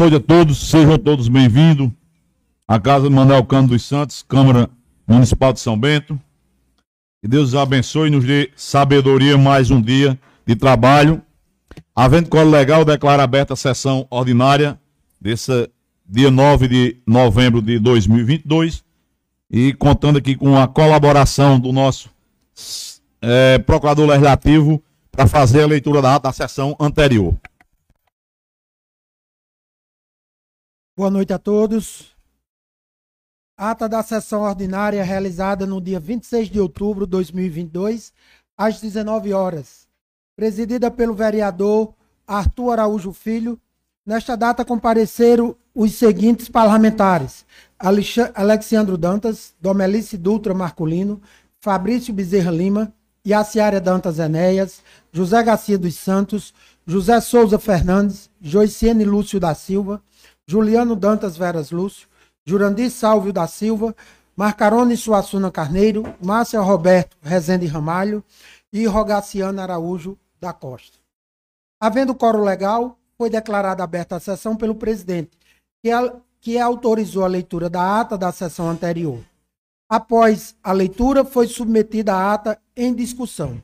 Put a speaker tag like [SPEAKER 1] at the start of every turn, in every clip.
[SPEAKER 1] noite a todos, sejam todos bem-vindos à Casa de Manuel Cano dos Santos, Câmara Municipal de São Bento. Que Deus os abençoe e nos dê sabedoria mais um dia de trabalho. Havendo colo legal, declara aberta a sessão ordinária desse dia 9 de novembro de 2022 e contando aqui com a colaboração do nosso é, procurador legislativo para fazer a leitura da da sessão anterior.
[SPEAKER 2] Boa noite a todos. Ata da sessão ordinária realizada no dia 26 de outubro de 2022, às 19 horas. Presidida pelo vereador Arthur Araújo Filho. Nesta data compareceram os seguintes parlamentares: Alexandro Dantas, Domelice Dutra Marculino, Fabrício Bezerra Lima, Yaciária Dantas Enéas, José Garcia dos Santos, José Souza Fernandes, Joiciene Lúcio da Silva, Juliano Dantas Veras Lúcio, Jurandir Salvio da Silva, Marcarone Suassuna Carneiro, Márcia Roberto Rezende Ramalho e Rogaciano Araújo da Costa. Havendo coro legal, foi declarada aberta a sessão pelo presidente, que, que autorizou a leitura da ata da sessão anterior. Após a leitura, foi submetida a ata em discussão.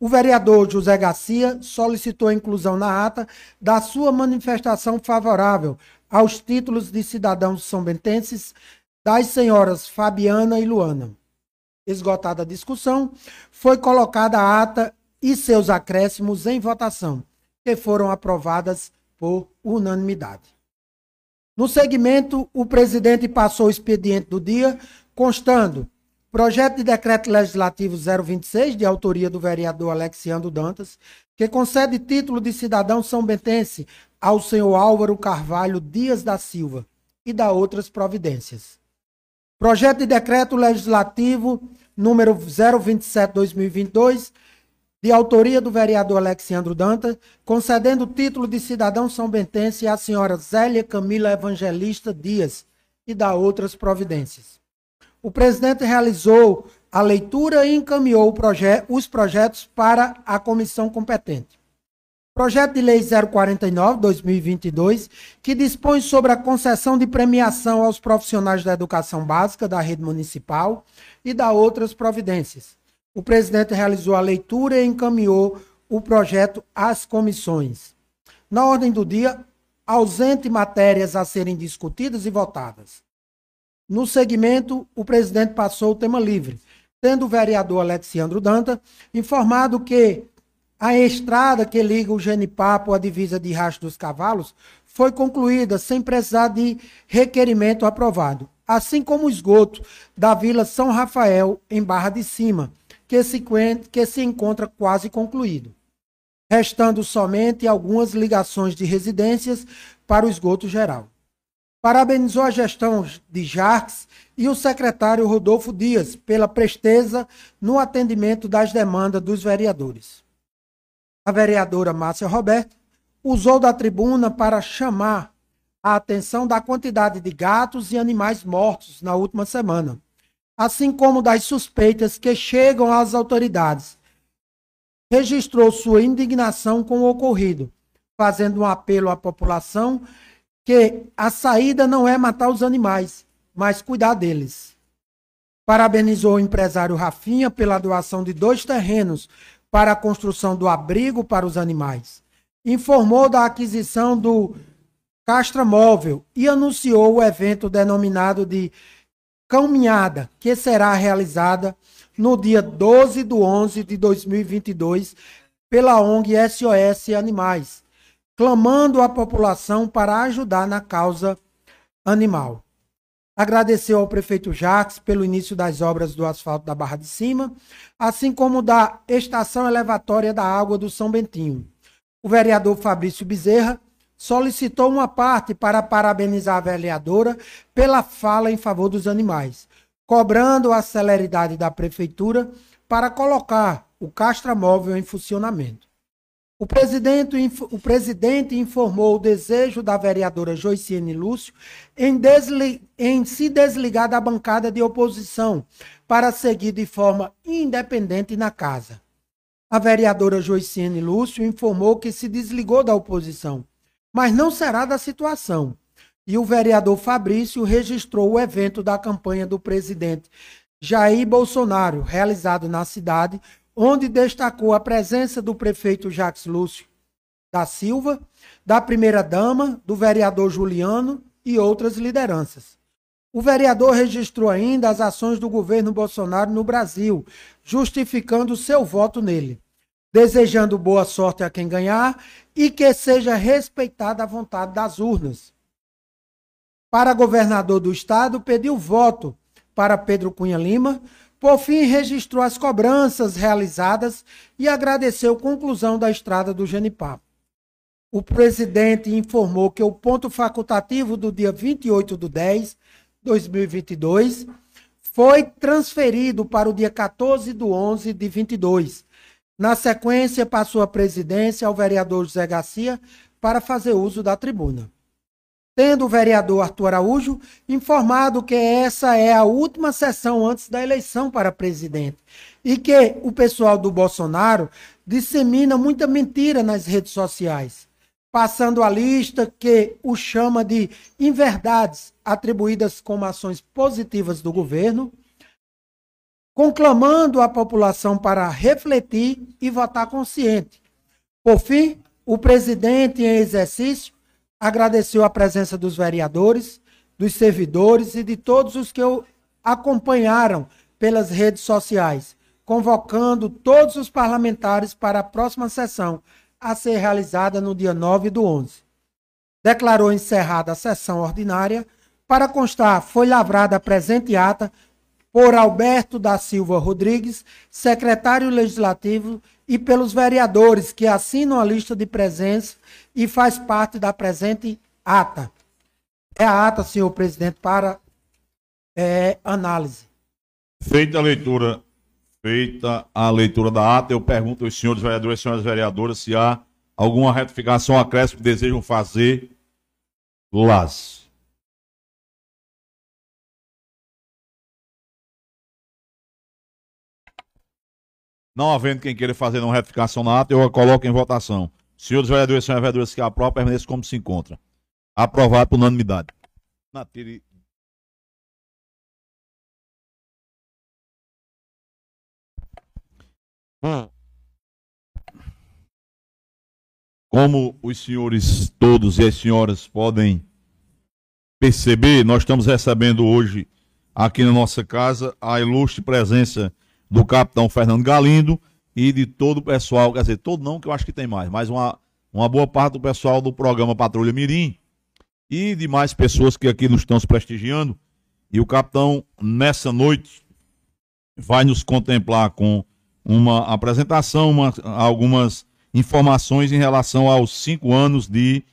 [SPEAKER 2] O vereador José Garcia solicitou a inclusão na ata da sua manifestação favorável aos títulos de cidadãos são bentenses das senhoras Fabiana e Luana. Esgotada a discussão, foi colocada a ata e seus acréscimos em votação, que foram aprovadas por unanimidade. No segmento, o presidente passou o expediente do dia, constando projeto de decreto legislativo 026, de autoria do vereador Alexiandro Dantas, que concede título de cidadão são bentense ao senhor Álvaro Carvalho Dias da Silva e da outras providências. Projeto de decreto legislativo número 027/2022, de autoria do vereador Alexandro Dantas, concedendo o título de cidadão são bentense à senhora Zélia Camila Evangelista Dias e da outras providências. O presidente realizou a leitura e encaminhou proje os projetos para a comissão competente. Projeto de Lei 049-2022, que dispõe sobre a concessão de premiação aos profissionais da educação básica da rede municipal e da outras providências o presidente realizou a leitura e encaminhou o projeto às comissões. Na ordem do dia, ausente matérias a serem discutidas e votadas. No segmento, o presidente passou o tema livre, tendo o vereador Alexandro Danta informado que a estrada que liga o Genipapo à divisa de Racho dos Cavalos foi concluída sem precisar de requerimento aprovado, assim como o esgoto da Vila São Rafael, em Barra de Cima, que se, que se encontra quase concluído, restando somente algumas ligações de residências para o esgoto geral. Parabenizou a gestão de Jarques e o secretário Rodolfo Dias pela presteza no atendimento das demandas dos vereadores. A vereadora Márcia Roberto usou da tribuna para chamar a atenção da quantidade de gatos e animais mortos na última semana assim como das suspeitas que chegam às autoridades. Registrou sua indignação com o ocorrido, fazendo um apelo à população que a saída não é matar os animais, mas cuidar deles. Parabenizou o empresário Rafinha pela doação de dois terrenos para a construção do abrigo para os animais. Informou da aquisição do Castra Móvel e anunciou o evento denominado de caminhada que será realizada no dia 12 de 11 de 2022 pela ONG SOS Animais, clamando à população para ajudar na causa animal. Agradeceu ao prefeito Jacques pelo início das obras do asfalto da Barra de Cima, assim como da estação elevatória da água do São Bentinho. O vereador Fabrício Bezerra solicitou uma parte para parabenizar a vereadora pela fala em favor dos animais, cobrando a celeridade da prefeitura para colocar o castramóvel em funcionamento. O presidente, o presidente informou o desejo da vereadora Joiciene Lúcio em, desli, em se desligar da bancada de oposição para seguir de forma independente na casa. A vereadora Joiciene Lúcio informou que se desligou da oposição mas não será da situação. E o vereador Fabrício registrou o evento da campanha do presidente Jair Bolsonaro, realizado na cidade, onde destacou a presença do prefeito Jacques Lúcio da Silva, da primeira-dama, do vereador Juliano e outras lideranças. O vereador registrou ainda as ações do governo Bolsonaro no Brasil, justificando seu voto nele, desejando boa sorte a quem ganhar e que seja respeitada a vontade das urnas. Para governador do estado, pediu voto para Pedro Cunha Lima, por fim, registrou as cobranças realizadas e agradeceu a conclusão da estrada do Genipapo. O presidente informou que o ponto facultativo do dia 28 de 10 2022 foi transferido para o dia 14 de 11 de 22. Na sequência, passou a presidência ao vereador José Garcia para fazer uso da tribuna. Tendo o vereador Arthur Araújo informado que essa é a última sessão antes da eleição para presidente e que o pessoal do Bolsonaro dissemina muita mentira nas redes sociais passando a lista que o chama de inverdades atribuídas como ações positivas do governo, conclamando a população para refletir e votar consciente. Por fim, o presidente em exercício agradeceu a presença dos vereadores, dos servidores e de todos os que o acompanharam pelas redes sociais, convocando todos os parlamentares para a próxima sessão, a ser realizada no dia 9 do 11. Declarou encerrada a sessão ordinária. Para constar, foi lavrada a presente ata por Alberto da Silva Rodrigues, secretário legislativo, e pelos vereadores que assinam a lista de presença e faz parte da presente ata. É a ata, senhor presidente, para é, análise.
[SPEAKER 1] Feita a leitura Feita a leitura da ata, eu pergunto aos senhores vereadores e senhoras vereadoras se há alguma retificação, acréscimo que desejam fazer. Las. Não havendo quem queira fazer uma retificação na ata, eu a coloco em votação. Senhores vereadores e senhoras vereadoras que aprovam, permaneçam como se encontra. Aprovado por unanimidade. Na tire Hum. Como os senhores todos e as senhoras podem perceber, nós estamos recebendo hoje aqui na nossa casa a ilustre presença do capitão Fernando Galindo e de todo o pessoal, quer dizer, todo não, que eu acho que tem mais, mas uma, uma boa parte do pessoal do programa Patrulha Mirim e demais pessoas que aqui nos estão se prestigiando. E o capitão, nessa noite, vai nos contemplar com uma apresentação, uma, algumas informações em relação aos cinco anos de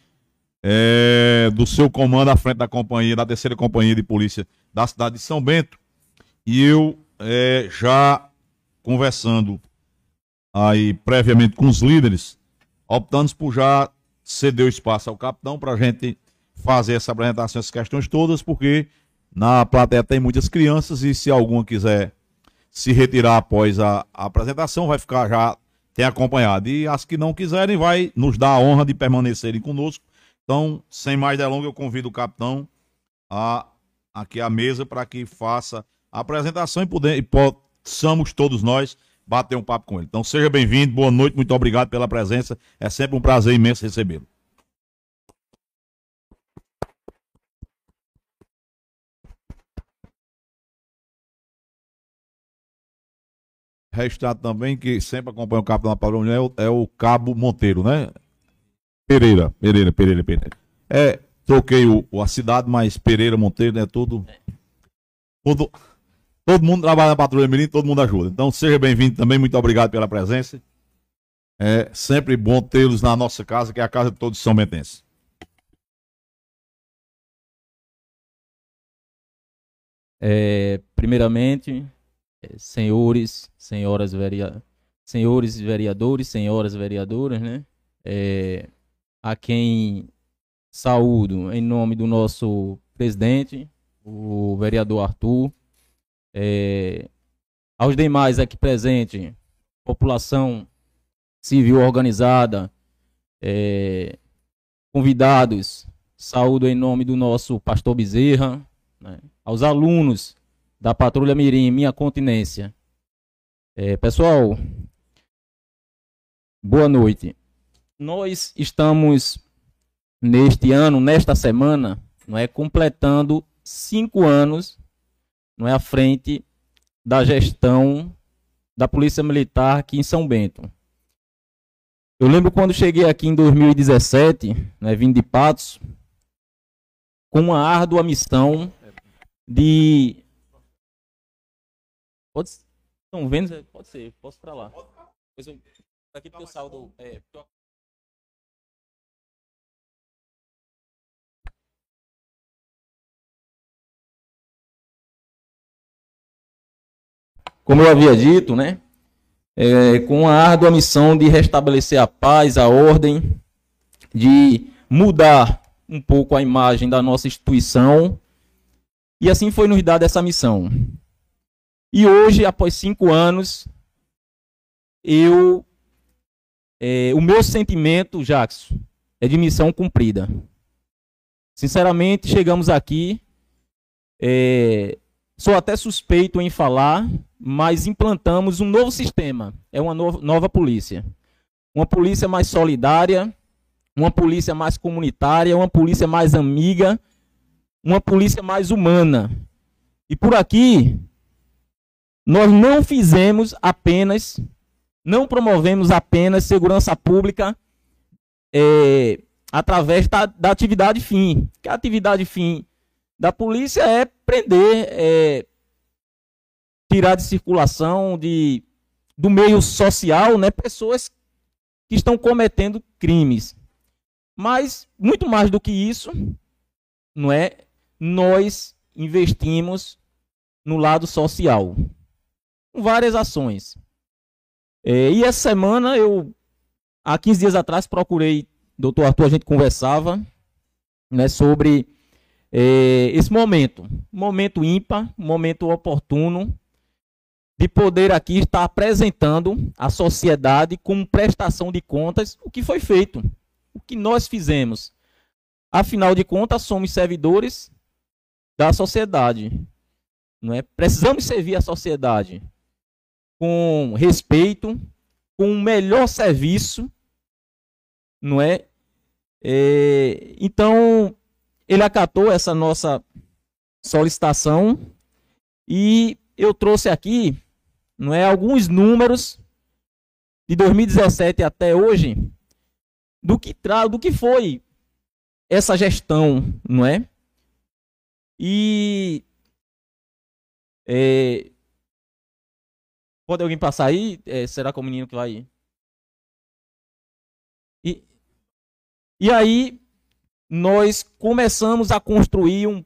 [SPEAKER 1] é, do seu comando à frente da companhia, da terceira companhia de polícia da cidade de São Bento. E eu é, já conversando aí previamente com os líderes, optamos por já ceder o espaço ao capitão para a gente fazer essa apresentação, essas questões todas, porque na plateia tem muitas crianças e se alguma quiser se retirar após a, a apresentação, vai ficar já tem acompanhado. E as que não quiserem, vai nos dar a honra de permanecerem conosco. Então, sem mais delongas, eu convido o capitão a, aqui à mesa para que faça apresentação e, poder, e possamos todos nós bater um papo com ele. Então, seja bem-vindo, boa noite, muito obrigado pela presença. É sempre um prazer imenso recebê-lo. Restado também, que sempre acompanha o Capitão da Padrão, é o, é o Cabo Monteiro, né? Pereira, Pereira, Pereira, Pereira. É, troquei o, a cidade, mas Pereira, Monteiro, né? Tudo. Todo, todo mundo trabalha na Patrulha Mirim, todo mundo ajuda. Então, seja bem-vindo também, muito obrigado pela presença. É sempre bom tê-los na nossa casa, que é a casa de todos São Bentenses.
[SPEAKER 3] É, primeiramente, senhores, senhoras vereadores, senhores vereadores, senhoras vereadoras, né? É, a quem saúdo em nome do nosso presidente, o vereador Arthur, é, aos demais aqui presentes, população civil organizada, é, convidados, saúdo em nome do nosso pastor Bezerra, né? aos alunos da Patrulha Mirim, Minha Continência. É, pessoal, boa noite. Nós estamos neste ano, nesta semana, não é completando cinco anos, não é à frente da gestão da Polícia Militar aqui em São Bento. Eu lembro quando cheguei aqui em 2017, né, vindo de Patos, com uma árdua missão de. Pode, estão vendo? Pode ser, posso para lá. Pois eu, aqui porque o saldo. É, como eu havia dito, né? É, com a árdua missão de restabelecer a paz, a ordem, de mudar um pouco a imagem da nossa instituição. E assim foi nos dada essa missão. E hoje, após cinco anos, eu. É, o meu sentimento, Jackson, é de missão cumprida. Sinceramente, chegamos aqui. É, sou até suspeito em falar, mas implantamos um novo sistema. É uma no nova polícia. Uma polícia mais solidária, uma polícia mais comunitária, uma polícia mais amiga, uma polícia mais humana. E por aqui, nós não fizemos apenas, não promovemos apenas segurança pública é, através da, da, atividade fim. Que a atividade fim da polícia é prender, é, tirar de circulação de, do meio social né, pessoas que estão cometendo crimes. Mas, muito mais do que isso, não é? Nós investimos no lado social. Com várias ações. É, e essa semana, eu, há 15 dias atrás, procurei, doutor Arthur, a gente conversava né, sobre é, esse momento. Momento ímpar, momento oportuno de poder aqui estar apresentando à sociedade com prestação de contas o que foi feito, o que nós fizemos. Afinal de contas, somos servidores da sociedade. Não é? Precisamos servir a sociedade com respeito, com um melhor serviço, não é? é? Então, ele acatou essa nossa solicitação e eu trouxe aqui não é alguns números de 2017 até hoje do que tra do que foi essa gestão, não é? E é, pode alguém passar aí? É, será que é o menino que vai? E, e aí nós começamos a construir um,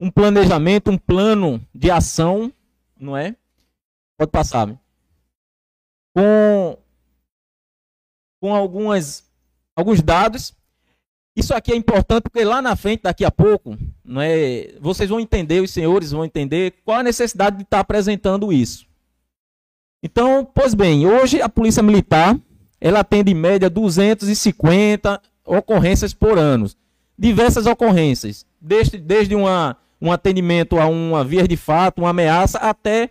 [SPEAKER 3] um planejamento, um plano de ação, não é? Pode passar. Com, com algumas, alguns dados. Isso aqui é importante porque lá na frente, daqui a pouco, não é, vocês vão entender, os senhores vão entender qual a necessidade de estar apresentando isso. Então, pois bem, hoje a Polícia Militar ela atende em média 250 ocorrências por ano. Diversas ocorrências, desde, desde uma, um atendimento a uma via de fato, uma ameaça, até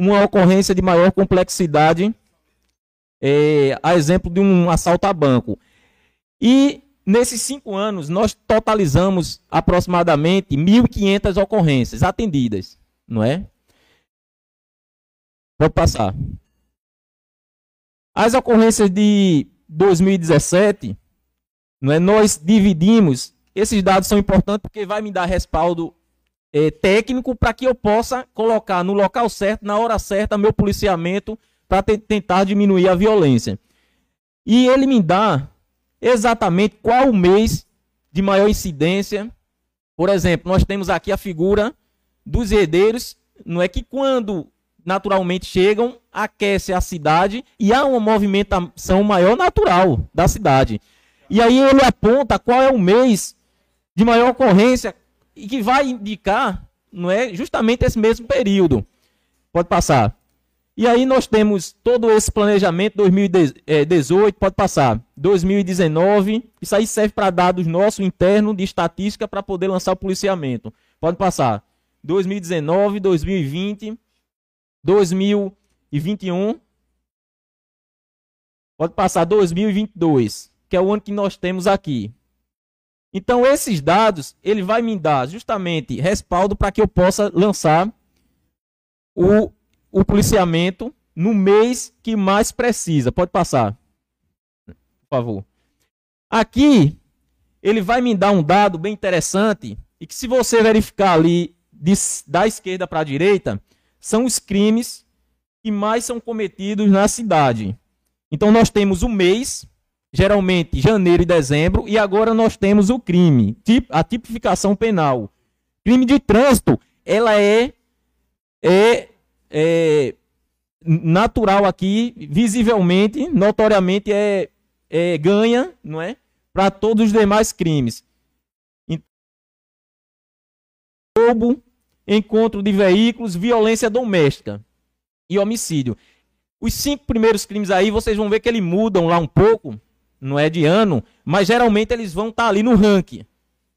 [SPEAKER 3] uma ocorrência de maior complexidade, é, a exemplo de um assalto a banco. E nesses cinco anos, nós totalizamos aproximadamente 1.500 ocorrências atendidas, não é? Pode passar. As ocorrências de 2017, não é? Nós dividimos. Esses dados são importantes porque vai me dar respaldo é, técnico para que eu possa colocar no local certo, na hora certa, meu policiamento para tentar diminuir a violência. E ele me dá exatamente qual o mês de maior incidência. Por exemplo, nós temos aqui a figura dos herdeiros, não é que quando naturalmente chegam, aquece a cidade e há uma movimentação maior natural da cidade. E aí ele aponta qual é o mês de maior ocorrência e que vai indicar, não é, justamente esse mesmo período. Pode passar. E aí nós temos todo esse planejamento 2018, pode passar, 2019, isso aí serve para dados nosso interno de estatística para poder lançar o policiamento. Pode passar 2019, 2020, 2021, pode passar 2022, que é o ano que nós temos aqui. Então esses dados, ele vai me dar justamente respaldo para que eu possa lançar o, o policiamento no mês que mais precisa. Pode passar. Por favor. Aqui, ele vai me dar um dado bem interessante e que se você verificar ali de, da esquerda para a direita, são os crimes que mais são cometidos na cidade. Então nós temos o mês, geralmente janeiro e dezembro, e agora nós temos o crime, a tipificação penal. Crime de trânsito, ela é, é, é natural aqui, visivelmente, notoriamente é, é ganha, não é, para todos os demais crimes. Roubo, encontro de veículos, violência doméstica e homicídio. Os cinco primeiros crimes aí, vocês vão ver que eles mudam lá um pouco, não é de ano, mas geralmente eles vão estar tá ali no ranking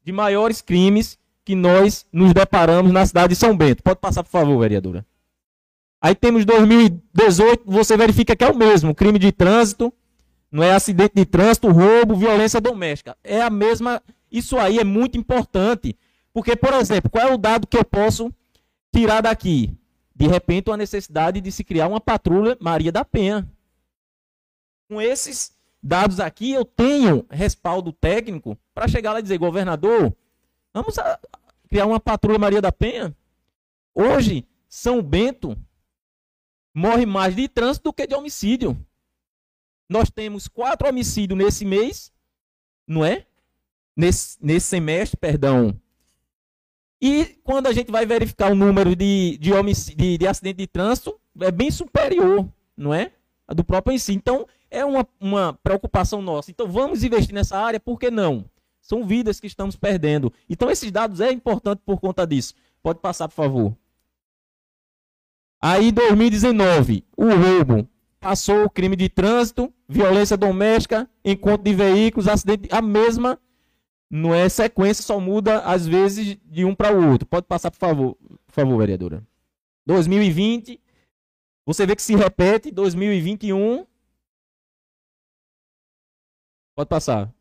[SPEAKER 3] de maiores crimes que nós nos deparamos na cidade de São Bento. Pode passar, por favor, vereadora. Aí temos 2018, você verifica que é o mesmo, crime de trânsito, não é acidente de trânsito, roubo, violência doméstica. É a mesma, isso aí é muito importante, porque, por exemplo, qual é o dado que eu posso tirar daqui? De repente, a necessidade de se criar uma patrulha Maria da Penha. Com esses dados aqui, eu tenho respaldo técnico para chegar lá e dizer, governador, vamos criar uma patrulha Maria da Penha. Hoje, São Bento morre mais de trânsito do que de homicídio. Nós temos quatro homicídios nesse mês, não é? Nesse, nesse semestre, perdão. E quando a gente vai verificar o número de, de, de, de acidente de trânsito, é bem superior, não é? A do próprio em si. Então, é uma, uma preocupação nossa. Então, vamos investir nessa área, por que não? São vidas que estamos perdendo. Então, esses dados é importante por conta disso. Pode passar, por favor. Aí, 2019, o roubo passou o crime de trânsito, violência doméstica, encontro de veículos, acidente, a mesma não é sequência, só muda às vezes de um para o outro. Pode passar, por favor, por favor, vereadora. 2020, você vê que se repete, 2021. Pode passar.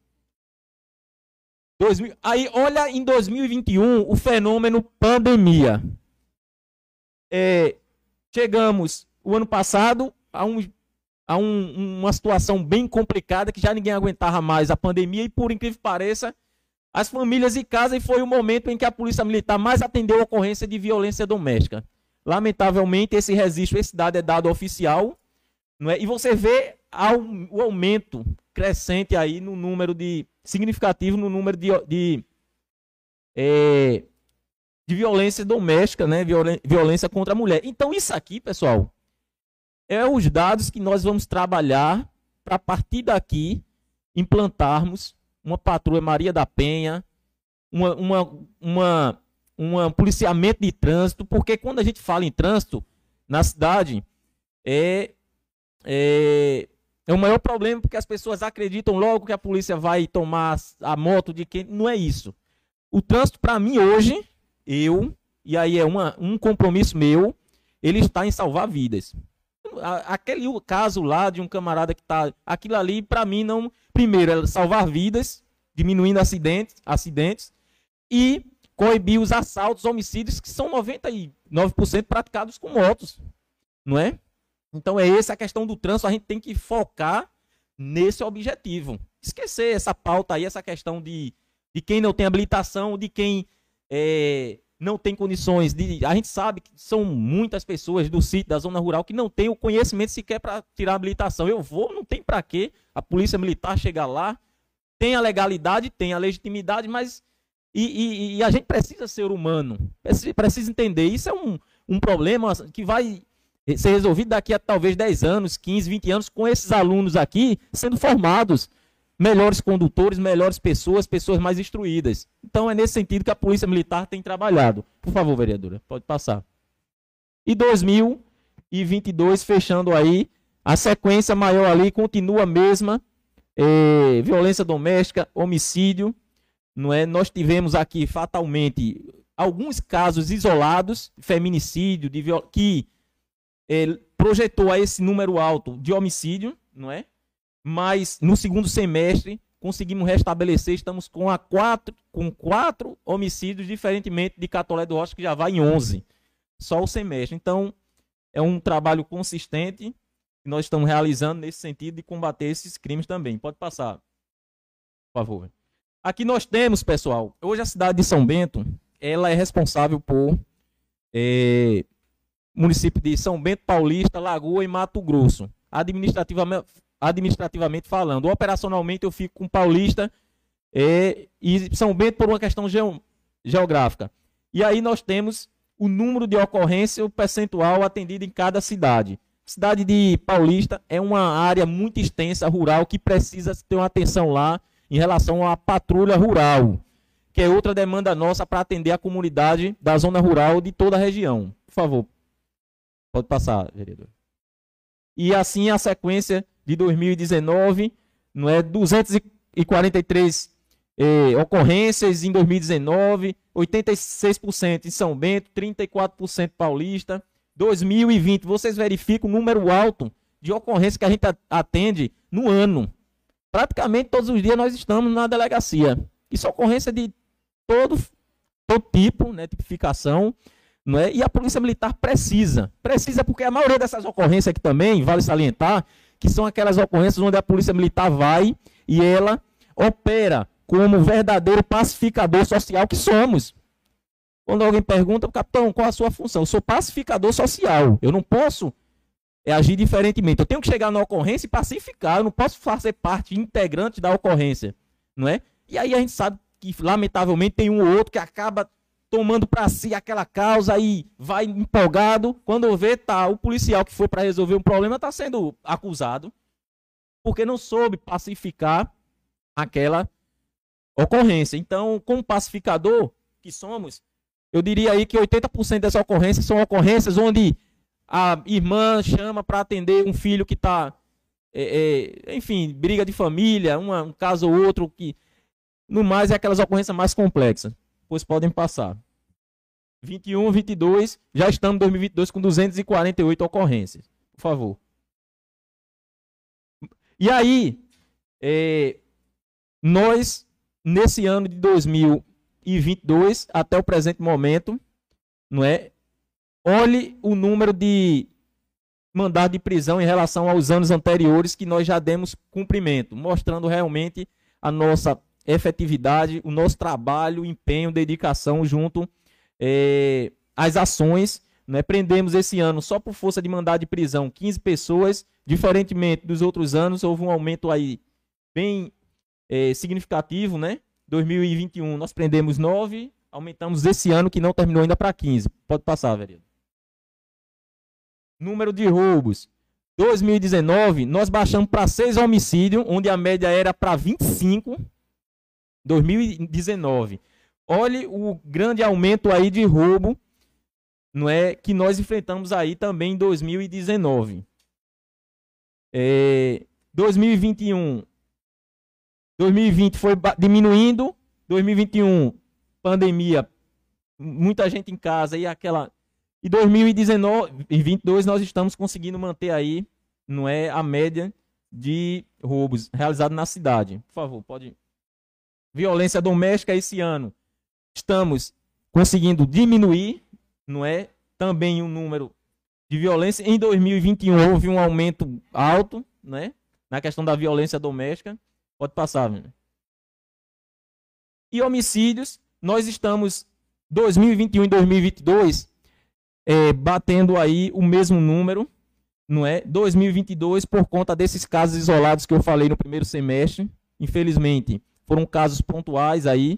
[SPEAKER 3] 2000, aí, olha em 2021 o fenômeno pandemia. É, chegamos o ano passado a, um, a um, uma situação bem complicada que já ninguém aguentava mais a pandemia e, por incrível que pareça, as famílias em casa e foi o momento em que a Polícia Militar mais atendeu a ocorrência de violência doméstica. Lamentavelmente, esse registro, esse dado é dado oficial, não é? e você vê o aumento crescente aí no número de. significativo no número de, de, é, de violência doméstica, né? violência contra a mulher. Então, isso aqui, pessoal, é os dados que nós vamos trabalhar para, partir daqui, implantarmos uma patrulha Maria da Penha, uma, uma, uma, um policiamento de trânsito, porque quando a gente fala em trânsito na cidade, é, é, é o maior problema porque as pessoas acreditam logo que a polícia vai tomar a moto de quem. Não é isso. O trânsito, para mim, hoje, eu, e aí é uma, um compromisso meu, ele está em salvar vidas. Aquele caso lá de um camarada que está. Aquilo ali, para mim, não primeiro, é salvar vidas, diminuindo acidentes, acidentes e coibir os assaltos, homicídios, que são 99% praticados com motos, não é? Então é essa a questão do trânsito, a gente tem que focar nesse objetivo. Esquecer essa pauta aí, essa questão de, de quem não tem habilitação, de quem é, não tem condições de. A gente sabe que são muitas pessoas do sítio, da zona rural, que não tem o conhecimento sequer para tirar a habilitação. Eu vou, não tem para quê a polícia militar chegar lá. Tem a legalidade, tem a legitimidade, mas. E, e, e a gente precisa ser humano, precisa, precisa entender. Isso é um, um problema que vai ser resolvido daqui a talvez 10 anos, 15, 20 anos, com esses alunos aqui sendo formados melhores condutores, melhores pessoas, pessoas mais instruídas. Então é nesse sentido que a Polícia Militar tem trabalhado. Por favor, vereadora, pode passar. E 2021, 2022, fechando aí. A sequência maior ali continua a mesma. É, violência doméstica, homicídio, não é? Nós tivemos aqui fatalmente alguns casos isolados, feminicídio, de viol... que projetou a esse número alto de homicídio, não é? Mas no segundo semestre conseguimos restabelecer, estamos com, a quatro, com quatro homicídios, diferentemente de Catolé do Rocha, que já vai em 11, só o semestre. Então, é um trabalho consistente que nós estamos realizando nesse sentido de combater esses crimes também. Pode passar, por favor. Aqui nós temos, pessoal, hoje a cidade de São Bento, ela é responsável por é, município de São Bento Paulista, Lagoa e Mato Grosso, administrativamente, administrativamente falando. Operacionalmente eu fico com Paulista é, e São Bento por uma questão geográfica. E aí nós temos o número de ocorrência, o percentual atendido em cada cidade. A cidade de Paulista é uma área muito extensa, rural, que precisa ter uma atenção lá em relação à patrulha rural, que é outra demanda nossa para atender a comunidade da zona rural de toda a região. Por favor, pode passar, vereador. E assim a sequência de 2019, não é 243 eh, ocorrências em 2019, 86% em São Bento, 34% Paulista. 2020, vocês verificam o número alto de ocorrências que a gente atende no ano praticamente todos os dias nós estamos na delegacia. Isso é ocorrência de todo, todo tipo, né, tipificação, não é? E a Polícia Militar precisa. Precisa porque a maioria dessas ocorrências aqui também, vale salientar, que são aquelas ocorrências onde a Polícia Militar vai e ela opera como verdadeiro pacificador social que somos. Quando alguém pergunta, capitão, qual a sua função? Eu sou pacificador social. Eu não posso é agir diferentemente. Eu tenho que chegar na ocorrência e pacificar. Eu não posso fazer parte integrante da ocorrência, não é? E aí a gente sabe que lamentavelmente tem um ou outro que acaba tomando para si aquela causa e vai empolgado. Quando vê, tá, o policial que foi para resolver um problema está sendo acusado porque não soube pacificar aquela ocorrência. Então, como pacificador que somos, eu diria aí que 80% dessas ocorrências são ocorrências onde a irmã chama para atender um filho que está, é, é, enfim, briga de família, uma, um caso ou outro que, no mais, é aquelas ocorrências mais complexas. Pois podem passar. 21, 22, já estamos em 2022 com 248 ocorrências. Por favor. E aí, é, nós, nesse ano de 2022, até o presente momento, não é, Olhe o número de mandado de prisão em relação aos anos anteriores que nós já demos cumprimento, mostrando realmente a nossa efetividade, o nosso trabalho, empenho, dedicação junto é, às ações. Né? Prendemos esse ano só por força de mandado de prisão 15 pessoas, diferentemente dos outros anos, houve um aumento aí bem é, significativo, né? 2021 nós prendemos 9, aumentamos esse ano que não terminou ainda para 15. Pode passar, vereador. Número de roubos. 2019, nós baixamos para 6 homicídios, onde a média era para 25. 2019. Olhe o grande aumento aí de roubo, não é, que nós enfrentamos aí também em 2019. É, 2021 2020 foi diminuindo, 2021 pandemia, muita gente em casa e aquela e 2019 e 22 nós estamos conseguindo manter aí, não é a média de roubos realizados na cidade. Por favor, pode. Violência doméstica esse ano estamos conseguindo diminuir, não é? Também o um número de violência. Em 2021 houve um aumento alto, né? Na questão da violência doméstica. Pode passar, né? E homicídios, nós estamos 2021 e 2022 é, batendo aí o mesmo número, não é? 2022 por conta desses casos isolados que eu falei no primeiro semestre, infelizmente foram casos pontuais aí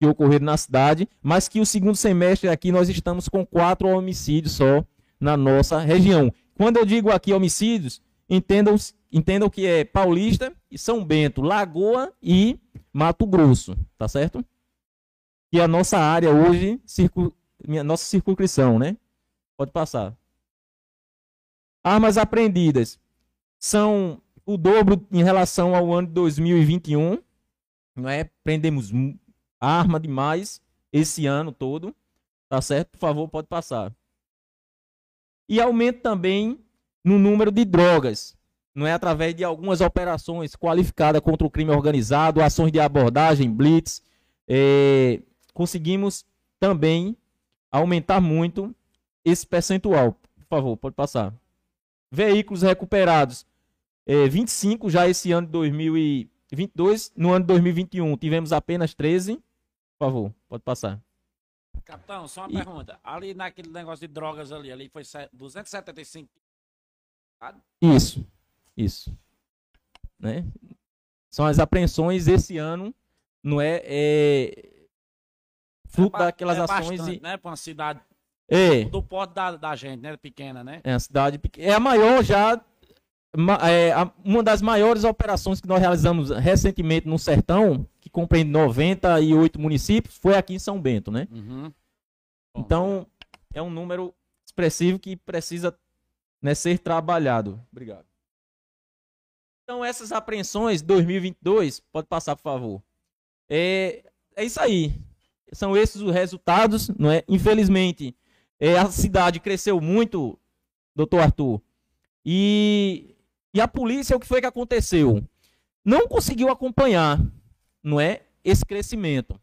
[SPEAKER 3] que ocorreram na cidade, mas que o segundo semestre aqui nós estamos com quatro homicídios só na nossa região. Quando eu digo aqui homicídios, entendam, entendam que é Paulista e São Bento, Lagoa e Mato Grosso, tá certo? Que é a nossa área hoje, circu, minha, nossa circunscrição, né? Pode passar. Armas apreendidas são o dobro em relação ao ano de 2021. Não é? Prendemos arma demais esse ano todo. Tá certo? Por favor, pode passar. E aumento também no número de drogas. Não é através de algumas operações qualificadas contra o crime organizado, ações de abordagem, blitz. É, conseguimos também aumentar muito esse percentual. Por favor, pode passar. Veículos recuperados. É, 25 já esse ano de 2022. No ano de 2021 tivemos apenas 13. Por favor, pode passar.
[SPEAKER 4] Capitão, só uma e... pergunta. Ali naquele negócio de drogas ali, ali foi 275.
[SPEAKER 3] Isso, isso. Né? São as apreensões esse ano, não é? é fruto é daquelas é ações. Bastante,
[SPEAKER 4] e... né? Para uma cidade
[SPEAKER 3] é.
[SPEAKER 4] do porte da, da gente, né? Pequena, né?
[SPEAKER 3] É a cidade pequena. É a maior já. É uma das maiores operações que nós realizamos recentemente no Sertão, que compreende 98 municípios, foi aqui em São Bento, né? Uhum. Então, é um número expressivo que precisa né, ser trabalhado. Obrigado. Então, essas apreensões 2022, pode passar, por favor. É, é isso aí. São esses os resultados, não é? Infelizmente, é, a cidade cresceu muito, doutor Arthur. E, e a polícia, o que foi que aconteceu? Não conseguiu acompanhar, não é? Esse crescimento.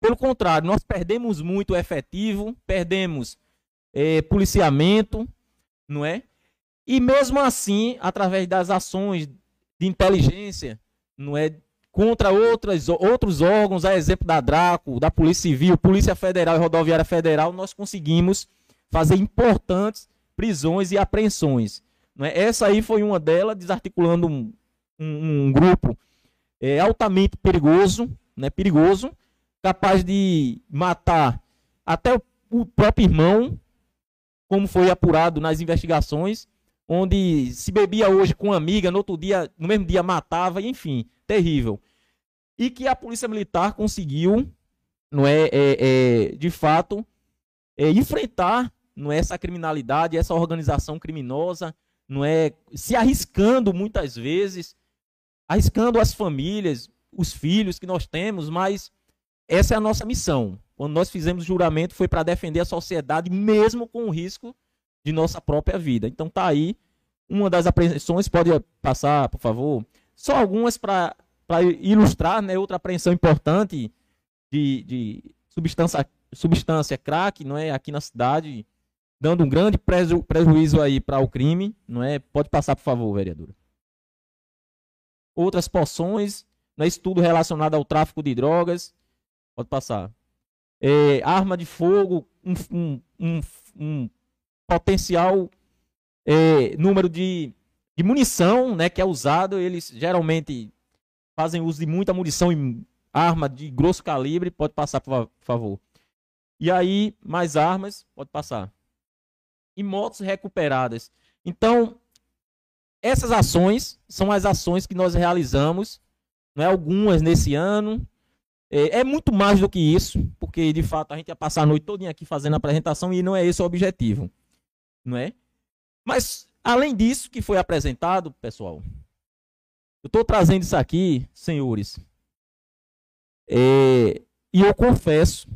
[SPEAKER 3] Pelo contrário, nós perdemos muito efetivo, perdemos é, policiamento, não é? E mesmo assim, através das ações de inteligência, não é? Contra outras, outros órgãos, a exemplo da Draco, da Polícia Civil, Polícia Federal e Rodoviária Federal, nós conseguimos fazer importantes prisões e apreensões. Não é? Essa aí foi uma delas, desarticulando um, um, um grupo é, altamente perigoso, né? perigoso, capaz de matar até o, o próprio irmão, como foi apurado nas investigações, onde se bebia hoje com uma amiga, no outro dia, no mesmo dia matava, enfim, terrível. E que a polícia militar conseguiu, não é, é, é de fato, é, enfrentar, não é essa criminalidade, essa organização criminosa, não é se arriscando muitas vezes, arriscando as famílias, os filhos que nós temos, mas essa é a nossa missão. Quando nós fizemos juramento, foi para defender a sociedade, mesmo com o risco de nossa própria vida. Então tá aí uma das apreensões, pode passar, por favor. Só algumas para ilustrar, né? Outra apreensão importante de, de substância, substância crack, não é? Aqui na cidade, dando um grande preju, prejuízo aí para o crime, não é? Pode passar, por favor, vereadora. Outras poções, não é? estudo relacionado ao tráfico de drogas, pode passar é, arma de fogo, um, um, um, um potencial é, número de, de munição né, que é usado. Eles geralmente fazem uso de muita munição e arma de grosso calibre. Pode passar, por favor. E aí, mais armas, pode passar. E motos recuperadas. Então, essas ações são as ações que nós realizamos, não é algumas nesse ano, é, é, muito mais do que isso, porque de fato a gente ia passar a noite toda aqui fazendo a apresentação e não é esse o objetivo, não é? Mas além disso que foi apresentado, pessoal, eu estou trazendo isso aqui, senhores, é, e eu confesso,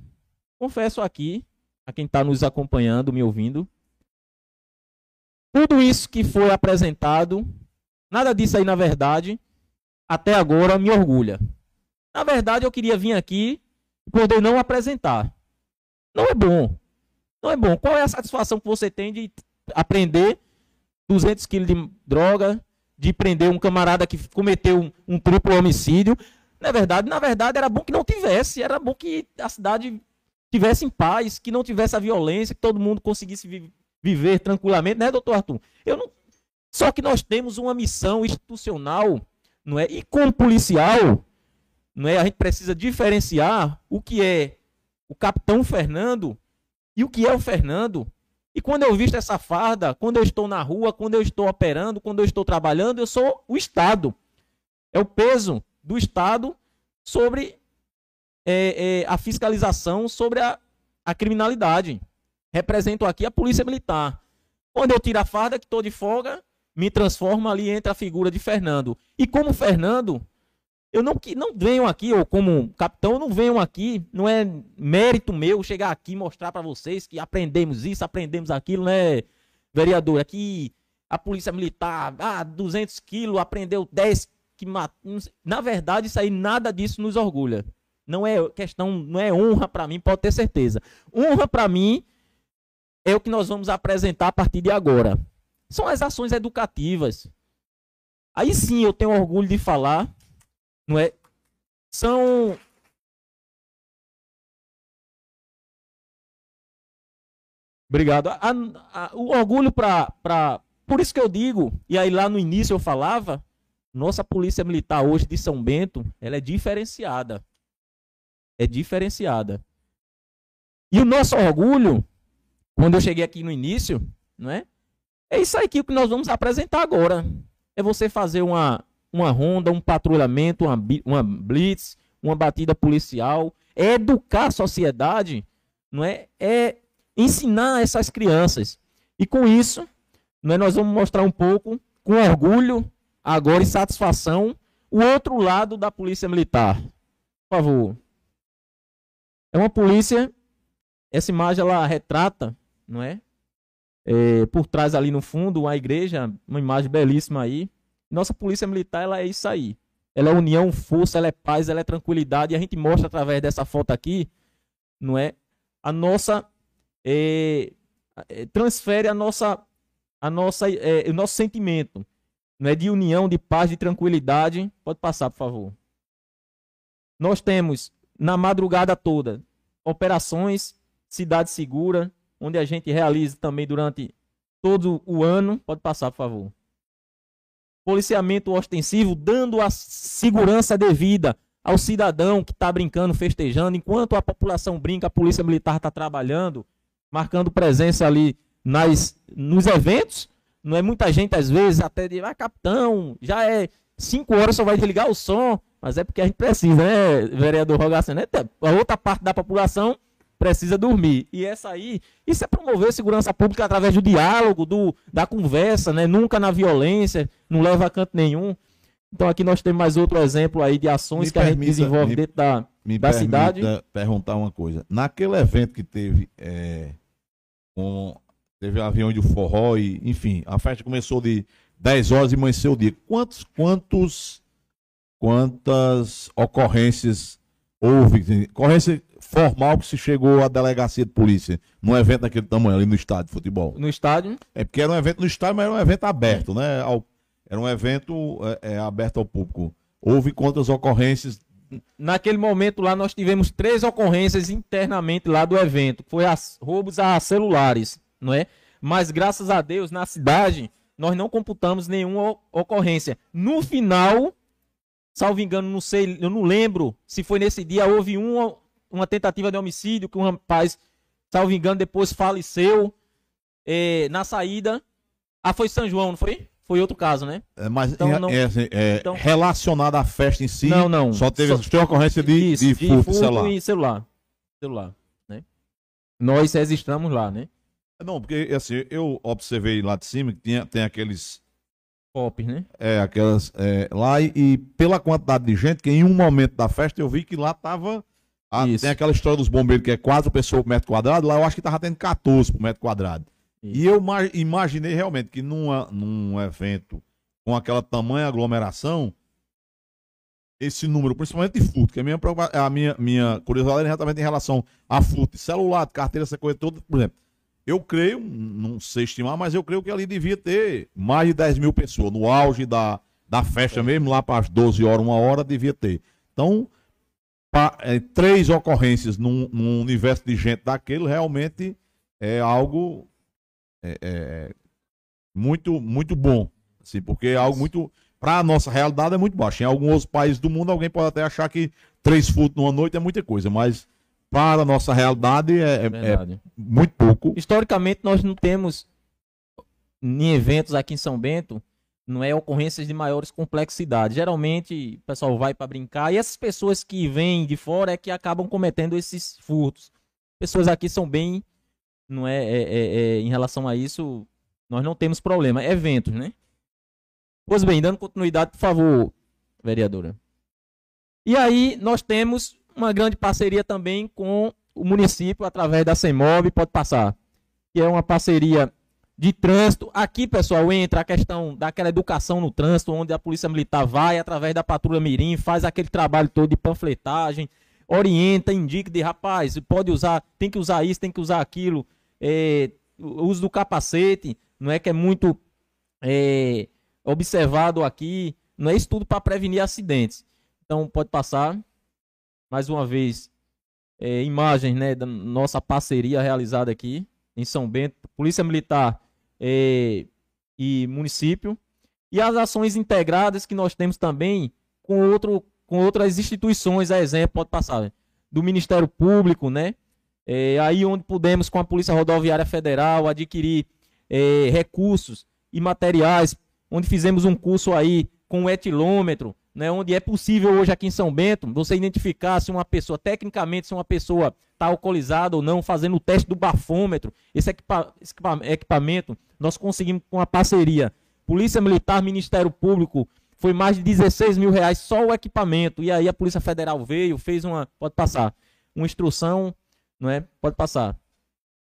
[SPEAKER 3] confesso aqui a quem está nos acompanhando, me ouvindo, tudo isso que foi apresentado, nada disso aí na verdade, até agora me orgulha. Na verdade, eu queria vir aqui e poder não apresentar. Não é bom. Não é bom. Qual é a satisfação que você tem de aprender 200 quilos de droga, de prender um camarada que cometeu um, um triplo homicídio? Na verdade, na verdade, era bom que não tivesse. Era bom que a cidade tivesse em paz, que não tivesse a violência, que todo mundo conseguisse vi viver tranquilamente, né, doutor Arthur? Eu não... Só que nós temos uma missão institucional, não é? E como policial, não é? A gente precisa diferenciar o que é o capitão Fernando e o que é o Fernando. E quando eu visto essa farda, quando eu estou na rua, quando eu estou operando, quando eu estou trabalhando, eu sou o Estado. É o peso do Estado sobre é, é, a fiscalização sobre a, a criminalidade. Represento aqui a Polícia Militar. Quando eu tiro a farda, que estou de folga, me transformo ali entre a figura de Fernando. E como Fernando, eu não, não venho aqui, ou como capitão, eu não venho aqui, não é mérito meu chegar aqui e mostrar para vocês que aprendemos isso, aprendemos aquilo, né, vereador? Aqui a polícia militar, ah, 200 quilos, aprendeu 10 que. Na verdade, isso aí, nada disso nos orgulha. Não é questão, não é honra para mim, pode ter certeza. Honra para mim é o que nós vamos apresentar a partir de agora. São as ações educativas. Aí sim eu tenho orgulho de falar, não é? São Obrigado. A- a- o orgulho para. Pra... Por isso que eu digo, e aí lá no início eu falava, nossa polícia militar hoje de São Bento, ela é diferenciada. É diferenciada. E o nosso orgulho, quando eu cheguei aqui no início, não é? É isso aí que nós vamos apresentar agora. É você fazer uma, uma ronda, um patrulhamento, uma, uma blitz, uma batida policial. É educar a sociedade, não é? É ensinar essas crianças. E com isso, não é, nós vamos mostrar um pouco, com orgulho, agora e satisfação, o outro lado da polícia militar. Por favor. É uma polícia, essa imagem ela retrata, não é? É, por trás ali no fundo, uma igreja, uma imagem belíssima aí. Nossa polícia militar, ela é isso aí. Ela é união, força, ela é paz, ela é tranquilidade. E a gente mostra através dessa foto aqui, não é? A nossa é, é, transfere a nossa, a nossa, é, o nosso sentimento, não é de união, de paz, de tranquilidade. Pode passar, por favor. Nós temos na madrugada toda operações cidade segura, onde a gente realiza também durante todo o ano. Pode passar, por favor. Policiamento ostensivo, dando a segurança devida ao cidadão que está brincando, festejando, enquanto a população brinca, a polícia militar está trabalhando, marcando presença ali nas, nos eventos. Não é muita gente, às vezes, até de, ah, capitão, já é 5 horas, só vai desligar o som. Mas é porque a gente precisa, né, vereador Rogação? Né? A outra parte da população precisa dormir. E essa aí, isso é promover segurança pública através do diálogo, do, da conversa, né? Nunca na violência, não leva a canto nenhum. Então aqui nós temos mais outro exemplo aí de ações
[SPEAKER 1] Me
[SPEAKER 3] que a gente
[SPEAKER 1] permita-
[SPEAKER 3] desenvolve
[SPEAKER 1] me-
[SPEAKER 3] dentro da,
[SPEAKER 1] Me
[SPEAKER 3] da
[SPEAKER 1] permita
[SPEAKER 3] cidade.
[SPEAKER 1] perguntar uma coisa. Naquele evento que teve é, com, teve avião de forró e, enfim, a festa começou de 10 horas e amanheceu o dia. Quantos, quantos, quantas ocorrências houve? Ocorrência formal que se chegou à delegacia de polícia num evento daquele tamanho ali no estádio de futebol?
[SPEAKER 3] no estádio.
[SPEAKER 1] É porque era um evento no estádio, mas era um evento aberto, né? Ao- era um evento é, é, aberto ao público. Houve quantas ocorrências
[SPEAKER 3] Naquele momento lá nós tivemos três ocorrências internamente lá do evento. Foi as roubos a celulares, não é? Mas graças a Deus na cidade nós não computamos nenhuma ocorrência. No final, salvo engano, não sei, eu não lembro se foi nesse dia houve uma, uma tentativa de homicídio que um rapaz, salvo engano, depois faleceu eh, na saída. Ah, foi São João, não foi? Foi outro caso, né?
[SPEAKER 1] É, mas
[SPEAKER 3] Então,
[SPEAKER 1] é,
[SPEAKER 3] não-
[SPEAKER 1] é, assim, é,
[SPEAKER 3] então-
[SPEAKER 1] relacionada à festa em si,
[SPEAKER 3] Não, não.
[SPEAKER 1] só teve
[SPEAKER 3] Só-
[SPEAKER 1] tem ocorrência de,
[SPEAKER 3] Isso,
[SPEAKER 1] de furto de celular.
[SPEAKER 3] e celular. Celular, né? Nós registramos lá, né?
[SPEAKER 1] Não, porque assim, eu observei lá de cima que tinha, tem aqueles.
[SPEAKER 3] Pop, né?
[SPEAKER 1] É, aquelas. é, lá e, e pela quantidade de gente, que em um momento da festa eu vi que lá tava. Ah,
[SPEAKER 3] Isso.
[SPEAKER 1] tem aquela história dos bombeiros que é quatro pessoas por metro quadrado, lá eu acho que tava tendo 14 por metro quadrado.
[SPEAKER 3] Isso.
[SPEAKER 1] E eu ma- imaginei realmente que numa, num evento com aquela tamanha aglomeração, esse número, principalmente de furto, que a minha, a minha, minha curiosidade é exatamente em relação a furto celular, carteira, essa coisa toda, por exemplo. Eu creio, não sei estimar, mas eu creio que ali devia ter mais de 10 mil pessoas. No auge da, da festa mesmo, lá para as 12 horas, uma hora, devia ter. Então, é, três ocorrências num, num universo de gente daquele realmente é algo é, é, muito, muito bom. Assim, porque é algo muito. Para a nossa realidade é muito baixo. Em alguns outros países do mundo, alguém pode até achar que três furtos numa noite é muita coisa, mas para a nossa realidade é, é- é muito pouco.
[SPEAKER 3] Historicamente, nós não temos em eventos aqui em São Bento, não é ocorrências de maiores complexidades. Geralmente, o pessoal vai para brincar e essas pessoas que vêm de fora é que acabam cometendo esses furtos. Pessoas aqui são bem, não é, é- é- é, em relação a isso, Nós não temos problema. Eventos, né? Pois bem, dando continuidade, por favor, vereadora. E aí nós temos uma grande parceria também com o município através da CEMOB, pode passar, que é uma parceria de trânsito. Aqui, pessoal, entra a questão daquela educação no trânsito, onde a Polícia Militar vai através da Patrulha Mirim, faz aquele trabalho todo de panfletagem, orienta, indica de rapaz, pode usar, tem que usar isso, tem que usar aquilo, é, o uso do capacete, não é que é muito é, observado aqui, não é isso tudo para prevenir acidentes. Então, pode passar. Mais uma vez, é, imagens né, da nossa parceria realizada aqui em São Bento, Polícia Militar é, e município. E as ações integradas que nós temos também com, outro, com outras instituições, a exemplo, pode passar, do Ministério Público, né? É, aí onde pudemos, com a Polícia Rodoviária Federal, adquirir é, recursos e materiais, onde fizemos um curso aí com o etilômetro, né, onde é possível hoje aqui em São Bento você identificar se uma pessoa, tecnicamente, se uma pessoa está alcoolizada ou não, fazendo o teste do bafômetro. Esse equipa equipamento nós conseguimos com a parceria Polícia Militar, Ministério Público, foi mais de 16 mil reais só o equipamento. E aí a Polícia Federal veio, fez uma, pode passar, uma instrução, não é? Pode passar.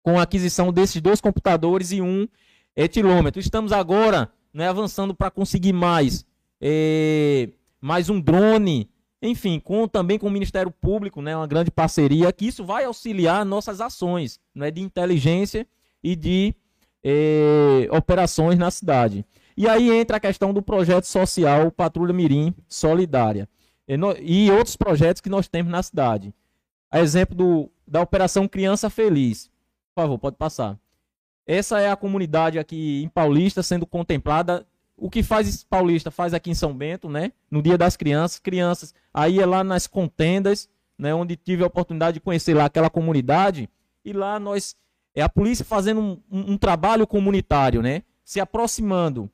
[SPEAKER 3] Com a aquisição desses dois computadores e um etilômetro. Estamos agora né, avançando para conseguir mais. É, mais um drone, enfim, com, também com o Ministério Público, né, uma grande parceria, que isso vai auxiliar nossas ações né, de inteligência e de eh, operações na cidade. E aí entra a questão do projeto social Patrulha Mirim Solidária e, no, e outros projetos que nós temos na cidade. A exemplo do, da Operação Criança Feliz. Por favor, pode passar. Essa é a comunidade aqui em Paulista sendo contemplada o que faz Paulista faz aqui em São Bento, né? No Dia das Crianças, crianças, aí é lá nas contendas, né? Onde tive a oportunidade de conhecer lá aquela comunidade e lá nós é a polícia fazendo um, um, um trabalho comunitário, né? Se aproximando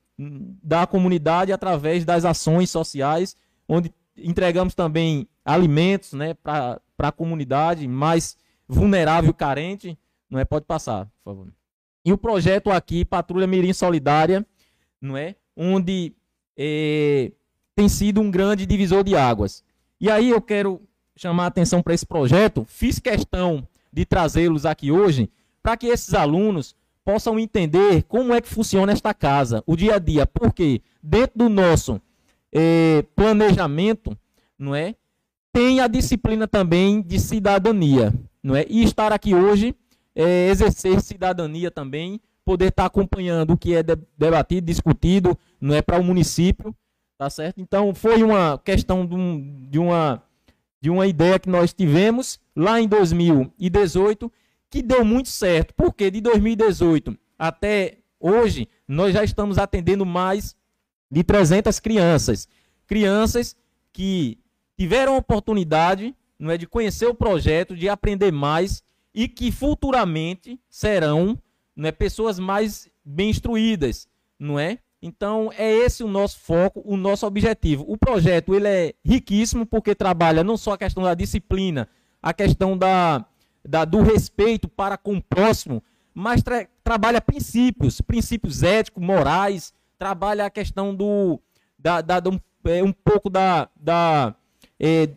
[SPEAKER 3] da comunidade através das ações sociais, onde entregamos também alimentos, né? Para a comunidade mais vulnerável, carente, não é? Pode passar, por favor. E o projeto aqui, Patrulha Mirim Solidária, não é? Onde é, tem sido um grande divisor de águas. E aí eu quero chamar a atenção para esse projeto. Fiz questão de trazê-los aqui hoje para que esses alunos possam entender como é que funciona esta casa, o dia a dia. Porque dentro do nosso é, planejamento, não é, tem a disciplina também de cidadania, não é? E estar aqui hoje é exercer cidadania também poder estar tá acompanhando o que é debatido, discutido, não é para o município, tá certo? Então foi uma questão de, um, de, uma de uma ideia que nós tivemos lá em 2018 que deu muito certo, porque de 2018 até hoje nós já estamos atendendo mais de 300 crianças, crianças que tiveram oportunidade, não é de conhecer o projeto, de aprender mais e que futuramente serão não é pessoas mais bem instruídas, não é? Então é esse o nosso foco, o nosso objetivo. O projeto ele é riquíssimo porque trabalha não só a questão da disciplina, a questão da, da do respeito para com o próximo, mas tra trabalha princípios, princípios éticos, morais, trabalha a questão do da, da, do, é, um pouco da, da é,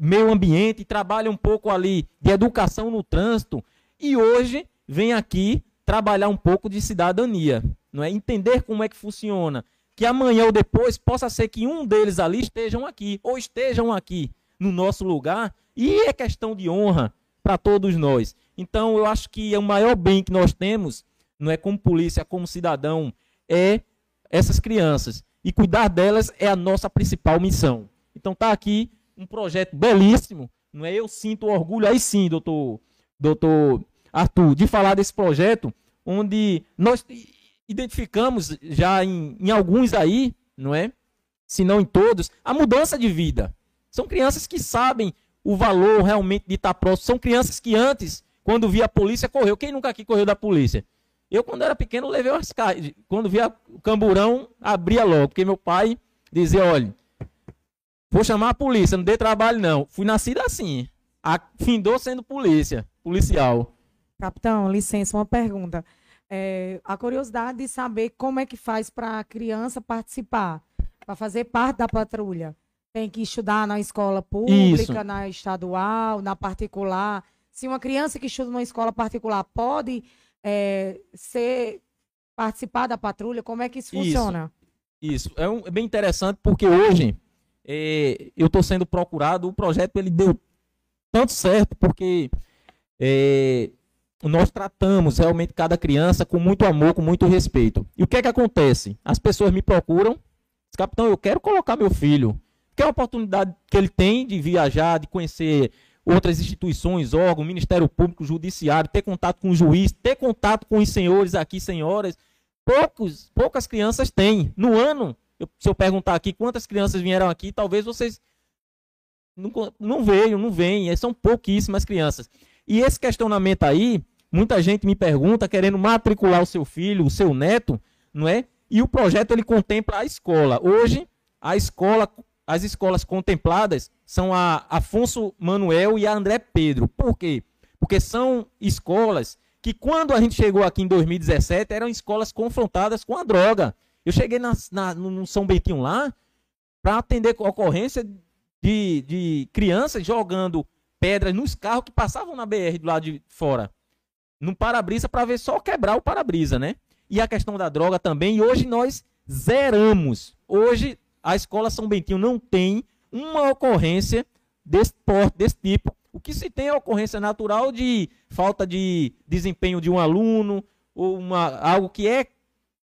[SPEAKER 3] meio ambiente, trabalha um pouco ali de educação no trânsito e hoje vem aqui trabalhar um pouco de cidadania, não é? Entender como é que funciona, que amanhã ou depois possa ser que um deles ali estejam aqui ou estejam aqui no nosso lugar e é questão de honra para todos nós. Então eu acho que é o maior bem que nós temos, não é como polícia, como cidadão, é essas crianças e cuidar delas é a nossa principal missão. Então tá aqui um projeto belíssimo, não é? Eu sinto orgulho aí sim, doutor, doutor Arthur, de falar desse projeto, onde nós identificamos já em, em alguns aí, não é? Se não em todos, a mudança de vida. São crianças que sabem o valor realmente de estar próximo. São crianças que antes, quando via a polícia, correu. Quem nunca aqui correu da polícia? Eu, quando era pequeno, levei umas caras. Quando via o camburão, abria logo. Porque meu pai dizia: olha, vou chamar a polícia, não dê trabalho não. Fui nascido assim. Findou sendo polícia, policial.
[SPEAKER 5] Capitão, licença, uma pergunta. é, a curiosidade de saber como é que faz para a criança participar, para fazer parte da patrulha. Tem que estudar na escola pública,
[SPEAKER 3] Isso.
[SPEAKER 5] na estadual, na particular. Se uma criança que estuda numa escola particular pode é, ser participar da patrulha, como é que isso
[SPEAKER 3] Isso.
[SPEAKER 5] funciona?
[SPEAKER 3] Isso, é, um- é bem interessante porque hoje é, eu estou sendo procurado, o projeto ele deu tanto certo porque é, nós tratamos realmente cada criança com muito amor, com muito respeito. E o que é que acontece? As pessoas me procuram, capitão, eu quero colocar meu filho, que é a oportunidade que ele tem de viajar, de conhecer outras instituições, órgãos, Ministério Público, Judiciário, ter contato com o juiz, ter contato com os senhores aqui, senhoras. Poucos, poucas crianças têm. No ano, eu- se eu perguntar aqui quantas crianças vieram aqui, talvez vocês não, não veio, não vêm, é, são pouquíssimas crianças. E esse questionamento aí, muita gente me pergunta, querendo matricular o seu filho, o seu neto, não é? E o projeto ele contempla a escola. Hoje, a escola, as escolas contempladas são a Afonso Manuel e a André Pedro. Por quê? Porque são escolas que quando a gente chegou aqui em 2017 eram escolas confrontadas com a droga. Eu cheguei na, na- no São Bentinho lá para atender ocorrência de, de crianças jogando pedras nos carros que passavam na BR do lado de fora. No para-brisa para ver só quebrar o para-brisa, né? E a questão da droga também. E hoje nós zeramos. Hoje a escola São Bentinho não tem uma ocorrência desse porte, desse tipo. O que se tem é ocorrência natural de falta de desempenho de um aluno, ou uma, algo que é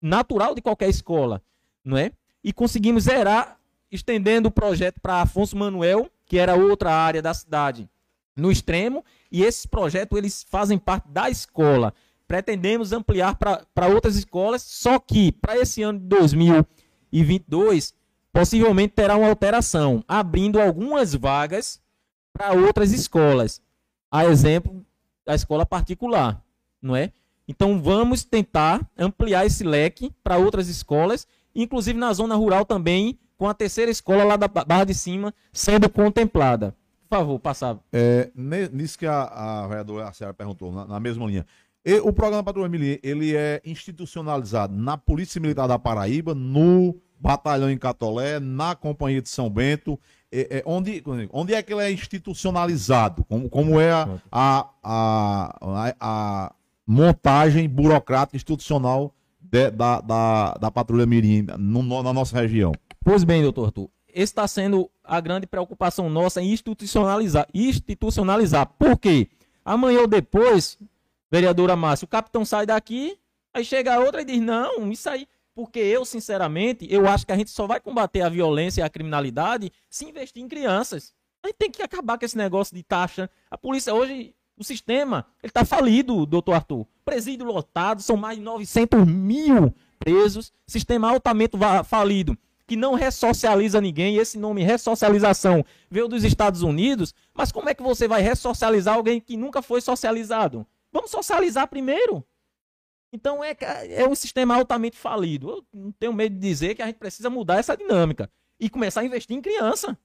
[SPEAKER 3] natural de qualquer escola, não é? E conseguimos zerar, estendendo o projeto para Afonso Manuel, que era outra área da cidade, no extremo, e esses projetos eles fazem parte da escola. Pretendemos ampliar para outras escolas, só que para esse ano de 2022, possivelmente terá uma alteração, abrindo algumas vagas para outras escolas. A exemplo da escola particular, não é? Então vamos tentar ampliar esse leque para outras escolas, inclusive na zona rural também, com a terceira escola lá da Barra de Cima sendo contemplada. Por favor, passar.
[SPEAKER 1] É, nisso que a, a vereadora a senhora perguntou, na, na mesma linha. E o programa Patrulha Militar, ele é institucionalizado na Polícia Militar da Paraíba, no Batalhão em Catolé, na Companhia de São Bento. É, é, onde, onde é que ele é institucionalizado? Como, como é a, a, a, a- montagem burocrática institucional de- da, da, da Patrulha Mirim no- na nossa região?
[SPEAKER 3] Pois bem, doutor Arthur, está sendo a grande preocupação nossa em institucionalizar. Institucionalizar. Por quê? Amanhã ou depois, vereadora Márcia, o capitão sai daqui, aí chega outra e diz, não, isso aí... Porque eu, sinceramente, eu acho que a gente só vai combater a violência e a criminalidade se investir em crianças. A gente tem que acabar com esse negócio de taxa. A polícia hoje, o sistema, ele está falido, doutor Arthur. Presídio lotado, são mais de 900 mil presos. Sistema altamente falido, que não ressocializa ninguém. Esse nome ressocialização veio dos Estados Unidos. Mas como é que você vai ressocializar alguém que nunca foi socializado? Vamos socializar primeiro. Então é, é um sistema altamente falido. Eu não tenho medo de dizer que a gente precisa mudar essa dinâmica e começar a investir em criança.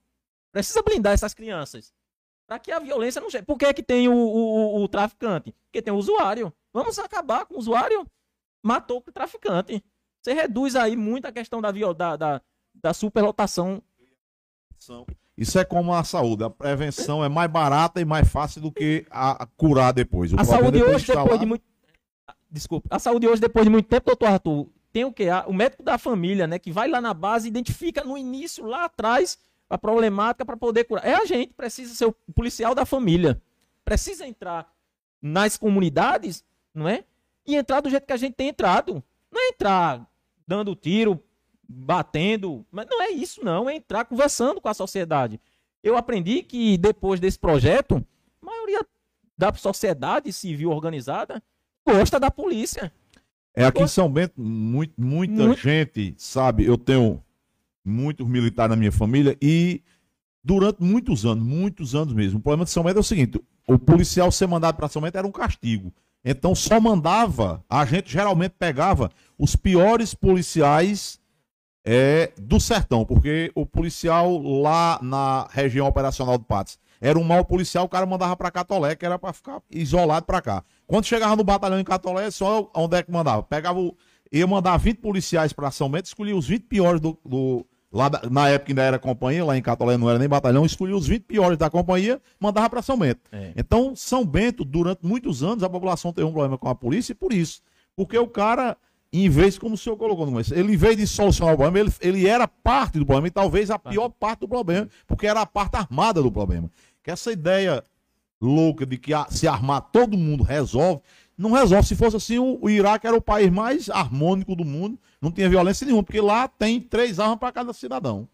[SPEAKER 3] Precisa blindar essas crianças. Para que a violência não chegue. Por que, é que tem o, o, o- traficante? Porque tem o usuário. Vamos acabar com o usuário. Matou o traficante. Você reduz aí muito a questão da, da, da, da superlotação.
[SPEAKER 1] Isso é como a saúde. A prevenção é mais barata e mais fácil do que a, curar depois. O
[SPEAKER 3] A saúde
[SPEAKER 1] depois
[SPEAKER 3] hoje, depois de muito. Desculpa. A saúde hoje, depois de muito tempo, doutor Arthur, tem o quê? A- O médico da família, né? Que vai lá na base, identifica no início, lá atrás, a problemática para poder curar. É a gente, precisa ser o policial da família. Precisa entrar nas comunidades, não é? E entrar do jeito que a gente tem entrado. Não é entrar dando tiro, batendo. Mas não é isso, não. É entrar conversando com a sociedade. Eu aprendi que depois desse projeto, a maioria da sociedade civil organizada gosta da polícia.
[SPEAKER 1] É aqui em São Bento, muito, muita
[SPEAKER 3] Muito.
[SPEAKER 1] gente, sabe? Eu tenho muitos militares na minha família e durante muitos anos, muitos anos mesmo. O problema de São Bento é o seguinte: o policial ser mandado para São Bento era um castigo. Então só mandava, a gente geralmente pegava os piores policiais é, do sertão, porque o policial lá na região operacional do Patos era um mau policial, o cara mandava para Catolé, que era para ficar isolado para cá. Quando chegava no batalhão em Catolé, só onde é que mandava? Pegava o, ia mandar 20 policiais para São Bento, escolhia os 20 piores do, do lá da- na época ainda era companhia, lá em Catolé não era nem batalhão, escolhia os 20 piores da companhia, mandava para São Bento.
[SPEAKER 3] É.
[SPEAKER 1] Então, São Bento, durante muitos anos, a população teve um problema com a polícia por isso. Porque o cara, em vez, como o senhor colocou no começo, ele, em vez de solucionar o problema, ele, ele era parte do problema, e talvez a pior parte do problema, porque era a parte armada do problema. Que essa ideia louca de que a- se armar todo mundo resolve, não resolve. Se fosse assim, o, o Iraque era o país mais harmônico do mundo, não tinha violência nenhuma, porque lá tem três armas para cada cidadão.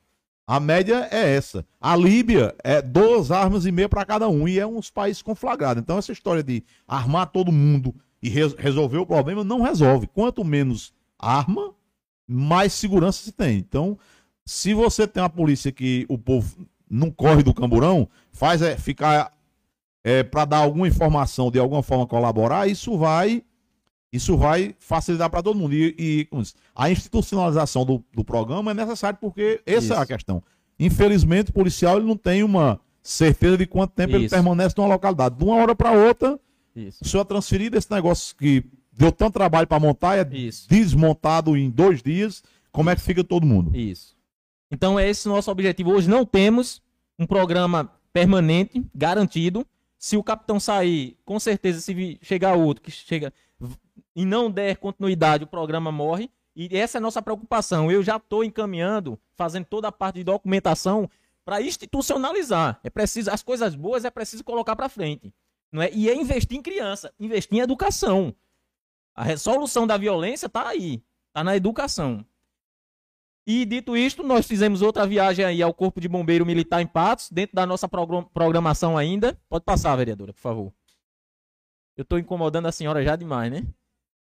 [SPEAKER 1] A média é essa. A Líbia é duas armas e meia para cada um, e é uns países conflagrados. Então, essa história de armar todo mundo e res- resolver o problema não resolve. Quanto menos arma, mais segurança se tem. Então, se você tem uma polícia que o povo não corre do camburão, faz é ficar é, para dar alguma informação, de alguma forma colaborar, isso vai isso vai facilitar para todo mundo. E, e, a institucionalização do, do programa é necessário porque essa é a
[SPEAKER 3] Isso.
[SPEAKER 1] questão. Infelizmente, o policial ele não tem uma certeza de quanto tempo ele
[SPEAKER 3] Isso.
[SPEAKER 1] permanece numa localidade. De uma hora para outra,
[SPEAKER 3] Isso.
[SPEAKER 1] o senhor é transferido esse negócio que deu tanto trabalho para montar, é
[SPEAKER 3] Isso.
[SPEAKER 1] desmontado em dois dias. Como é que fica todo mundo?
[SPEAKER 3] Isso. Então é esse o nosso objetivo. Hoje não temos um programa permanente, garantido. Se o capitão sair, com certeza, se chegar outro que chega e não der continuidade, o programa morre. E essa é a nossa preocupação. Eu já estou encaminhando, fazendo toda a parte de documentação para institucionalizar. É preciso as coisas boas é preciso colocar para frente, não é? E é investir em criança, investir em educação. A resolução da violência está aí, está na educação. E dito isto, nós fizemos outra viagem aí ao Corpo de Bombeiro Militar em Patos, dentro da nossa program- programação ainda. Pode passar, vereadora, por favor. Eu estou incomodando a senhora já demais, né?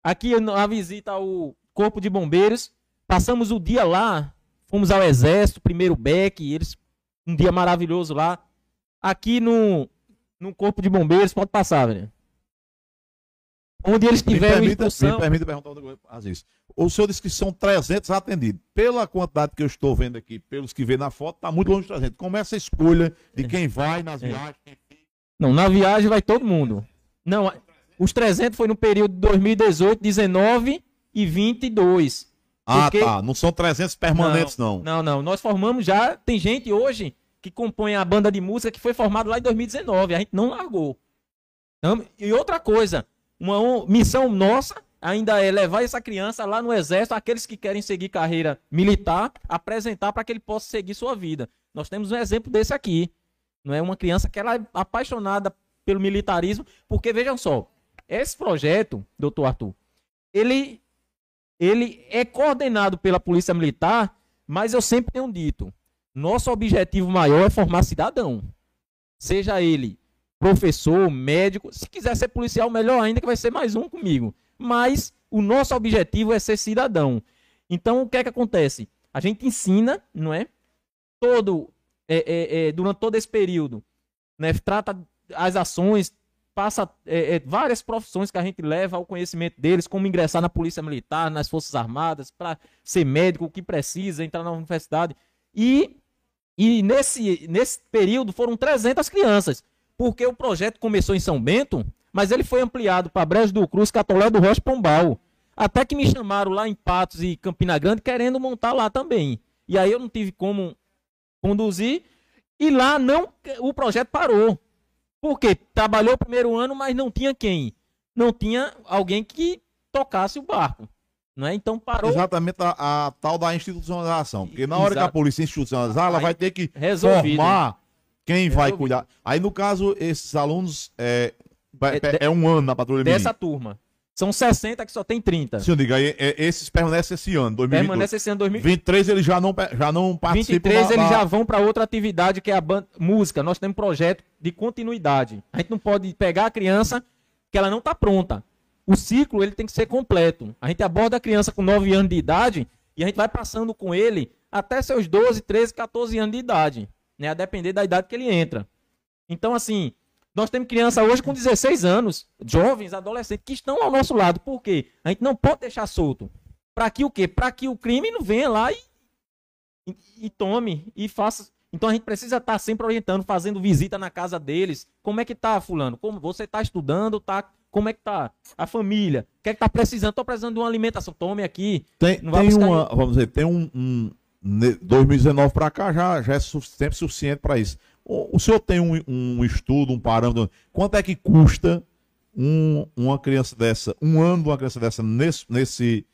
[SPEAKER 3] Aqui a visita ao Corpo de Bombeiros. Passamos o dia lá, fomos ao Exército, primeiro BEC, eles um dia maravilhoso lá. Aqui no, no Corpo de Bombeiros, pode passar, velho. Onde eles
[SPEAKER 1] Me
[SPEAKER 3] tiveram
[SPEAKER 1] permita,
[SPEAKER 3] instrução.
[SPEAKER 1] me permita perguntar outra coisa. O senhor disse que são 300 atendidos. Pela quantidade que eu estou vendo aqui, pelos que vê na foto, está muito longe de 300. Como é essa escolha de quem vai nas
[SPEAKER 3] É.
[SPEAKER 1] viagens?
[SPEAKER 3] Não, na viagem vai todo mundo. Não, os 300 foi no período de 2018, 19 e 22.
[SPEAKER 1] Ah,
[SPEAKER 3] Porque-
[SPEAKER 1] tá. Não são 300 permanentes, não.
[SPEAKER 3] Não, não. Nós formamos já. Tem gente hoje que compõe a banda de música que foi formada lá em 2019. A gente não largou. Então, e outra coisa, uma missão nossa ainda é levar essa criança lá no exército, aqueles que querem seguir carreira militar, apresentar para que ele possa seguir sua vida. Nós temos um exemplo desse aqui. Não é uma criança que ela é apaixonada pelo militarismo, porque vejam só, esse projeto, doutor Arthur, ele ele é coordenado pela Polícia Militar, mas eu sempre tenho dito, nosso objetivo maior é formar cidadão. Seja ele professor, médico, se quiser ser policial, melhor ainda que vai ser mais um comigo. Mas o nosso objetivo é ser cidadão. Então, o que é que acontece? A gente ensina, não é? Todo, é, é, é, durante todo esse período, né? Trata as ações, passa é, é, várias profissões que a gente leva ao conhecimento deles, como ingressar na Polícia Militar, nas Forças Armadas, para ser médico, o que precisa, entrar na universidade. E, e nesse, nesse período foram 300 crianças, porque o projeto começou em São Bento, mas ele foi ampliado para Brejo do Cruz, Catolé do Rocha Pombal. Até que me chamaram lá em Patos e Campina Grande querendo montar lá também. E aí eu não tive como conduzir. E lá não, o projeto parou. Porque trabalhou o primeiro ano, mas não tinha quem? Não tinha alguém que tocasse o barco. Não é? Então parou.
[SPEAKER 1] Exatamente a, a tal da institucionalização. Porque na hora que a
[SPEAKER 3] Exato.
[SPEAKER 1] polícia institucionalizar, ela
[SPEAKER 3] Aí,
[SPEAKER 1] vai ter que
[SPEAKER 3] resolvido.
[SPEAKER 1] formar quem vai
[SPEAKER 3] Resolvido.
[SPEAKER 1] cuidar. Aí, no caso, esses alunos é, vai-
[SPEAKER 3] É de-
[SPEAKER 1] é um ano na patrulha
[SPEAKER 3] Dessa turma. São 60 que só tem 30.
[SPEAKER 1] Se eu diga, aí, é, esses permanecem esse ano, 2022.
[SPEAKER 3] Permanece esse ano 2020.
[SPEAKER 1] 23 eles já não, já não participam
[SPEAKER 3] 23
[SPEAKER 1] da-
[SPEAKER 3] eles
[SPEAKER 1] da-
[SPEAKER 3] já vão para outra atividade que é a música. Nós temos projeto de continuidade. A gente não pode pegar a criança que ela não está pronta. O ciclo ele tem que ser completo. A gente aborda a criança com 9 anos de idade e a gente vai passando com ele até seus 12, 13, 14 anos de idade, né? A depender da idade que ele entra. Então assim, nós temos criança hoje com 16 anos, jovens, adolescentes que estão ao nosso lado. Por quê? A gente não pode deixar solto. Para que o quê? Para que o crime não venha lá e e, e tome e faça. Então a gente precisa estar sempre orientando, fazendo visita na casa deles. Como é que tá, fulano? Como você está estudando, tá como é que tá a família, o que é que tá precisando, tô precisando de uma alimentação, tome aqui.
[SPEAKER 1] Tem, tem uma, vamos dizer, tem um, um ne- 2019 para cá já, já é tempo suficiente para isso. O, o senhor tem um, um estudo, um parâmetro, quanto é que custa um- uma criança dessa, um ano de uma criança dessa nesse, nesse,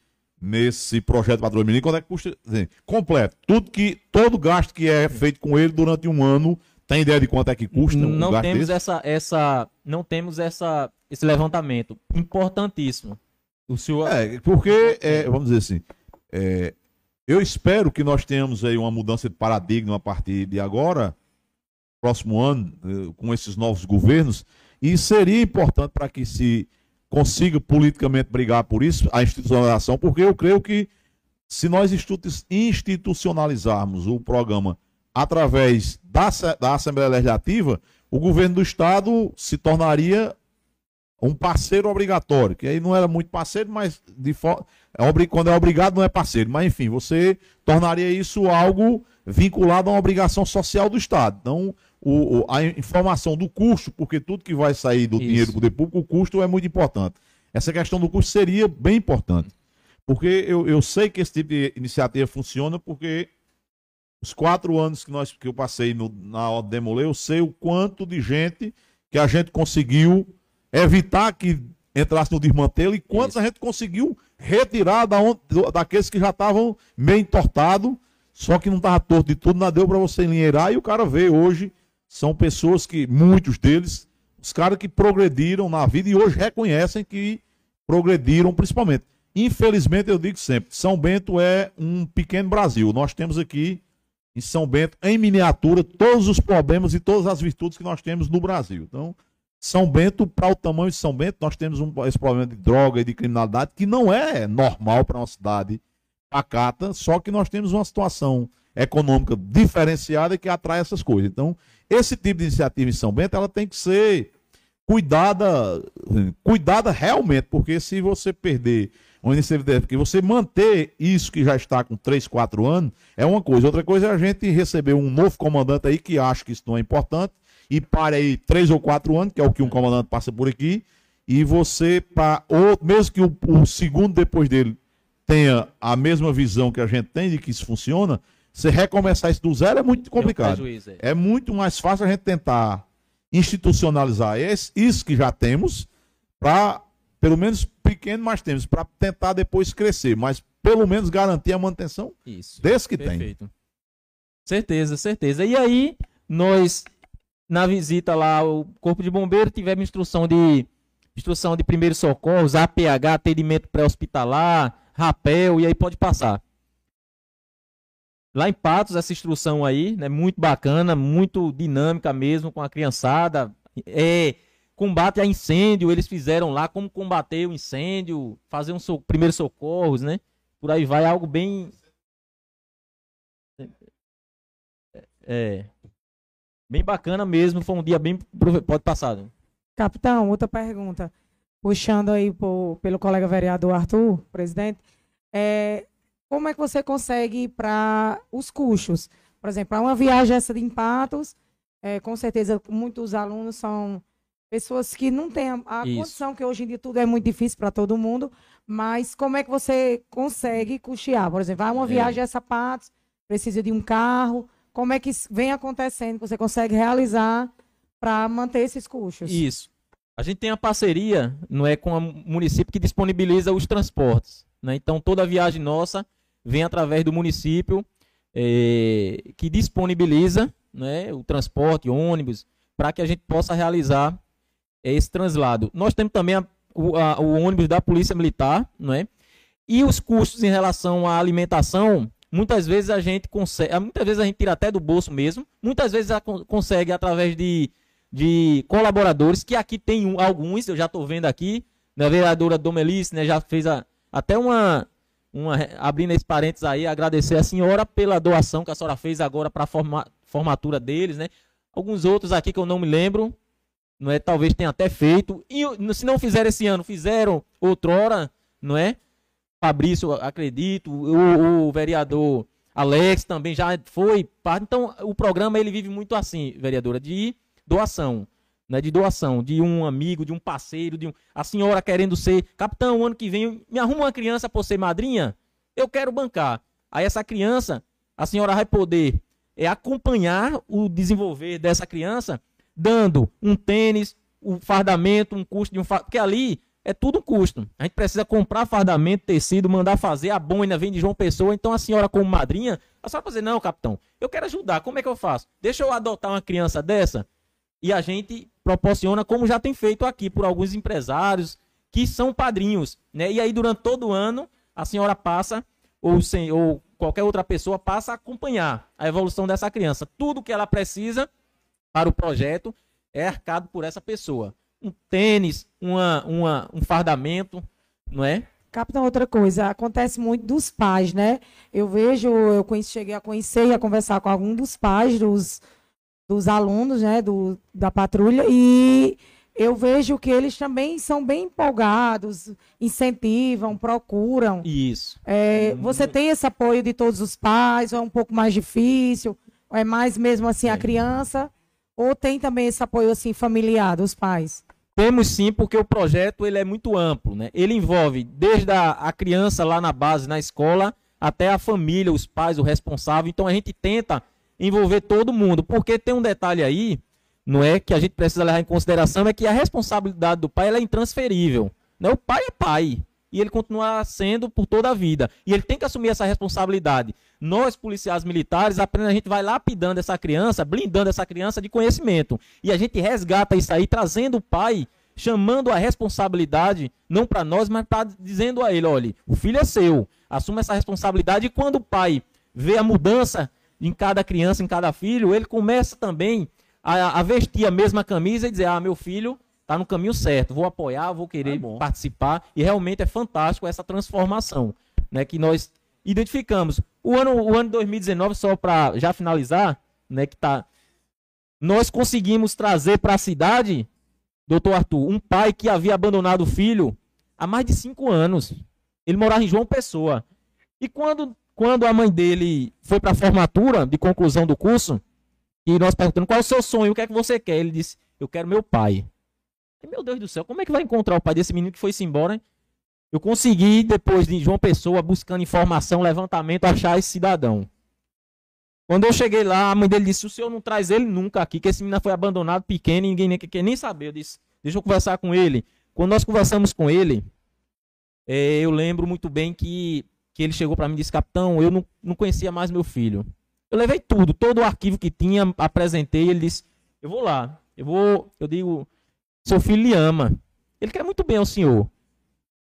[SPEAKER 1] nesse projeto Patrulha Menino, quanto é que custa, assim, completo, tudo que, todo gasto que é feito com ele durante um ano, tem ideia de quanto é que custa um
[SPEAKER 3] não temos
[SPEAKER 1] desse?
[SPEAKER 3] essa, essa, não temos essa, esse levantamento importantíssimo. O senhor
[SPEAKER 1] É, porque, é, vamos dizer assim, é, eu espero que nós tenhamos aí uma mudança de paradigma a partir de agora, próximo ano, eh, com esses novos governos, e seria importante para que se consiga politicamente brigar por isso, a institucionalização, porque eu creio que se nós institu- institucionalizarmos o programa através da, da Assembleia Legislativa, o governo do Estado se tornaria um parceiro obrigatório, que aí não era muito parceiro, mas de fo- é quando é obrigado não é parceiro. Mas enfim, você tornaria isso algo vinculado a uma obrigação social do Estado. Então, o- a informação do custo, porque tudo que vai sair do
[SPEAKER 3] Isso.
[SPEAKER 1] dinheiro do poder público, o custo é muito importante. Essa questão do custo seria bem importante. Porque eu, eu sei que esse tipo de iniciativa funciona, porque os quatro anos que, nós, que eu passei no, na hora de demoler, eu sei o quanto de gente que a gente conseguiu evitar que entrasse no desmantelo e quantos
[SPEAKER 3] Isso.
[SPEAKER 1] a gente conseguiu retirar da onde- daqueles que já estavam meio entortados, só que não estava torto de tudo, não deu para você enlinheirar e o cara vê hoje, são pessoas que, muitos deles, os caras que progrediram na vida e hoje reconhecem que progrediram principalmente. Infelizmente, eu digo sempre, São Bento é um pequeno Brasil. Nós temos aqui em São Bento, em miniatura, todos os problemas e todas as virtudes que nós temos no Brasil. Então, São Bento, para o tamanho de São Bento, nós temos um- esse problema de droga e de criminalidade que não é normal para uma cidade pacata, só que nós temos uma situação econômica diferenciada que atrai essas coisas. Então, esse tipo de iniciativa em São Bento, ela tem que ser cuidada, cuidada realmente, porque se você perder uma iniciativa porque você manter isso que já está com 3, 4 anos, é uma coisa. Outra coisa é a gente receber um novo comandante aí que acha que isso não é importante e pare aí 3 ou 4 anos, que é o que um comandante passa por aqui, e você, pra, ou, mesmo que o, o segundo depois dele tenha a mesma visão que a gente tem de que isso funciona, você recomeçar isso do zero é muito
[SPEAKER 3] tem
[SPEAKER 1] complicado.
[SPEAKER 3] prejuízo, é.
[SPEAKER 1] É muito mais fácil a gente tentar institucionalizar esse- isso que já temos, para, pelo menos pequeno, mas temos, para tentar depois crescer, mas pelo menos garantir a manutenção
[SPEAKER 3] Isso.
[SPEAKER 1] desse que tem.
[SPEAKER 3] Perfeito. Certeza, certeza. E aí, nós, na visita lá ao Corpo de Bombeiro, tivemos instrução de instrução de primeiros socorros, APH, atendimento pré-hospitalar, rapel, e aí pode passar. Lá em Patos, essa instrução aí, né, muito bacana, muito dinâmica mesmo com a criançada. É, combate a incêndio, eles fizeram lá como combater o incêndio, fazer um so, primeiros socorros, né? Por aí vai, algo bem É. Bem bacana mesmo, foi um dia bem. Pode passar. né?
[SPEAKER 5] Capitão, outra pergunta. Puxando aí por- pelo colega vereador Arthur, presidente. É, como é que você consegue para os custos? Por exemplo, para uma viagem essa de Empatos, é, com certeza muitos alunos são pessoas que não têm a, a
[SPEAKER 3] Isso.
[SPEAKER 5] condição, que hoje em dia tudo é muito difícil para todo mundo, mas como é que você consegue custear? Por exemplo, vai uma
[SPEAKER 3] É.
[SPEAKER 5] viagem a essa Patos, precisa de um carro, como é que vem acontecendo, que você consegue realizar para manter esses custos?
[SPEAKER 3] Isso. A gente tem a parceria, não é, com o município que disponibiliza os transportes. Né? Então toda viagem nossa vem através do município eh, que disponibiliza né, o transporte, ônibus, para que a gente possa realizar esse translado. Nós temos também a- o, a- o ônibus da Polícia Militar, não é? E os custos em relação à alimentação, muitas vezes a gente consegue, muitas vezes a gente tira até do bolso mesmo, muitas vezes a con- consegue através de, de colaboradores, que aqui tem um- alguns, eu já estou vendo aqui, né, a vereadora Domelice, né, já fez a- até uma, uma, abrindo esse parênteses aí, agradecer a senhora pela doação que a senhora fez agora para a forma, formatura deles, né? Alguns outros aqui que eu não me lembro, não é? Talvez tenha até feito. E se não fizeram esse ano, fizeram outrora, não é? Fabrício, acredito, o, o vereador Alex também já foi parte. Então, o programa ele vive muito assim, vereadora, de doação, né, de doação, de um amigo, de um parceiro, de um, a senhora querendo ser capitão, ano que vem me arruma uma criança para ser madrinha, eu quero bancar. Aí essa criança, a senhora vai poder é, acompanhar o desenvolver dessa criança, dando um tênis, o um fardamento, um custo de um fardamento, porque ali é tudo um custo. A gente precisa comprar fardamento, tecido, mandar fazer, a boina vem de João Pessoa, então a senhora como madrinha, a senhora fazer, não, capitão, eu quero ajudar, como é que eu faço? Deixa eu adotar uma criança dessa? E a gente proporciona, como já tem feito aqui por alguns empresários que são padrinhos, né? E aí durante todo o ano a senhora passa ou, sem, ou qualquer outra pessoa passa a acompanhar a evolução dessa criança. Tudo que ela precisa para o projeto é arcado por essa pessoa. Um tênis, uma, uma, um fardamento, não é?
[SPEAKER 5] Capitão, outra coisa, acontece muito dos pais, né? Eu vejo, eu conheci, cheguei a conhecer e a conversar com algum dos pais dos, dos alunos, né, do, da patrulha, e eu vejo que eles também são bem empolgados, incentivam, procuram.
[SPEAKER 3] Isso.
[SPEAKER 5] É, você tem esse apoio de todos os pais, ou é um pouco mais difícil, ou é mais mesmo assim a criança, ou tem também esse apoio assim familiar dos pais?
[SPEAKER 3] Temos sim, porque o projeto ele é muito amplo, né? Ele envolve desde a, a criança lá na base, na escola, até a família, os pais, o responsável. Então a gente tenta envolver todo mundo, porque tem um detalhe aí, não é que a gente precisa levar em consideração é que a responsabilidade do pai é intransferível. Né? O pai é pai e ele continua sendo por toda a vida. E ele tem que assumir essa responsabilidade. Nós, policiais militares, apenas a gente vai lapidando essa criança, blindando essa criança de conhecimento. E a gente resgata isso aí, trazendo o pai, chamando a responsabilidade, não para nós, mas para dizendo a ele: olha, o filho é seu, assuma essa responsabilidade. E quando o pai vê a mudança em cada criança, em cada filho, ele começa também a, a vestir a mesma camisa e dizer: ah, meu filho está no caminho certo, vou apoiar, vou querer ah, participar. E realmente é fantástico essa transformação né, que nós identificamos. O ano, o ano 2019, só para já finalizar, né, que tá, nós conseguimos trazer para a cidade, doutor Arthur, um pai que havia abandonado o filho há mais de cinco anos. Ele morava em João Pessoa. E quando quando a mãe dele foi para a formatura de conclusão do curso, e nós perguntando qual é o seu sonho, o que é que você quer? Ele disse: Eu quero meu pai. Meu Deus do céu, como é que vai encontrar o pai desse menino que foi-se embora? Eu consegui, depois de João Pessoa, buscando informação, levantamento, achar esse cidadão. Quando eu cheguei lá, a mãe dele disse: O senhor não traz ele nunca aqui, que esse menino foi abandonado pequeno ninguém nem quer nem saber. Eu disse: Deixa eu conversar com ele. Quando nós conversamos com ele, é, eu lembro muito bem que que ele chegou para mim e disse: Capitão, eu não, não conhecia mais meu filho. Eu levei tudo, todo o arquivo que tinha, apresentei. Ele disse: Eu vou lá, eu vou. Eu digo: Seu filho lhe ama. Ele quer muito bem ao senhor.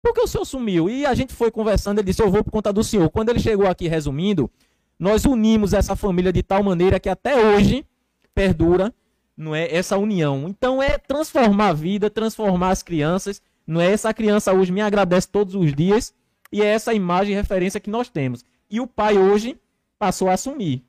[SPEAKER 3] Por que o senhor sumiu? E a gente foi conversando. Ele disse: Eu vou por conta do senhor. Quando ele chegou aqui, resumindo, nós unimos essa família de tal maneira que até hoje perdura não é essa união. Então é transformar a vida, transformar as crianças. Não é essa criança hoje me agradece todos os dias e é essa imagem e referência que nós temos. E o pai hoje passou a assumir.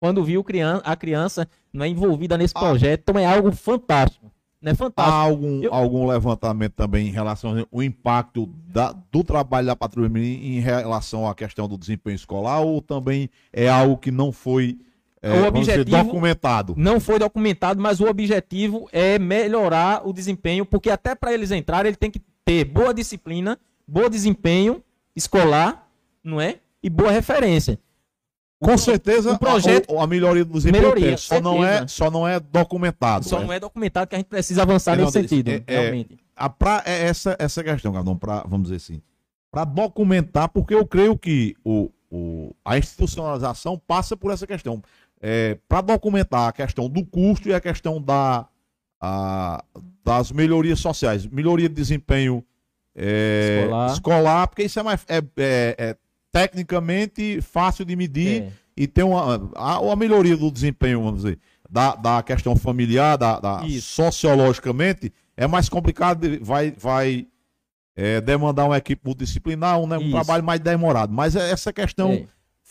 [SPEAKER 3] Quando viu a criança não é envolvida nesse ah. projeto, então é algo fantástico. Né? Fantástico.
[SPEAKER 1] Há algum, Eu... algum levantamento também em relação ao impacto da, do trabalho da patrulha em relação à questão do desempenho escolar ou também é algo que não foi é, o objetivo dizer, documentado?
[SPEAKER 3] Não foi documentado, mas o objetivo é melhorar o desempenho, porque até para eles entrarem, ele tem que ter boa disciplina, bom desempenho escolar, não é? E boa referência.
[SPEAKER 1] Com certeza, o projeto, a, a melhoria dos melhoria, só não é só não é documentado.
[SPEAKER 3] Só né? não é documentado que a gente precisa avançar nesse sentido, é,
[SPEAKER 1] é, realmente. A pra, é essa essa questão, para vamos dizer assim, para documentar, porque eu creio que o, o, a institucionalização passa por essa questão. É, para documentar a questão do custo e a questão da, a, das melhorias sociais, melhoria de desempenho é, escolar. escolar. porque isso é, mais, é, é, é tecnicamente fácil de medir é. e tem uma a, a, melhoria do desempenho, vamos dizer, da, da questão familiar, da, da sociologicamente, é mais complicado, vai, vai é, demandar uma equipe multidisciplinar, um, né, um trabalho mais demorado. Mas é essa questão é.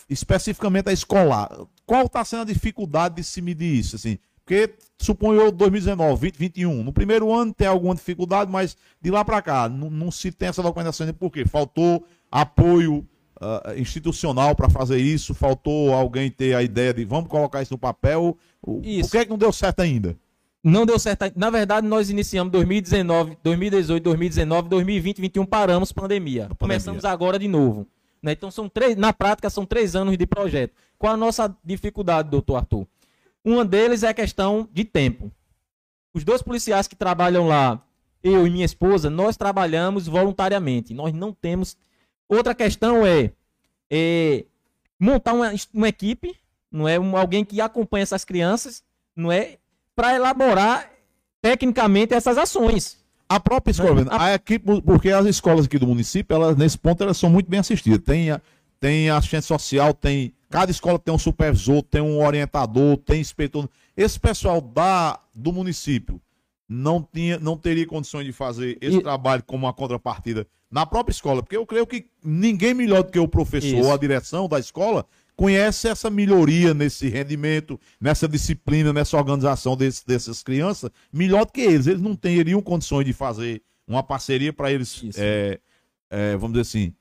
[SPEAKER 1] especificamente a escolar, qual está sendo a dificuldade de se medir isso? Assim, porque, suponho eu, 2019, 2021, no primeiro ano tem alguma dificuldade, mas de lá para cá não, não, se tem essa documentação. Por quê? Faltou apoio uh, institucional para fazer isso, faltou alguém ter a ideia de vamos colocar isso no papel. Isso. Por que, é que não deu certo ainda?
[SPEAKER 3] Não deu certo. Na verdade, nós iniciamos 2019, 2018, 2019, 2020, 2021, paramos pandemia.
[SPEAKER 1] pandemia.
[SPEAKER 3] Começamos agora de novo. né? Então, são três, na prática, são três anos de projeto. Qual a nossa dificuldade, doutor Arthur? Uma deles é a questão de tempo. Os dois policiais que trabalham lá, eu e minha esposa, nós trabalhamos voluntariamente. Nós não temos. Outra questão é, é montar uma, uma equipe, não é? Um, alguém que acompanha essas crianças, não é? Para elaborar tecnicamente essas ações.
[SPEAKER 1] A própria escola,
[SPEAKER 3] A-
[SPEAKER 1] a equipe, porque as escolas aqui do município, elas, nesse ponto, elas são muito bem assistidas. Tem, a- tem assistente social, tem. Cada escola tem um supervisor, tem um orientador, tem inspetor. Esse pessoal da, do município não, tinha, não teria condições de fazer esse
[SPEAKER 3] E-
[SPEAKER 1] trabalho como uma contrapartida na própria escola, porque eu creio que ninguém melhor do que o professor
[SPEAKER 3] Isso.
[SPEAKER 1] ou a direção da escola conhece essa melhoria nesse rendimento, nessa disciplina, nessa organização desse- dessas crianças, melhor do que eles. Eles não teriam condições de fazer uma parceria para eles, é, é, vamos dizer assim,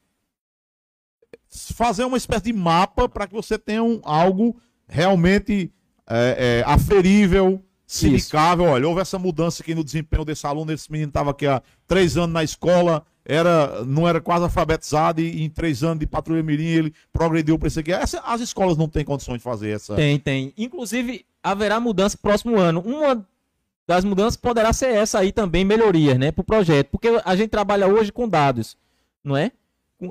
[SPEAKER 1] fazer uma espécie de mapa para que você tenha um, algo realmente é, é, aferível, sindicável. Olha, houve essa mudança aqui no desempenho desse aluno. Esse menino estava aqui há três anos na escola, era, não era quase alfabetizado, e em três anos de patrulha mirim ele progrediu para isso aqui. Essa, as escolas não têm condições de fazer essa.
[SPEAKER 3] Tem, tem. Inclusive, haverá mudança próximo ano. Uma das mudanças poderá ser essa aí também, melhorias, né, para o projeto. Porque a gente trabalha hoje com dados, não é?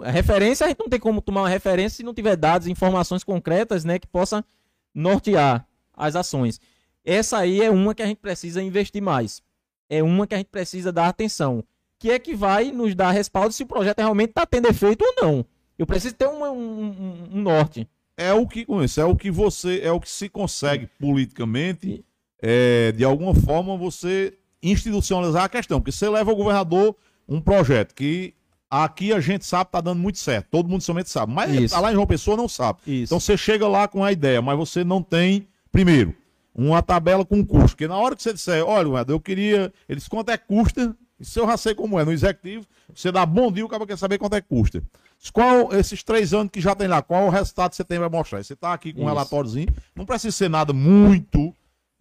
[SPEAKER 3] A referência, a gente não tem como tomar uma referência se não tiver dados, informações concretas, né, que possa nortear as ações. Essa aí é uma que a gente precisa investir mais. É uma que a gente precisa dar atenção. Que é que vai nos dar respaldo se o projeto realmente está tendo efeito ou não. Eu preciso ter um- um- um norte.
[SPEAKER 1] é o que isso, é o que você é o que se consegue politicamente é, de alguma forma você institucionalizar a questão porque você leva ao governador um projeto que aqui a gente sabe tá dando muito certo todo mundo somente sabe mas
[SPEAKER 3] Isso.
[SPEAKER 1] lá em João Pessoa não sabe
[SPEAKER 3] Isso.
[SPEAKER 1] então você chega lá com a ideia mas você não tem primeiro uma tabela com custo porque na hora que você disser olha governador, eu queria eles quanto é que custa isso eu já sei como é no executivo você dá bom dia o cara quer saber quanto é que custa qual esses três anos que já tem lá, qual o resultado que você tem vai mostrar? Você está aqui com um
[SPEAKER 3] Isso.
[SPEAKER 1] relatóriozinho, não precisa ser nada muito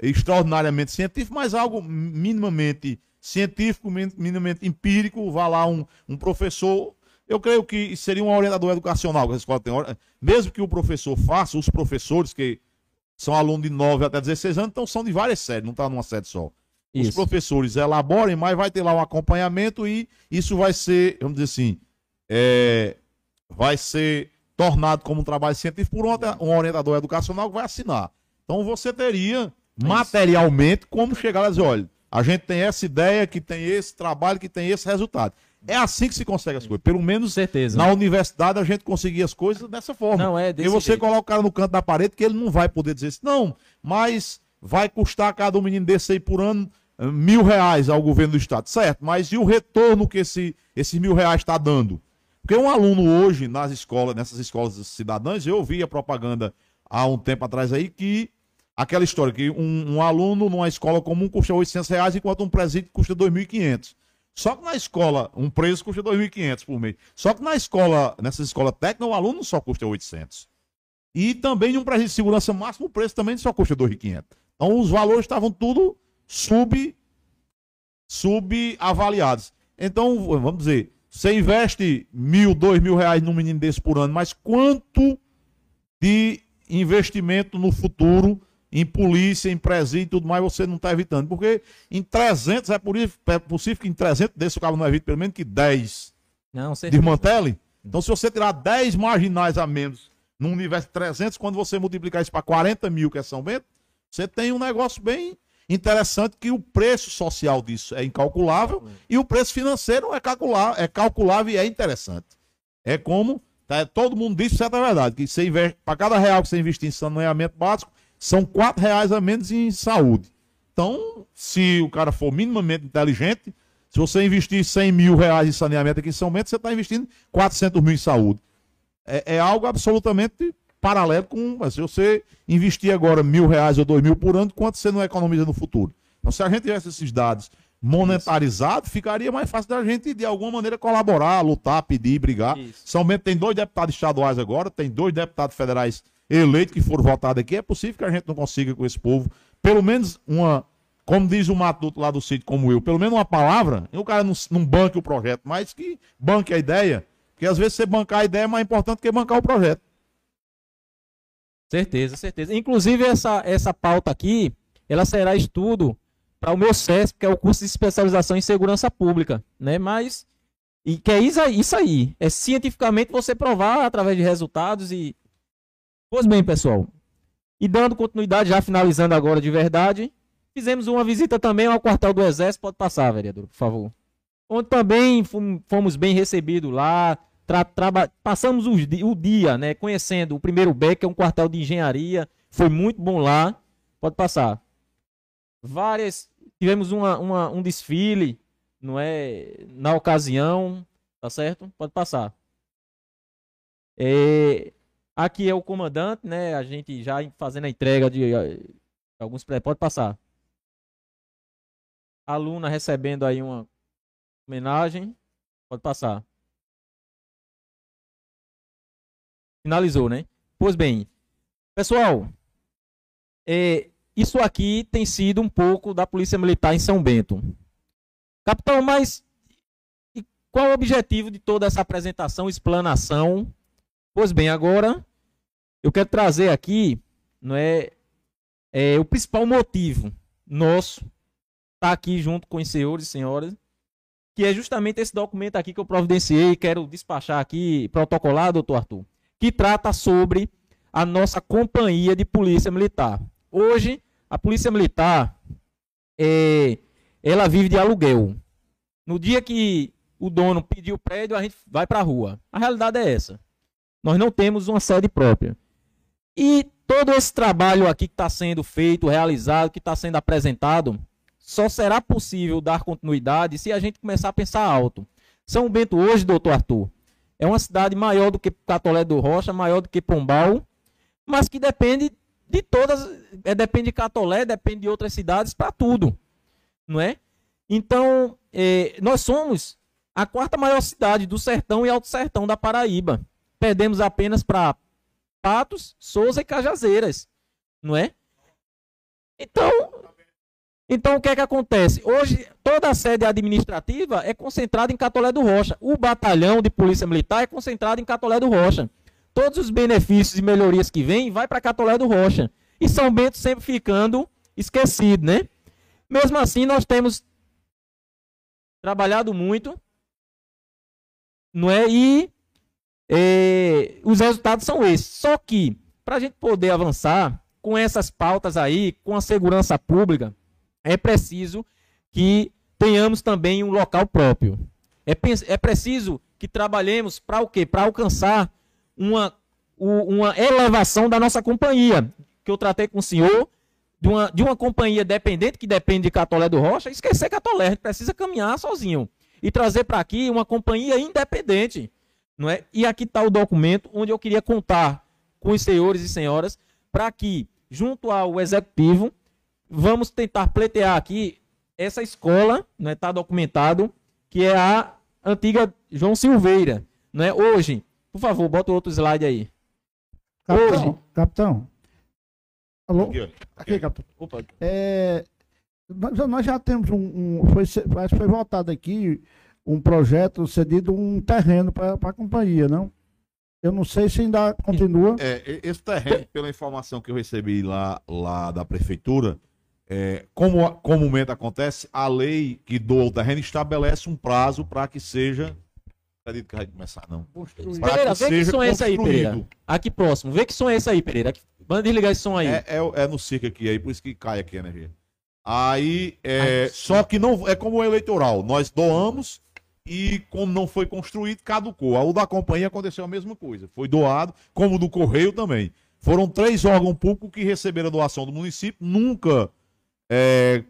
[SPEAKER 1] extraordinariamente científico, mas algo minimamente científico, min- minimamente empírico, vá lá um, um professor. Eu creio que seria um orientador educacional que a escola tem. Mesmo que o professor faça, os professores que são alunos de 9 até 16 anos, então são de várias séries, não está numa série só os
[SPEAKER 3] Isso.
[SPEAKER 1] professores elaborem, mas vai ter lá um acompanhamento e isso vai ser, vamos dizer assim, é, vai ser tornado como um trabalho científico por um, um orientador educacional que vai assinar. Então você teria materialmente como chegar e dizer, olha, a gente tem essa ideia, que tem esse trabalho, que tem esse resultado. É assim que se consegue as coisas. Pelo menos
[SPEAKER 3] certeza.
[SPEAKER 1] na universidade a gente conseguia as coisas dessa forma.
[SPEAKER 3] Não, é
[SPEAKER 1] e
[SPEAKER 3] desse
[SPEAKER 1] você
[SPEAKER 3] jeito.
[SPEAKER 1] coloca o cara no canto da parede que ele não vai poder dizer isso. Não, mas vai custar cada um menino desse aí por ano eh, mil reais ao governo do estado. Certo, mas e o retorno que esse, esses mil reais está dando? Porque um aluno hoje nas escolas, nessas escolas cidadãs, eu ouvi a propaganda há um tempo atrás aí que aquela história que um, um aluno numa escola comum custa 800 reais enquanto um presídio custa 2.500. Só que na escola, um preso custa 2.500 por mês. Só que na escola, nessas escolas técnicas, o aluno só custa 800. E também um presídio de segurança máximo, o preço também só custa 2.500. Então os valores estavam tudo sub subavaliados. Então, vamos dizer, você investe mil, dois mil reais num menino desse por ano, mas quanto de investimento no futuro em polícia, em presídio e tudo mais, você não está evitando? Porque em 300, é, por é possível que em 300 desse o cara não evite pelo menos que 10
[SPEAKER 3] Não, certeza.
[SPEAKER 1] desmantele? Então, se você tirar 10 marginais a menos num universo de 300, quando você multiplicar isso para 40 mil, que é São Bento, você tem um negócio bem interessante que o preço social disso é incalculável e o preço financeiro é, calcular, é calculável e é interessante. É como tá, todo mundo diz, certo é verdade, que você investe, para cada real que você investir em saneamento básico, são 4 reais a menos em saúde. Então, se o cara for minimamente inteligente, se você investir 100 mil reais em saneamento aqui em São Bento, você está investindo 400 mil em saúde. É, é algo absolutamente paralelo com. mas Se você investir agora mil reais ou dois mil por ano, quanto você não economiza no futuro? Então, se a gente tivesse esses dados monetarizados, ficaria mais fácil da gente, de alguma maneira, colaborar, lutar, pedir, brigar.
[SPEAKER 3] Isso.
[SPEAKER 1] São Bento tem dois deputados estaduais agora, tem dois deputados federais eleitos que foram votados aqui. É possível que a gente não consiga com esse povo, pelo menos uma como diz o matuto lá do sítio, como eu, pelo menos uma palavra, e o cara não, não banque o projeto, mas que banque a ideia. Porque às vezes você bancar a ideia é mais importante que bancar o projeto.
[SPEAKER 3] Certeza, certeza. Inclusive, essa, essa pauta aqui, ela será estudo para o meu CESP, que é o curso de especialização em segurança pública, né? Mas, e que é isso aí, isso aí. É cientificamente você provar através de resultados e... Pois bem, pessoal. E dando continuidade, já finalizando agora de verdade, fizemos uma visita também ao quartel do Exército. Pode passar, vereador, por favor. Onde também fomos bem recebidos lá, passamos o, dia, né, conhecendo o primeiro BEC, que é um quartel de engenharia, foi muito bom lá. Pode passar. Várias, tivemos uma, uma, um desfile, não é, na ocasião, tá certo? Pode passar. É, aqui é o comandante, né, a gente já fazendo a entrega de, de alguns, pode passar. aluna recebendo aí uma homenagem, pode passar. Finalizou, né? Pois bem, pessoal, é, isso aqui tem sido um pouco da Polícia Militar em São Bento. Capitão, mas qual o objetivo de toda essa apresentação, explanação? Pois bem, agora eu quero trazer aqui, não é, é o principal motivo nosso estar tá aqui junto com os senhores e senhoras, que é justamente esse documento aqui que eu providenciei, quero despachar aqui, protocolar, doutor Arthur que trata sobre a nossa companhia de polícia militar. Hoje, a polícia militar, é, ela vive de aluguel. No dia que o dono pediu o prédio, a gente vai para a rua. A realidade é essa. Nós não temos uma sede própria. E todo esse trabalho aqui que está sendo feito, realizado, que está sendo apresentado, só será possível dar continuidade se a gente começar a pensar alto. São Bento hoje, doutor Arthur, é uma cidade maior do que Catolé do Rocha, maior do que Pombal, mas que depende de todas, é, depende de Catolé, depende de outras cidades para tudo, não é? Então, é, nós somos a quarta maior cidade do sertão e alto sertão da Paraíba. Perdemos apenas para Patos, Souza e Cajazeiras, não é? Então, então, o que é que acontece? Hoje, toda a sede administrativa é concentrada em Catolé do Rocha. O batalhão de polícia militar é concentrado em Catolé do Rocha. Todos os benefícios e melhorias que vêm, vai para Catolé do Rocha. E São Bento sempre ficando esquecido, né? Mesmo assim, nós temos trabalhado muito, não é? E é, os resultados são esses. Só que, para a gente poder avançar com essas pautas aí, com a segurança pública, é preciso que tenhamos também um local próprio. É, é preciso que trabalhemos para o quê? Para alcançar uma, uma elevação da nossa companhia, que eu tratei com o senhor, de uma, de uma companhia dependente, que depende de Catolé do Rocha, esquecer Catolé, a gente precisa caminhar sozinho. E trazer para aqui uma companhia independente. Não é? E aqui está o documento onde eu queria contar com os senhores e senhoras para que, junto ao executivo, vamos tentar pleitear aqui essa escola, né, está documentado, que é a antiga João Silveira. Né? Hoje, por favor, bota outro slide aí.
[SPEAKER 2] Capitão, Hoje, capitão. Alô? Aqui, aqui capitão. Opa. É, nós já temos um, um foi, foi votado aqui um projeto cedido um terreno para a companhia, não? Eu não sei se ainda continua.
[SPEAKER 1] É, esse terreno, pela informação que eu recebi lá, lá da prefeitura, é, como comumente acontece, a lei que doa o terreno estabelece um prazo para que seja. Acredito que vai começar, não.
[SPEAKER 3] Pereira, vê que som é esse aí, Pereira. Aqui próximo. Vê que som é esse aí, Pereira. Manda desligar esse som aí.
[SPEAKER 1] É, é, é no circo aqui, aí por isso que cai aqui a energia. Aí, é, Ai, só que não é como o eleitoral. Nós doamos e como não foi construído, caducou. O da companhia aconteceu a mesma coisa. Foi doado, como o do Correio também. Foram três órgãos públicos que receberam a doação do município, nunca é,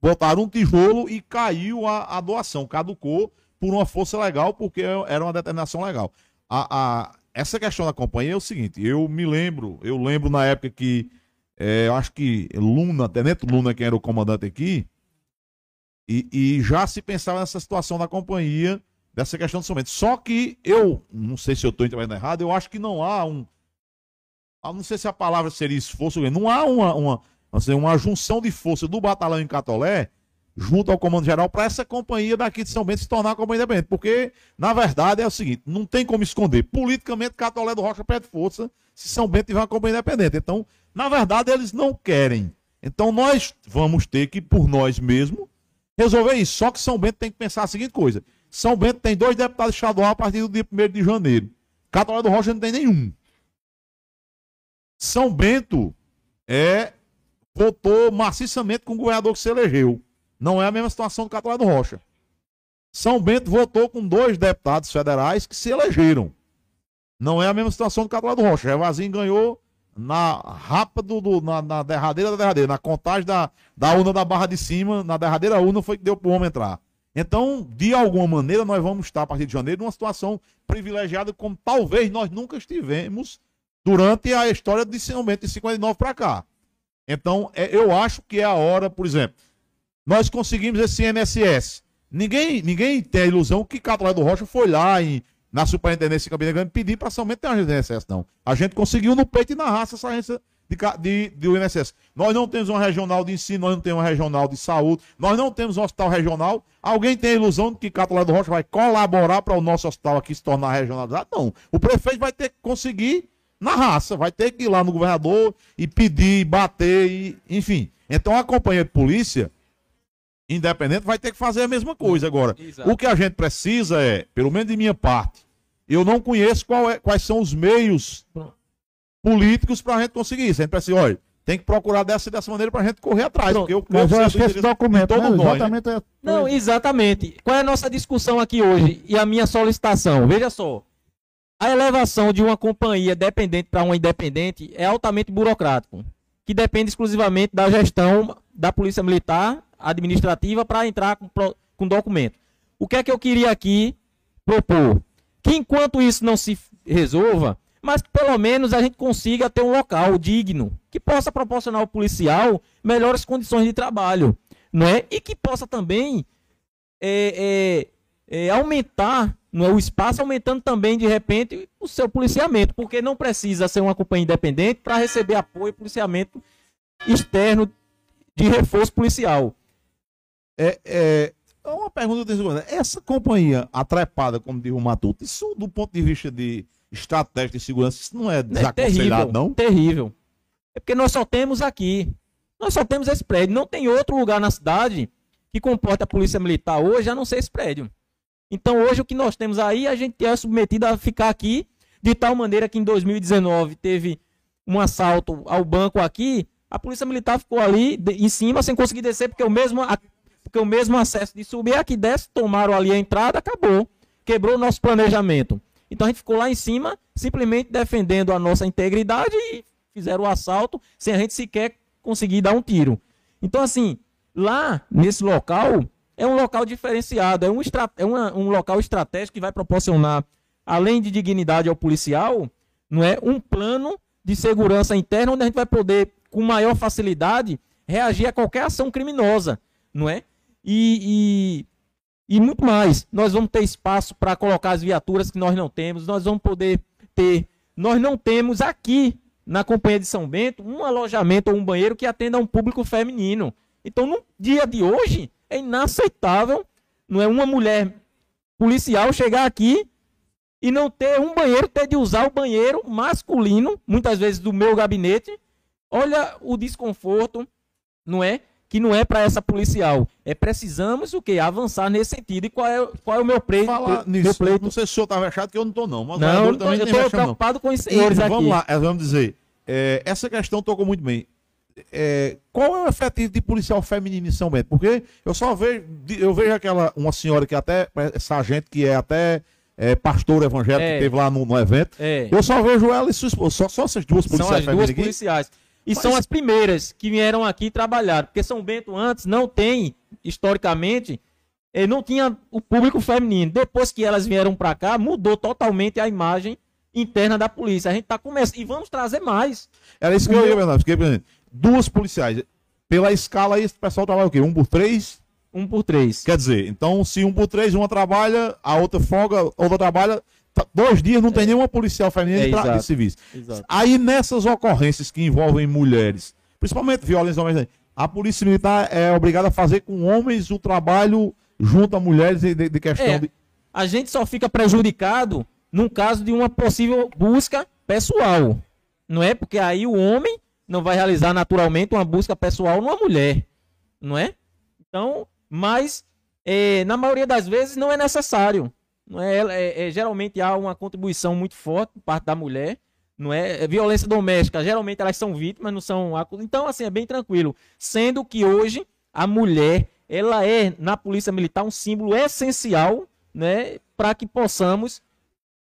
[SPEAKER 1] botaram um tijolo e caiu a, a, doação, caducou por uma força legal, porque era uma determinação legal. A, a, essa questão da companhia é o seguinte, eu me lembro, eu lembro na época que, é, eu acho que Luna, Tenente Luna, quem era o comandante aqui, e, e, já se pensava nessa situação da companhia, dessa questão do somente. Só que eu, não sei se eu estou entendendo errado, eu acho que não há um. Ah, não sei se a palavra seria esforço, não há uma, uma dizer, uma junção de força do batalhão em Catolé junto ao comando geral para essa companhia daqui de São Bento se tornar uma companhia independente. Porque, na verdade, é o seguinte, não tem como esconder. Politicamente, Catolé do Rocha perde força se São Bento tiver uma companhia independente. Então, na verdade, eles não querem. Então, nós vamos ter que, por nós mesmos, resolver isso. Só que São Bento tem que pensar a seguinte coisa. São Bento tem dois deputados estaduais a partir do dia 1 de janeiro. Catolé do Rocha não tem nenhum. São Bento é votou maciçamente com o governador que se elegeu. Não é a mesma situação do Catolé do Rocha. São Bento votou com dois deputados federais que se elegeram. Não é a mesma situação do Catolé do Rocha. Revazinho ganhou na rapa do, na, na, derradeira da derradeira, na contagem da, da urna da barra de cima, na derradeira urna foi que deu para o homem entrar. Então, de alguma maneira, nós vamos estar a partir de janeiro numa situação privilegiada como talvez nós nunca estivemos durante a história de São Bento de 59 para cá. Então, é, eu acho que é a hora, por exemplo, nós conseguimos esse INSS. Ninguém, ninguém tem a ilusão que Catolé do Rocha foi lá em, na Superintendência de Campina Grande pedir para somente ter uma do INSS, não. A gente conseguiu no peito e na raça essa agência de, de, do INSS. Nós não temos uma regional de ensino, nós não temos uma regional de saúde, nós não temos um hospital regional. Alguém tem a ilusão de que Catolé do Rocha vai colaborar para o nosso hospital aqui se tornar regionalizado? Não. O prefeito vai ter que conseguir na raça, vai ter que ir lá no governador e pedir, bater, e, enfim. Então a companhia de polícia independente vai ter que fazer a mesma coisa. Agora, Exato. o que a gente precisa é, pelo menos de minha parte, eu não conheço é, quais são os meios políticos para a gente conseguir isso. A gente precisa, olha, tem que procurar dessa dessa maneira para a gente correr atrás. Porque eu,
[SPEAKER 6] Mas eu acho que esse documento todo né, nós, exatamente
[SPEAKER 3] né? é... Não, exatamente. Qual é a nossa discussão aqui hoje e a minha solicitação? Veja só. A elevação de uma companhia dependente para uma independente é altamente burocrático, que depende exclusivamente da gestão da Polícia Militar administrativa para entrar com, com documento. O que é que eu queria aqui propor? Que enquanto isso não se resolva, mas pelo menos a gente consiga ter um local digno que possa proporcionar ao policial melhores condições de trabalho, não é? E que possa também é, é, é, aumentar não é, o espaço, aumentando também de repente o seu policiamento, porque não precisa ser uma companhia independente para receber apoio policiamento externo de reforço policial.
[SPEAKER 1] É, é, é uma pergunta eu tenho Essa companhia atrepada, como diz o Matuto, isso do ponto de vista de estratégia de segurança, isso não é, é desaconselhado, não?
[SPEAKER 3] Terrível. É porque nós só temos aqui. Nós só temos esse prédio. Não tem outro lugar na cidade que comporta a polícia militar hoje, a não ser esse prédio. Então hoje o que nós temos aí, a gente é submetido a ficar aqui, de tal maneira que em 2019 teve um assalto ao banco aqui, a polícia militar ficou ali em cima sem conseguir descer, porque o mesmo, porque o mesmo acesso de subir aqui desce, tomaram ali a entrada, acabou. Quebrou o nosso planejamento. Então a gente ficou lá em cima, simplesmente defendendo a nossa integridade e fizeram o assalto sem a gente sequer conseguir dar um tiro. Então, assim, lá nesse local, é um local diferenciado, é um, é uma, um local estratégico que vai proporcionar, além de dignidade ao policial, não é um plano de segurança interna onde a gente vai poder, com maior facilidade, reagir a qualquer ação criminosa, não é? E, e, e muito mais. Nós vamos ter espaço para colocar as viaturas que nós não temos, nós vamos poder ter. Nós não temos aqui na Companhia de São Bento um alojamento ou um banheiro que atenda a um público feminino. Então, no dia de hoje, é inaceitável, não é uma mulher policial chegar aqui e não ter um banheiro, ter de usar o banheiro masculino, muitas vezes do meu gabinete. Olha o desconforto, não é? Que não é para essa policial. É precisamos o que avançar nesse sentido. E qual é, qual é o meu pleito?
[SPEAKER 1] Falar nisso, meu pleito? Não sei se o senhor estava achado que eu não estou não. Mas
[SPEAKER 3] não, eu estou preocupado não. com os senhores e,
[SPEAKER 1] aqui. Vamos lá, é, vamos dizer. É, essa questão tocou muito bem. É, qual é o efetivo de policial feminino em São Bento? Porque eu só vejo, eu vejo aquela uma senhora que até sargento que é até é, pastor evangélico é. que teve lá no, no evento. É. Eu só vejo ela e sua esposa, só, só essas duas policiais
[SPEAKER 3] São as duas policiais. E Mas... são as primeiras que vieram aqui trabalhar. Porque São Bento antes não tem, historicamente, eh, não tinha o público feminino. Depois que elas vieram para cá, mudou totalmente a imagem interna da polícia. A gente está começando. E vamos trazer mais.
[SPEAKER 1] Era isso que eu ia, Bernardo. Fiquei Duas policiais. Pela escala aí, esse pessoal trabalha o quê? Um por três?
[SPEAKER 3] Um por três.
[SPEAKER 1] Quer dizer, então se um por três, uma trabalha, a outra folga, outra trabalha, dois dias não tem é. nenhuma policial feminina é, de, de serviço. Exato. Aí nessas ocorrências que envolvem mulheres, principalmente violência doméstica, a polícia militar é obrigada a fazer com homens o trabalho junto a mulheres de, de questão
[SPEAKER 3] É,
[SPEAKER 1] de.
[SPEAKER 3] a gente só fica prejudicado num caso de uma possível busca pessoal. Não é? Porque aí o homem não vai realizar naturalmente uma busca pessoal numa mulher. Não é? Então, mas é, na maioria das vezes não é necessário. Não é, É- é- geralmente há uma contribuição muito forte por parte da mulher. Não é? É violência doméstica, geralmente elas são vítimas, não são. Então, assim, é bem tranquilo. Sendo que hoje a mulher, ela é na polícia militar um símbolo essencial, né, para que possamos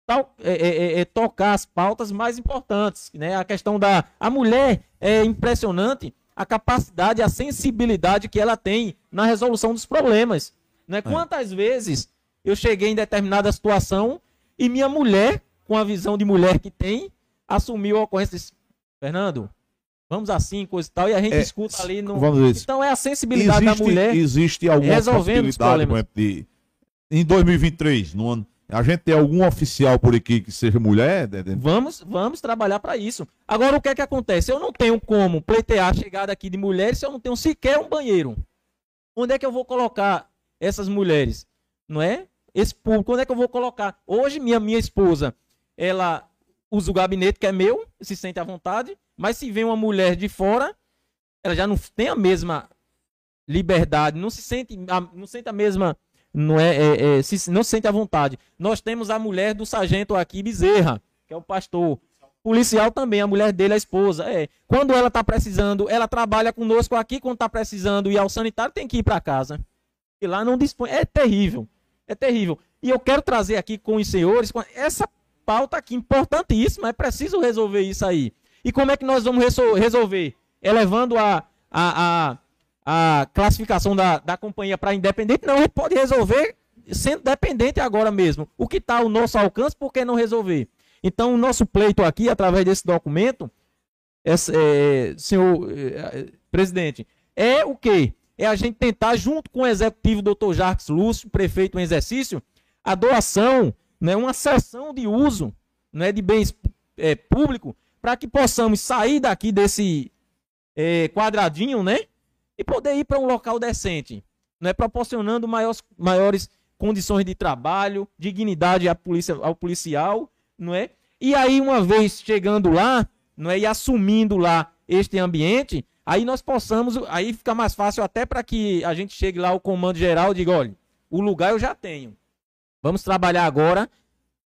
[SPEAKER 3] tal- é, é, é, é, tocar as pautas mais importantes, né? A questão da a mulher é impressionante a capacidade, a sensibilidade que ela tem na resolução dos problemas, né? Quantas vezes eu cheguei em determinada situação e minha mulher, com a visão de mulher que tem, assumiu a ocorrência e disse, Fernando, vamos assim, coisa e tal, e a gente
[SPEAKER 1] É,
[SPEAKER 3] escuta ali no. Então é a sensibilidade da mulher
[SPEAKER 1] existe alguma
[SPEAKER 3] resolvendo os
[SPEAKER 1] possibilidade de, em 2023, no ano, a gente tem algum oficial por aqui que seja mulher? né, né?
[SPEAKER 3] Vamos, vamos trabalhar para isso. Agora, o que é que acontece? Eu não tenho como pleitear a chegada aqui de mulheres se eu não tenho sequer um banheiro. Onde é que eu vou colocar essas mulheres? Não é? Esse público, onde é que eu vou colocar? Hoje, minha, minha esposa, ela usa o gabinete que é meu, se sente à vontade, mas se vem uma mulher de fora, ela já não tem a mesma liberdade, não se sente, não sente a mesma, não é, é- é, se, não se sente à vontade. Nós temos a mulher do sargento aqui, Bezerra, que é o pastor. Policial também, a mulher dele, a esposa. É. Quando ela está precisando, ela trabalha conosco aqui, quando está precisando ir ao sanitário, tem que ir para casa. E lá não dispõe. É terrível. É terrível. E eu quero trazer aqui com os senhores essa pauta aqui importantíssima. É preciso resolver isso aí. E como é que nós vamos reso- resolver? Elevando a, a, a, a classificação da, da companhia para independente? Não, a gente pode resolver sendo dependente agora mesmo. O que está ao nosso alcance, por que não resolver? Então, o nosso pleito aqui, através desse documento, esse, é, senhor é, presidente, é o quê? É a gente tentar, junto com o executivo Dr. Jarques Lúcio, prefeito em exercício, a doação, né, uma sessão de uso né, de bens é, públicos, para que possamos sair daqui desse é, quadradinho, né? E poder ir para um local decente, né, proporcionando maiores, maiores condições de trabalho, dignidade à polícia, ao policial, não é? E aí, uma vez chegando lá, não é? E assumindo lá este ambiente, aí nós possamos, aí fica mais fácil até para que a gente chegue lá ao comando geral e diga, olha, o lugar eu já tenho. Vamos trabalhar agora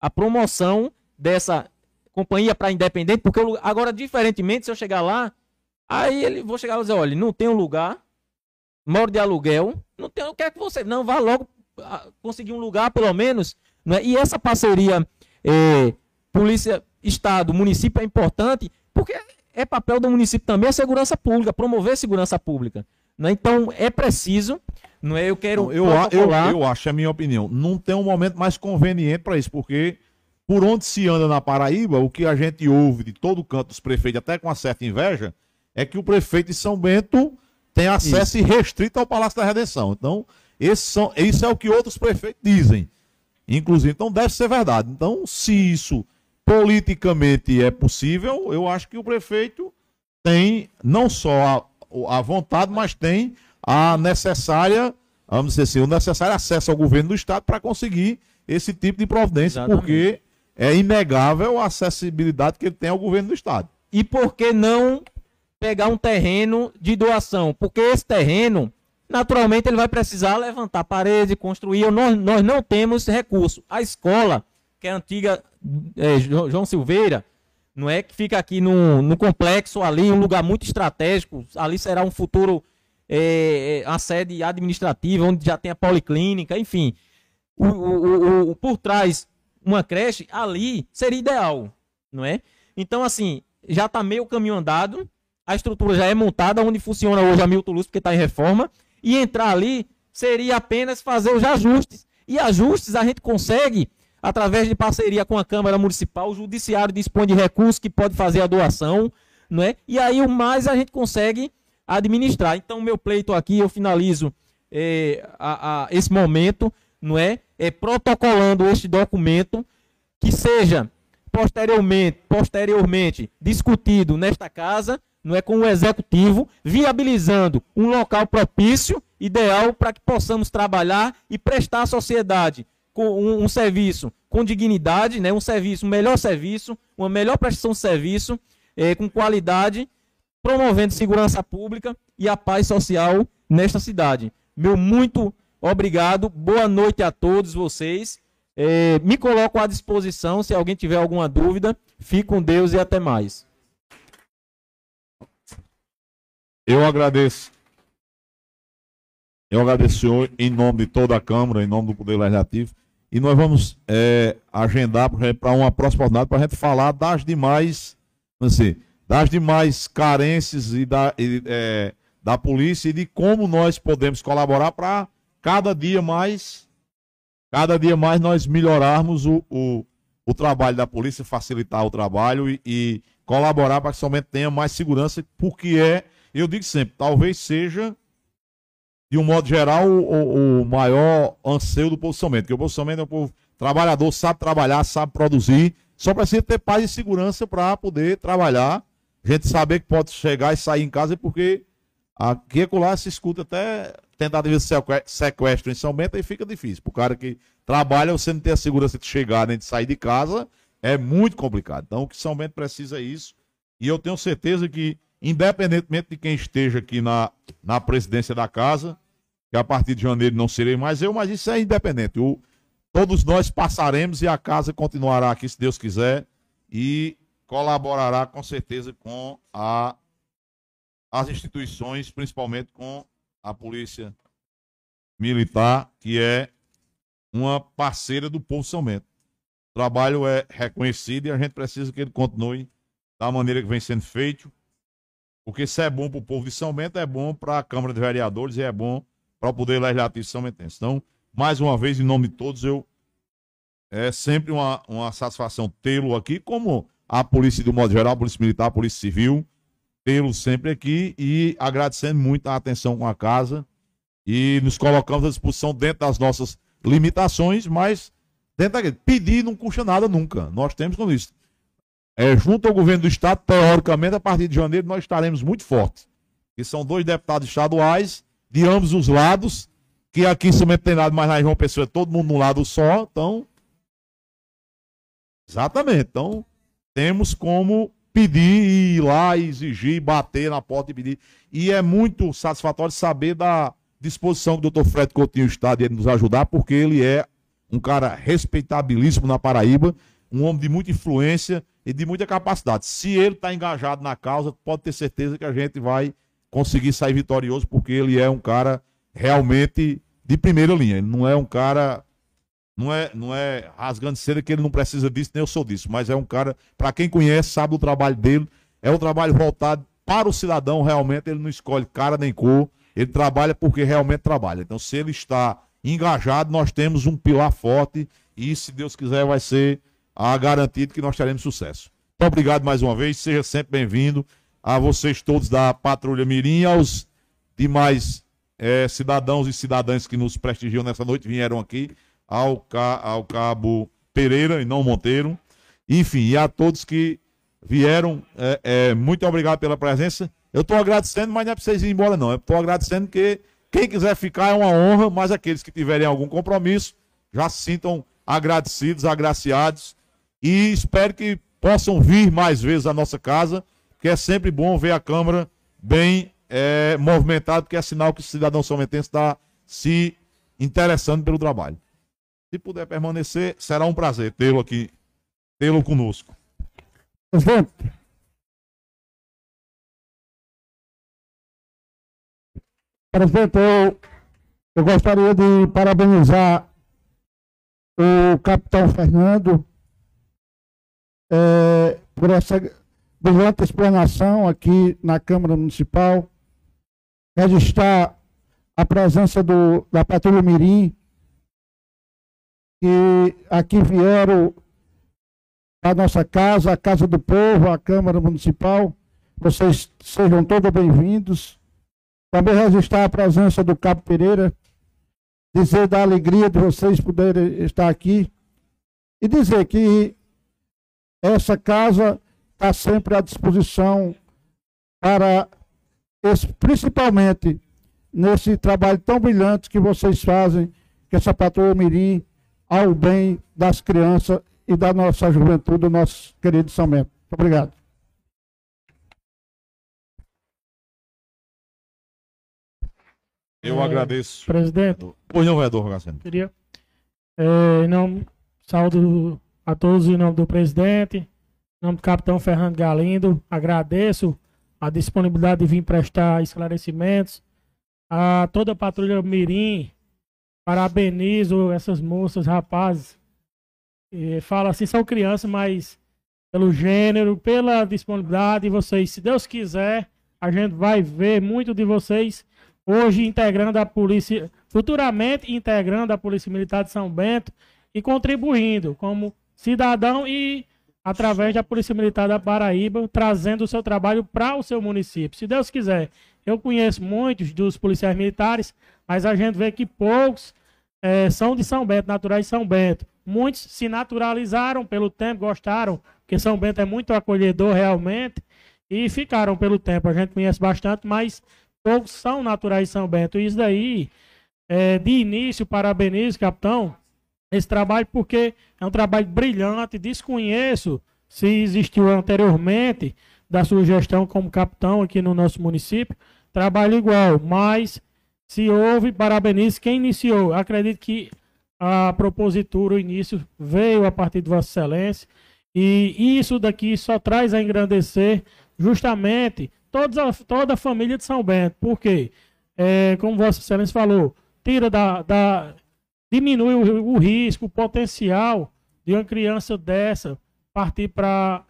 [SPEAKER 3] a promoção dessa companhia para independente, porque o lu- agora, diferentemente, se eu chegar lá, aí ele vou chegar e dizer, olha, não tem um lugar, moro de aluguel, não tem, o que é que você, não, vá logo ah, conseguir um lugar, pelo menos, não é? E essa parceria eh, polícia, estado, município é importante, porque é papel do município também a segurança pública, promover a segurança pública. Né? Então é preciso, não é? Eu quero
[SPEAKER 1] eu, eu, eu acho, é a minha opinião, não tem um momento mais conveniente para isso, porque por onde se anda na Paraíba, o que a gente ouve de todo canto dos prefeitos, até com uma certa inveja, é que o prefeito de São Bento tem acesso irrestrito ao Palácio da Redenção. Então, são, isso é o que outros prefeitos dizem. Inclusive, então deve ser verdade. Então, se isso politicamente é possível, eu acho que o prefeito tem não só a, a vontade, mas tem a necessária, vamos dizer assim, o necessário acesso ao governo do estado para conseguir esse tipo de providência,
[SPEAKER 3] Exatamente.
[SPEAKER 1] porque é inegável a acessibilidade que ele tem ao governo do estado.
[SPEAKER 3] E por que não pegar um terreno de doação? Porque esse terreno, naturalmente, ele vai precisar levantar parede, construir. Nós, nós não temos recurso. A escola, que é a antiga é, Jo- João Silveira, não é que fica aqui no, no complexo ali, um lugar muito estratégico. Ali será um futuro, é, é, a sede administrativa, onde já tem a policlínica, enfim. O- o- o- por trás, uma creche, ali seria ideal, não é? Então, assim, já está meio caminho andado, a estrutura já é montada, onde funciona hoje a Milton Luz, porque está em reforma, e entrar ali seria apenas fazer os ajustes. E ajustes a gente consegue através de parceria com a Câmara Municipal, o Judiciário dispõe de recursos que pode fazer a doação, não é? E aí o mais a gente consegue administrar. Então, meu pleito aqui, eu finalizo eh, a- a- esse momento, não é? É protocolando este documento que seja posteriormente, posteriormente discutido nesta casa, não é com o executivo, viabilizando um local propício, ideal para que possamos trabalhar e prestar à sociedade com um, um, serviço com dignidade, né, um serviço, um melhor serviço, uma melhor prestação de serviço, é, com qualidade, promovendo segurança pública e a paz social nesta cidade. Meu muito obrigado, boa noite a todos vocês. É, me coloco à disposição se alguém tiver alguma dúvida. Fique com Deus e até mais.
[SPEAKER 1] Eu agradeço. Eu agradeço, em nome de toda a Câmara, em nome do Poder Legislativo. E nós vamos é, agendar para uma próxima oportunidade para a gente falar das demais, assim, das demais carências e da, e, é, da polícia e de como nós podemos colaborar para cada dia mais, cada dia mais nós melhorarmos o, o, o trabalho da polícia, facilitar o trabalho e, e colaborar para que somente tenha mais segurança, porque é eu digo sempre, talvez seja, de um modo geral, o, o maior anseio do povo somente. Porque o povo somente é um povo trabalhador, sabe trabalhar, sabe produzir, só precisa ter paz e segurança para poder trabalhar. A gente saber que pode chegar e sair em casa, porque aqui e lá se escuta até tentativa de sequestro em São Bento e fica difícil. Para o cara que trabalha, você não ter a segurança de chegar nem de sair de casa, é muito complicado. Então, o que São Bento precisa é isso. E eu tenho certeza que independentemente de quem esteja aqui na, na presidência da casa, que a partir de janeiro não serei mais eu, mas isso é independente. O, todos nós passaremos e a casa continuará aqui, se Deus quiser, e colaborará com certeza com a, as instituições, principalmente com a Polícia Militar, que é uma parceira do povo São Bento. O trabalho é reconhecido e a gente precisa que ele continue da maneira que vem sendo feito porque se é bom para o povo de São Bento, é bom para a Câmara de Vereadores e é bom para o Poder Legislativo de São Bentense. Então, mais uma vez, em nome de todos, eu é sempre uma, uma satisfação tê-lo aqui, como a Polícia do modo geral, a Polícia Militar, a Polícia Civil, tê-lo sempre aqui e agradecendo muito a atenção com a casa e nos colocamos à disposição dentro das nossas limitações, mas dentro daquele. Pedir não custa nada nunca. Nós temos com isso é, junto ao governo do Estado, teoricamente, a partir de janeiro, nós estaremos muito fortes. Que são dois deputados estaduais, de ambos os lados, que aqui em tem nada, mas na João Pessoa todo mundo num lado só, então. Exatamente. Então, temos como pedir e ir lá, exigir, bater na porta e pedir. E é muito satisfatório saber da disposição que o doutor Fred Coutinho está de nos ajudar, porque ele é um cara respeitabilíssimo na Paraíba, um homem de muita influência e de muita capacidade. Se ele está engajado na causa, pode ter certeza que a gente vai conseguir sair vitorioso, porque ele é um cara realmente de primeira linha. Ele não é um cara. Não é, não é rasgando cedo que ele não precisa disso, nem eu sou disso, mas é um cara, para quem conhece, sabe o trabalho dele, é um trabalho voltado para o cidadão, realmente, ele não escolhe cara nem cor, ele trabalha porque realmente trabalha. Então, se ele está engajado, nós temos um pilar forte e, se Deus quiser, vai ser a garantido que nós teremos sucesso. Muito obrigado mais uma vez, seja sempre bem-vindo a vocês todos da Patrulha Mirim, aos demais é, cidadãos e cidadãs que nos prestigiam nessa noite, vieram aqui, ao, ca, ao Cabo Pereira e não Monteiro, enfim, e a todos que vieram, é, é, muito obrigado pela presença. Eu estou agradecendo, mas não é para vocês irem embora, não. Estou agradecendo que quem quiser ficar é uma honra, mas aqueles que tiverem algum compromisso já se sintam agradecidos, agraciados e espero que possam vir mais vezes à nossa casa, que é sempre bom ver a Câmara bem é, movimentada, porque é sinal que o cidadão sometense está se interessando pelo trabalho. Se puder permanecer, será um prazer tê-lo aqui, tê-lo conosco.
[SPEAKER 6] Presidente. Presidente, eu, eu gostaria de parabenizar o capitão Fernando é, por essa brilhante explanação aqui na Câmara Municipal, registrar a presença do, da Patrulha Mirim, que aqui vieram a nossa casa, a Casa do Povo, a Câmara Municipal. Vocês sejam todos bem-vindos. Também registrar a presença do Cabo Pereira, dizer da alegria de vocês poderem estar aqui e dizer que essa casa está sempre à disposição para esse, principalmente nesse trabalho tão brilhante que vocês fazem, que essa patrulha Mirim, ao bem das crianças e da nossa juventude, do nosso querido São Bento. Muito obrigado.
[SPEAKER 1] Eu
[SPEAKER 7] É,
[SPEAKER 1] agradeço.
[SPEAKER 7] Presidente,
[SPEAKER 1] Pois não, vereador Rogaciano.
[SPEAKER 7] queria. É, em nome, saúdo a todos em nome do presidente, em nome do capitão Fernando Galindo. Agradeço a disponibilidade de vir prestar esclarecimentos. A toda a patrulha Mirim, parabenizo essas moças, rapazes. E fala assim, são crianças, mas pelo gênero, pela disponibilidade, vocês, se Deus quiser, a gente vai ver muito de vocês hoje integrando a polícia, futuramente integrando a Polícia Militar de São Bento e contribuindo como cidadão e através da Polícia Militar da Paraíba, trazendo o seu trabalho para o seu município. Se Deus quiser, eu conheço muitos dos policiais militares, mas a gente vê que poucos eh, são de São Bento, naturais de São Bento. Muitos se naturalizaram pelo tempo, gostaram, porque São Bento é muito acolhedor realmente, e ficaram pelo tempo. A gente conhece bastante, mas poucos são naturais de São Bento. E isso daí, é, de início, parabenizo, capitão, esse trabalho, porque é um trabalho brilhante. Desconheço se existiu anteriormente da sua gestão como capitão aqui no nosso município. Trabalho igual, mas se houve, parabenizo quem iniciou. Acredito que a propositura, o início, veio a partir de Vossa Excelência. E isso daqui só traz a engrandecer justamente toda a, toda a família de São Bento. Por quê? É, como Vossa Excelência falou, tira da, da diminui o, o risco, o potencial de uma criança dessa partir para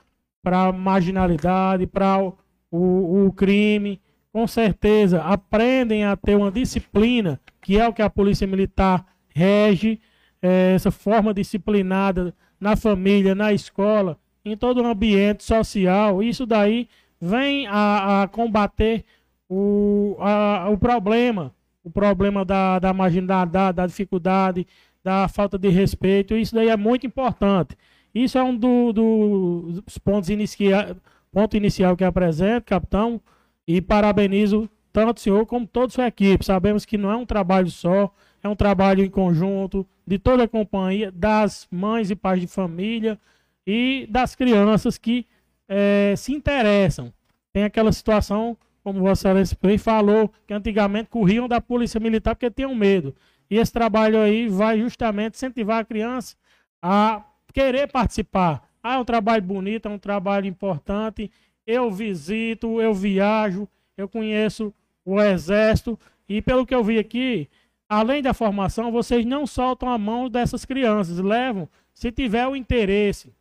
[SPEAKER 7] a marginalidade, para o, o, o crime. Com certeza, aprendem a ter uma disciplina, que é o que a Polícia Militar rege, é, essa forma disciplinada na família, na escola, em todo o ambiente social. Isso daí vem a, a combater o, a, o problema, o problema da, da marginalidade, da dificuldade, da falta de respeito. Isso daí é muito importante. Isso é um do, do- dos pontos inicia, ponto inicial que apresento, capitão, e parabenizo tanto o senhor como toda a sua equipe. Sabemos que não é um trabalho só, é um trabalho em conjunto de toda a companhia, das mães e pais de família e das crianças que eh, se interessam. Tem aquela situação, como Vossa Excelência falou, que antigamente corriam da Polícia Militar porque tinham medo. E esse trabalho aí vai justamente incentivar a criança a querer participar. Ah, é um trabalho bonito, é um trabalho importante. Eu visito, eu viajo, eu conheço o Exército. E pelo que eu vi aqui, além da formação, vocês não soltam a mão dessas crianças. Levam, se tiver o interesse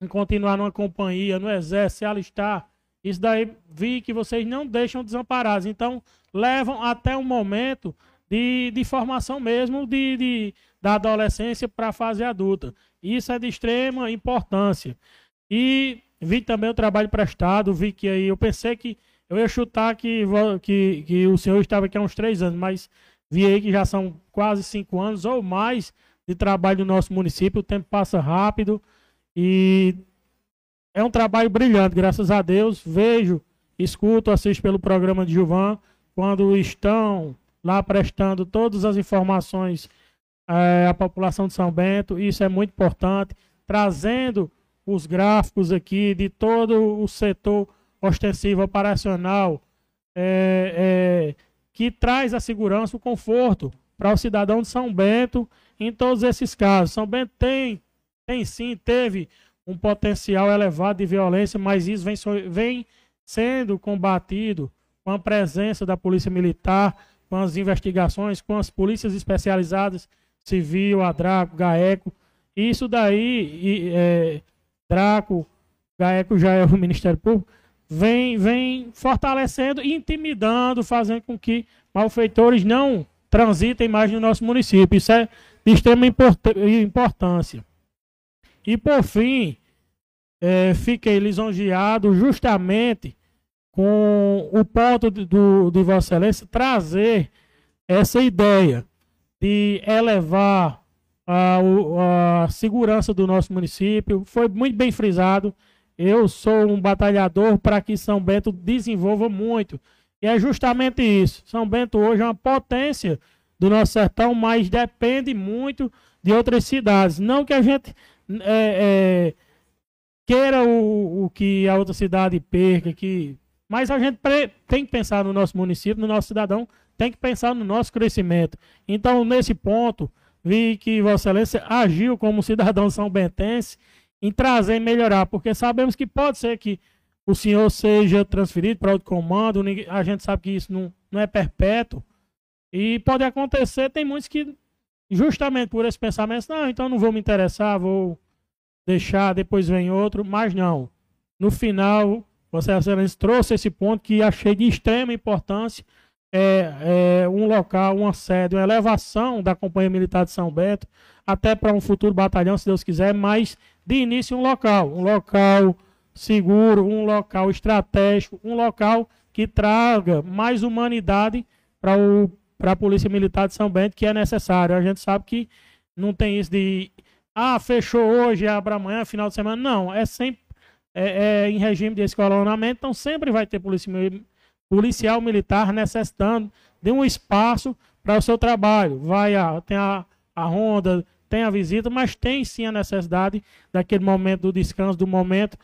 [SPEAKER 7] em continuar numa companhia, no Exército, se alistar. Isso daí vi que vocês não deixam desamparados. Então, levam até um momento de, de formação mesmo de, de- da adolescência para a fase adulta. Isso é de extrema importância. E vi também o trabalho prestado, vi que aí eu pensei que eu ia chutar que, que, que o senhor estava aqui há uns três anos, mas vi aí que já são quase cinco anos ou mais de trabalho no nosso município. O tempo passa rápido e é um trabalho brilhante, graças a Deus. Vejo, escuto, assisto pelo programa de Gilvan, quando estão lá prestando todas as informações eh, à população de São Bento. Isso é muito importante, trazendo os gráficos aqui de todo o setor ostensivo operacional, eh, eh, que traz a segurança, o conforto para o cidadão de São Bento em todos esses casos. São Bento tem, tem sim, teve um potencial elevado de violência, mas isso vem, vem sendo combatido com a presença da Polícia Militar, com as investigações, com as polícias especializadas, Civil, a Draco, GAECO. Isso daí, e, é, Draco, GAECO já é o Ministério Público, vem, vem fortalecendo intimidando, fazendo com que malfeitores não transitem mais no nosso município. Isso é de extrema importância importância. E por fim, eh, fiquei lisonjeado justamente com o ponto de, do, de Vossa Excelência trazer essa ideia de elevar a, a segurança do nosso município. Foi muito bem frisado. Eu sou um batalhador para que São Bento desenvolva muito. E é justamente isso. São Bento hoje é uma potência do nosso sertão, mas depende muito de outras cidades. Não que a gente é, é, queira o, o que a outra cidade perca, que, mas a gente tem que pensar no nosso município, no nosso cidadão, tem que pensar no nosso crescimento. Então, nesse ponto, vi que Vossa Excelência agiu como cidadão são bentense em trazer e melhorar, porque sabemos que pode ser que o senhor seja transferido para outro comando, a gente sabe que isso não, não é perpétuo, e pode acontecer, tem muitos que, justamente por esse pensamento, não, então não vou me interessar, vou deixar, depois vem outro, mas não. No final, Vossa Excelência trouxe esse ponto que achei de extrema importância, é, é, um local, uma sede, uma elevação da Companhia Militar de São Bento, até para um futuro batalhão, se Deus quiser, mas de início um local, um local seguro, um local estratégico, um local que traga mais humanidade para a Polícia Militar de São Bento, que é necessário. A gente sabe que não tem isso de, ah, fechou hoje, abre amanhã, final de semana. Não, é sempre é, é em regime de escalonamento, então sempre vai ter polícia, policial militar necessitando de um espaço para o seu trabalho. Vai a, tem a, a ronda, tem a visita, mas tem sim a necessidade daquele momento do descanso, do momento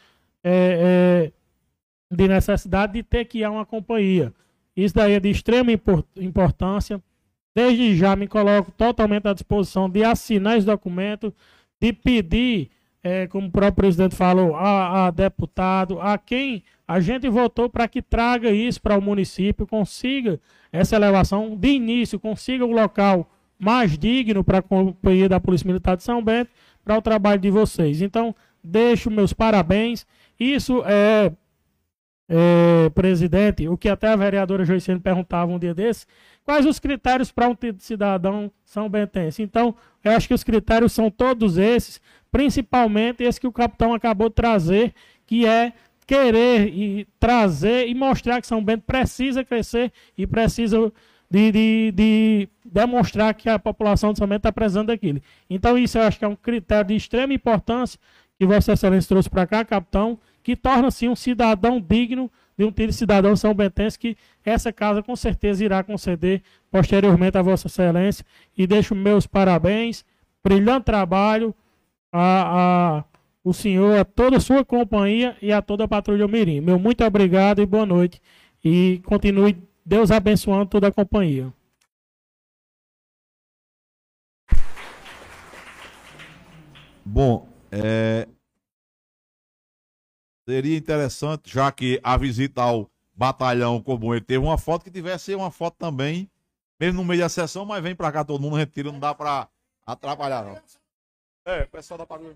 [SPEAKER 7] é, é, de necessidade de ter que ir a uma companhia. Isso daí é de extrema importância. Desde já me coloco totalmente à disposição de assinar esse documento, de pedir, é, como o próprio presidente falou, a, a deputado, a quem a gente votou para que traga isso para o município, consiga essa elevação de início, consiga o local mais digno para a companhia da Polícia Militar de São Bento, para o trabalho de vocês. Então, deixo meus parabéns. Isso é, é presidente, o que até a vereadora Joicene perguntava um dia desse, quais os critérios para um cidadão são bentense? Então, eu acho que os critérios são todos esses, principalmente esse que o capitão acabou de trazer, que é querer e trazer e mostrar que São Bento precisa crescer e precisa de, de, de demonstrar que a população de São Bento está precisando daquilo. Então, isso eu acho que é um critério de extrema importância que Vossa Excelência trouxe para cá, capitão, que torna assim um cidadão digno de um de cidadão são bentense que essa casa com certeza irá conceder posteriormente a Vossa Excelência. E deixo meus parabéns, brilhante trabalho a, a o senhor, a toda a sua companhia e a toda a Patrulha Mirim. Meu muito obrigado e boa noite. E continue Deus abençoando toda a companhia.
[SPEAKER 1] Bom, é... seria interessante, já que a visita ao batalhão comum ele teve uma foto que tivesse uma foto também, mesmo no meio da sessão, mas vem pra cá todo mundo retira, não dá pra atrapalhar não. É, pessoal da Patrulha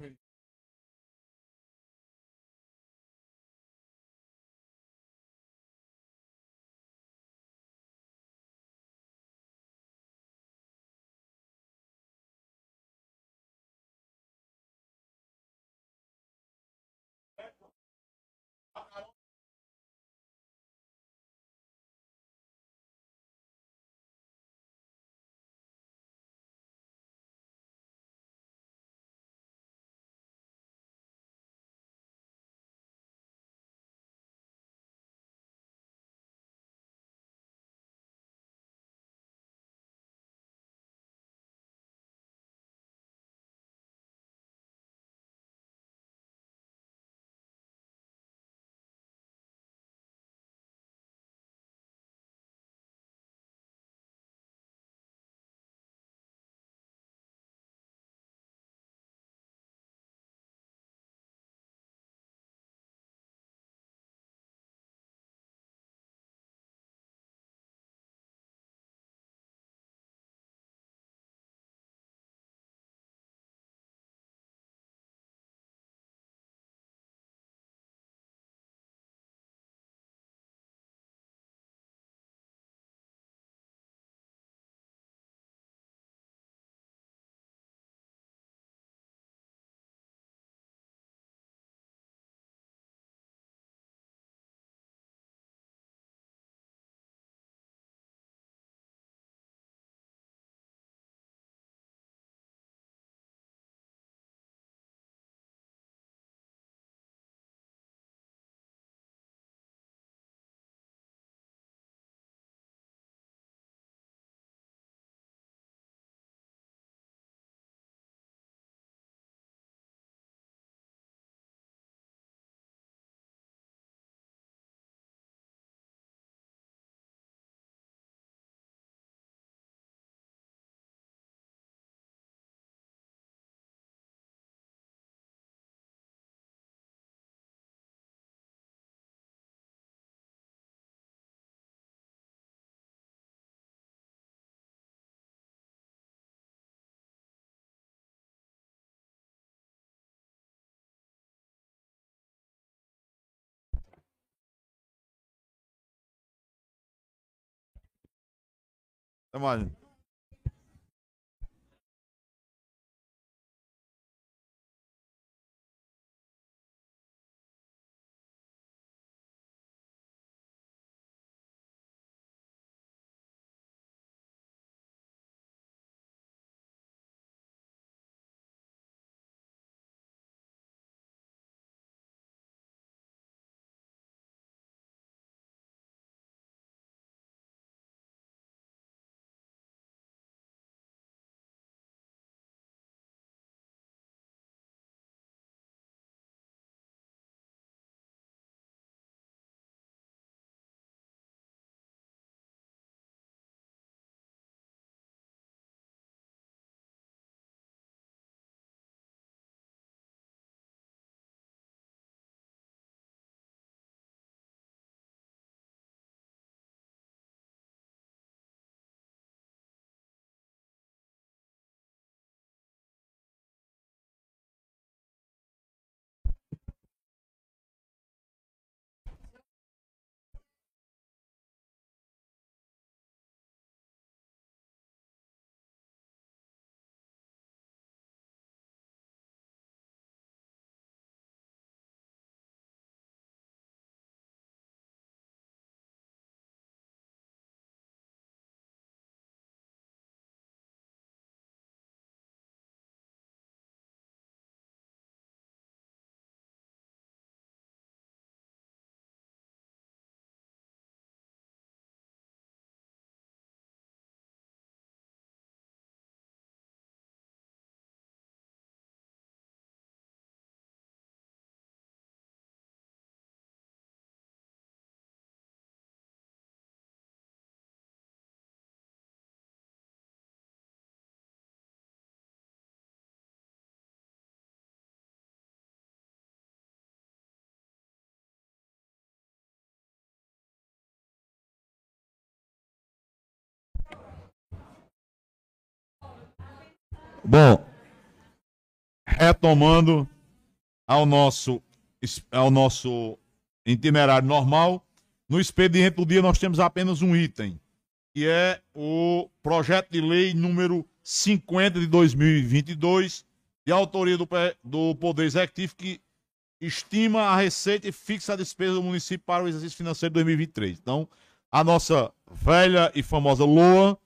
[SPEAKER 1] Até mais. Bom, retomando ao nosso, ao nosso itinerário normal, no expediente do dia nós temos apenas um item, que é o projeto de lei número 50 de 2022, de autoria do, do Poder Executivo, que estima a receita e fixa a despesa do município para o exercício financeiro de 2023. Então, a nossa velha e famosa LOA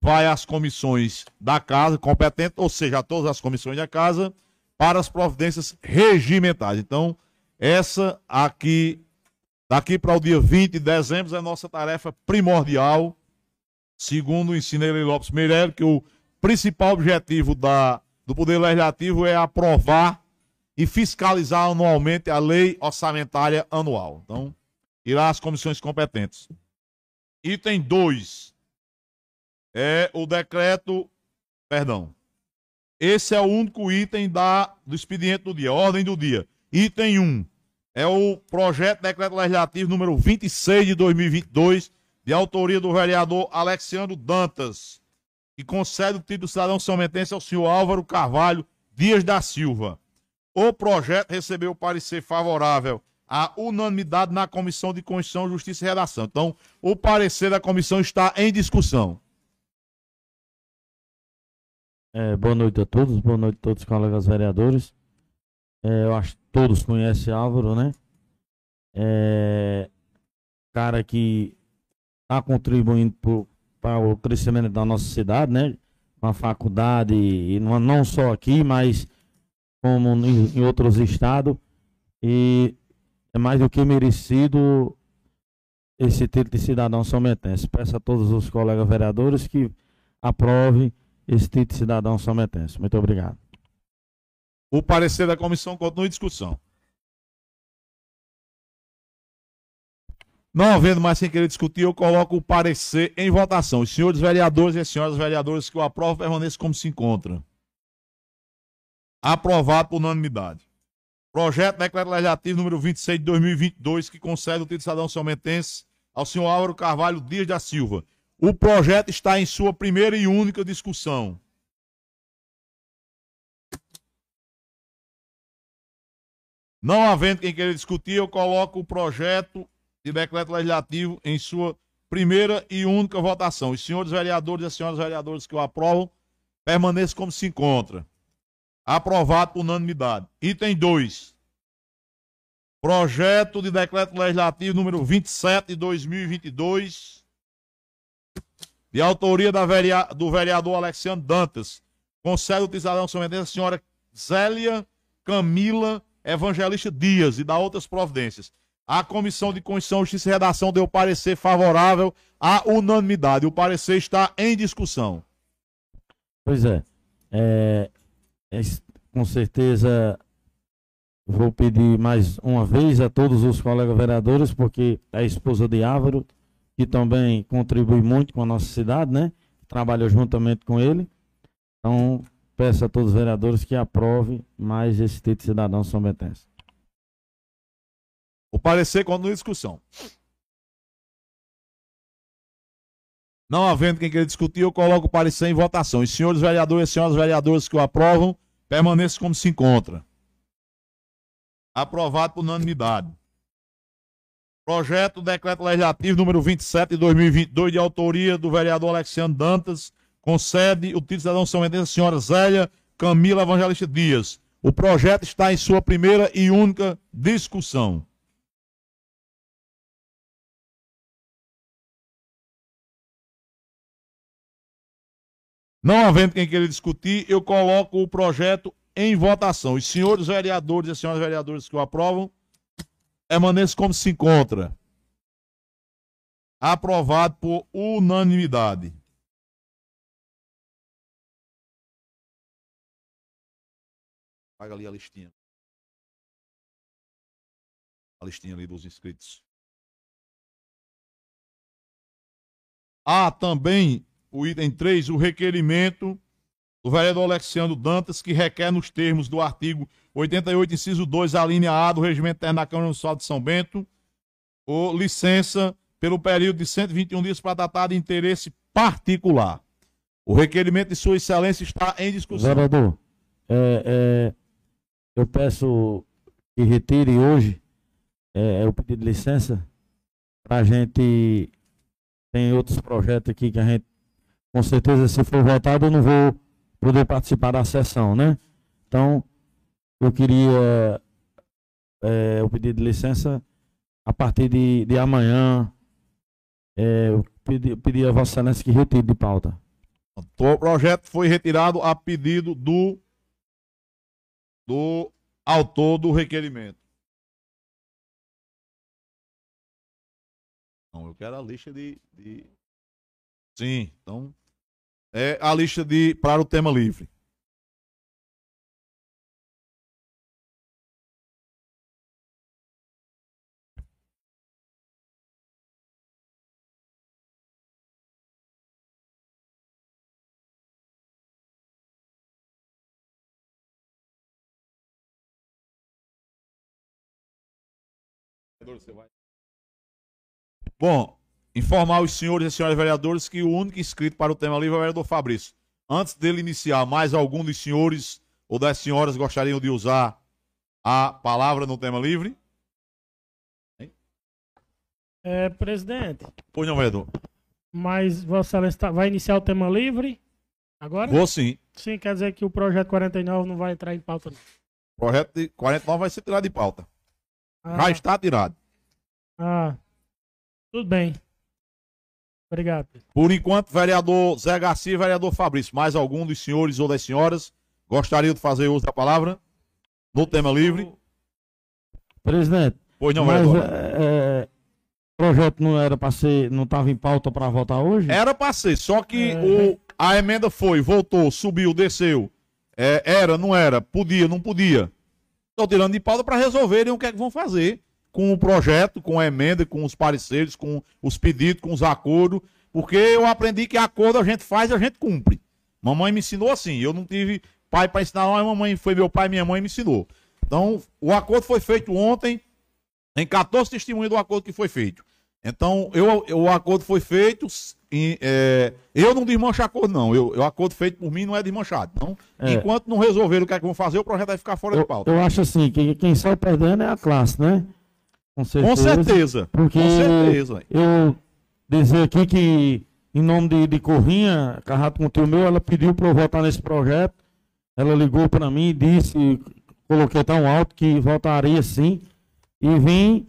[SPEAKER 1] vai às comissões da casa competente, ou seja, a todas as comissões da casa, para as providências regimentais. Então, essa aqui, daqui para o dia 20 de dezembro, é nossa tarefa primordial, segundo o Ensinei Lopes Meirelles, que o principal objetivo da, do Poder Legislativo é aprovar e fiscalizar anualmente a lei orçamentária anual. Então, irá às comissões competentes. Item 2 é o decreto, perdão. Esse é o único item da, do expediente do dia, ordem do dia. Item 1 é o projeto de decreto legislativo número 26 de 2022, de autoria do vereador Alexandre Dantas, que concede o título de cidadão sometense ao senhor Álvaro Carvalho Dias da Silva. O projeto recebeu parecer favorável à unanimidade na Comissão de Constituição, Justiça e Redação. Então, o parecer da comissão está em discussão.
[SPEAKER 8] É, boa noite a todos, boa noite a todos os colegas vereadores. É, eu acho que todos conhecem Álvaro, né? É, cara que está contribuindo para o crescimento da nossa cidade, né? Com a faculdade, e não, não só aqui, mas como em, em outros estados. E é mais do que merecido esse título de cidadão sometense. Peço a todos os colegas vereadores que aprovem esse cidadão sometense. Muito obrigado.
[SPEAKER 1] O parecer da comissão continua em discussão. Não havendo mais sem querer discutir, eu coloco o parecer em votação. Os senhores vereadores e as senhoras vereadoras que o aprovam permaneçam como se encontram. Aprovado por unanimidade. Projeto de Decreto Legislativo número 26 de 2022, que concede o título de cidadão sometense ao senhor Álvaro Carvalho Dias da Silva, o projeto está em sua primeira e única discussão. Não havendo quem queira discutir, eu coloco o projeto de decreto legislativo em sua primeira e única votação. Os senhores vereadores e as senhoras vereadoras que o aprovam, permaneçam como se encontra. Aprovado por unanimidade. Item 2. Projeto de decreto legislativo número 27 de 2022, de autoria do vereador Alexandre Dantas, concede o cidadão somente a senhora Zélia Camila Evangelista Dias e da outras providências. A Comissão de Constituição, Justiça e Redação deu parecer favorável à unanimidade. O parecer está em discussão.
[SPEAKER 8] Pois é. É, é, com certeza vou pedir mais uma vez a todos os colegas vereadores, porque é a esposa de Álvaro, que também contribui muito com a nossa cidade, né? Trabalha juntamente com ele. Então, peço a todos os vereadores que aprovem mais esse título de cidadão São Betense.
[SPEAKER 1] O parecer continua em discussão. Não havendo quem queira discutir, eu coloco o parecer em votação. Os senhores vereadores e senhoras vereadoras que o aprovam, permaneçam como se encontra. Aprovado por unanimidade. Projeto Decreto Legislativo número 27 de 2022, de autoria do vereador Alexandre Dantas, concede o título de cidadão São Mendes à senhora Zélia Camila Evangelista Dias. O projeto está em sua primeira e única discussão. Não havendo quem queira discutir, eu coloco o projeto em votação. Os senhores vereadores e as senhoras vereadoras que o aprovam, permaneçam como se encontra. Aprovado por unanimidade. Paga ali a listinha. A listinha ali dos inscritos. Há também o item 3, o requerimento do vereador Alexandre Dantas, que requer nos termos do artigo 88, inciso 2, a linha A do Regimento Interno da Câmara Municipal de São Bento, ou licença pelo período de 121 dias para tratar de interesse particular. O requerimento de Sua Excelência está em discussão.
[SPEAKER 8] Vereador, é, é, eu peço que retire hoje é, o pedido de licença para a gente. Tem outros projetos aqui que a gente, com certeza, se for votado, eu não vou poder participar da sessão, né? Então, eu queria é, o pedido de licença a partir de, de amanhã. É, eu pedi, pedi a Vossa Excelência que retire de pauta.
[SPEAKER 1] O projeto foi retirado a pedido do, do autor do requerimento. Não, eu quero a lista de, de... Sim, então. É a lista de para o tema livre. Bom, informar os senhores e senhoras vereadores que o único inscrito para o tema livre é o vereador Fabrício. Antes dele iniciar, mais algum dos senhores ou das senhoras gostariam de usar a palavra no tema livre?
[SPEAKER 7] É, presidente,
[SPEAKER 1] Pois não, vereador.
[SPEAKER 7] mas Vossa Excelência vai iniciar o tema livre agora?
[SPEAKER 1] Vou sim.
[SPEAKER 7] Sim, quer dizer que o projeto 49 não vai entrar em pauta. Não.
[SPEAKER 1] O projeto de 49 vai ser tirado de pauta.
[SPEAKER 7] Ah,
[SPEAKER 1] Já está tirado.
[SPEAKER 7] ah, tudo bem. Obrigado.
[SPEAKER 1] Por enquanto, vereador Zé Garcia e vereador Fabrício. Mais algum dos senhores ou das senhoras gostariam de fazer uso da palavra no tema livre?
[SPEAKER 8] Presidente,
[SPEAKER 1] Pois não,
[SPEAKER 8] mas
[SPEAKER 1] vereador.
[SPEAKER 8] é, é, o projeto não era para ser, não estava em pauta para votar hoje?
[SPEAKER 1] Era pra ser, só que
[SPEAKER 7] É.
[SPEAKER 1] o, a emenda foi, voltou, subiu, desceu. É, era, não era, podia, não podia. Estão tirando de pauta para resolverem o que é que vão fazer com o projeto, com a emenda, com os pareceres, com os pedidos, com os acordos. Porque eu aprendi que acordo a gente faz e a gente cumpre. Mamãe me ensinou assim. Eu não tive pai para ensinar, a mamãe foi meu pai, minha mãe me ensinou. Então, o acordo foi feito ontem, tem 14 testemunhas do acordo que foi feito. Então, eu, eu- o acordo foi feito. E, é, eu não desmancho acordo, não. Eu, o acordo feito por mim não é desmanchado. Então,
[SPEAKER 8] É.
[SPEAKER 1] enquanto não resolver o que é que vão fazer, o projeto vai ficar fora de
[SPEAKER 8] Eu,
[SPEAKER 1] pauta.
[SPEAKER 8] eu acho assim, que quem sai perdendo é a classe, né? Com certeza.
[SPEAKER 1] Com certeza.
[SPEAKER 8] Porque
[SPEAKER 1] Com certeza.
[SPEAKER 8] eu dizer aqui que, em nome de, de Corrinha, Carrato com o meu, ela pediu para eu votar nesse projeto. Ela ligou para mim e disse, coloquei tão alto que votaria sim. E vim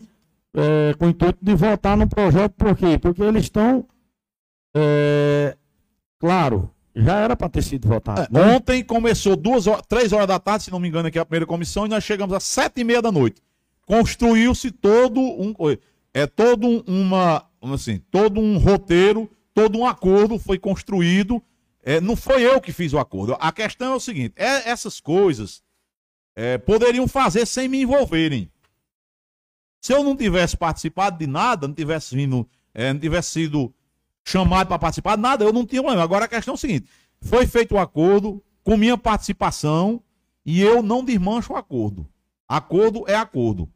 [SPEAKER 8] é, com o intuito de votar no projeto, por quê? Porque eles estão, é, claro, já era para ter sido votado.
[SPEAKER 1] É,
[SPEAKER 8] né?
[SPEAKER 1] Ontem começou duas horas, três horas da tarde, se não me engano, aqui a primeira comissão, e nós chegamos às sete e meia da noite. Construiu-se todo um. É todo um- uma. Assim, todo um roteiro, todo um acordo foi construído. É, não foi eu que fiz o acordo. A questão é o seguinte: é- essas coisas é, poderiam fazer sem me envolverem. Se eu não tivesse participado de nada, não tivesse vindo, é, não tivesse sido chamado para participar nada, eu não tinha problema. Agora a questão é o seguinte: foi feito o acordo com minha participação e eu não desmancho o acordo. Acordo é acordo.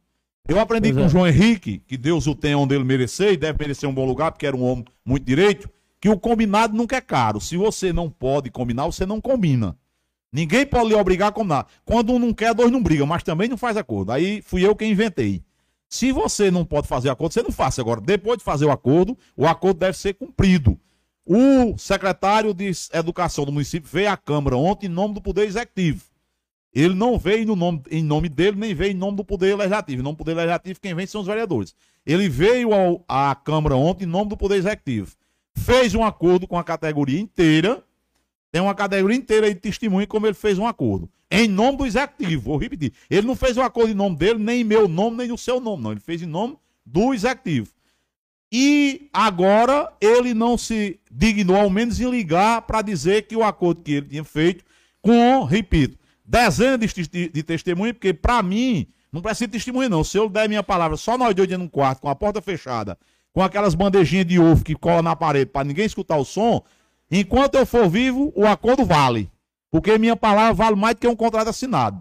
[SPEAKER 1] Eu aprendi
[SPEAKER 8] Pois
[SPEAKER 1] com
[SPEAKER 8] é.
[SPEAKER 1] o João Henrique, que Deus o tenha onde ele merecer, e deve merecer um bom lugar, porque era um homem muito direito, que o combinado nunca é caro. Se você não pode combinar, você não combina. Ninguém pode lhe obrigar a combinar. Quando um não quer, dois não brigam, mas também não faz acordo. Aí fui eu quem inventei. Se você não pode fazer acordo, você não faça. Agora, depois de fazer o acordo, o acordo deve ser cumprido. O secretário de Educação do município veio à Câmara ontem em nome do Poder Executivo. Ele não veio no nome, em nome dele, nem veio em nome do Poder Legislativo. Em nome do Poder Legislativo, quem vem são os vereadores. Ele veio ao- à Câmara ontem em nome do Poder Executivo. Fez um acordo com a categoria inteira. Tem uma categoria inteira aí de testemunha como ele fez um acordo. Em nome do Executivo, vou repetir. Ele não fez um acordo em nome dele, nem em meu nome, nem no seu nome, não. Ele fez em nome do Executivo. E agora ele não se dignou, ao menos, em ligar para dizer que o acordo que ele tinha feito com, repito, dezenas de, testi- de testemunhas, porque para mim, não precisa de testemunha, não. Se eu der minha palavra só nós dois dentro de um quarto, com a porta fechada, com aquelas bandejinhas de ovo que cola na parede para ninguém escutar o som, enquanto eu for vivo, o acordo vale. Porque minha palavra vale mais do que um contrato assinado.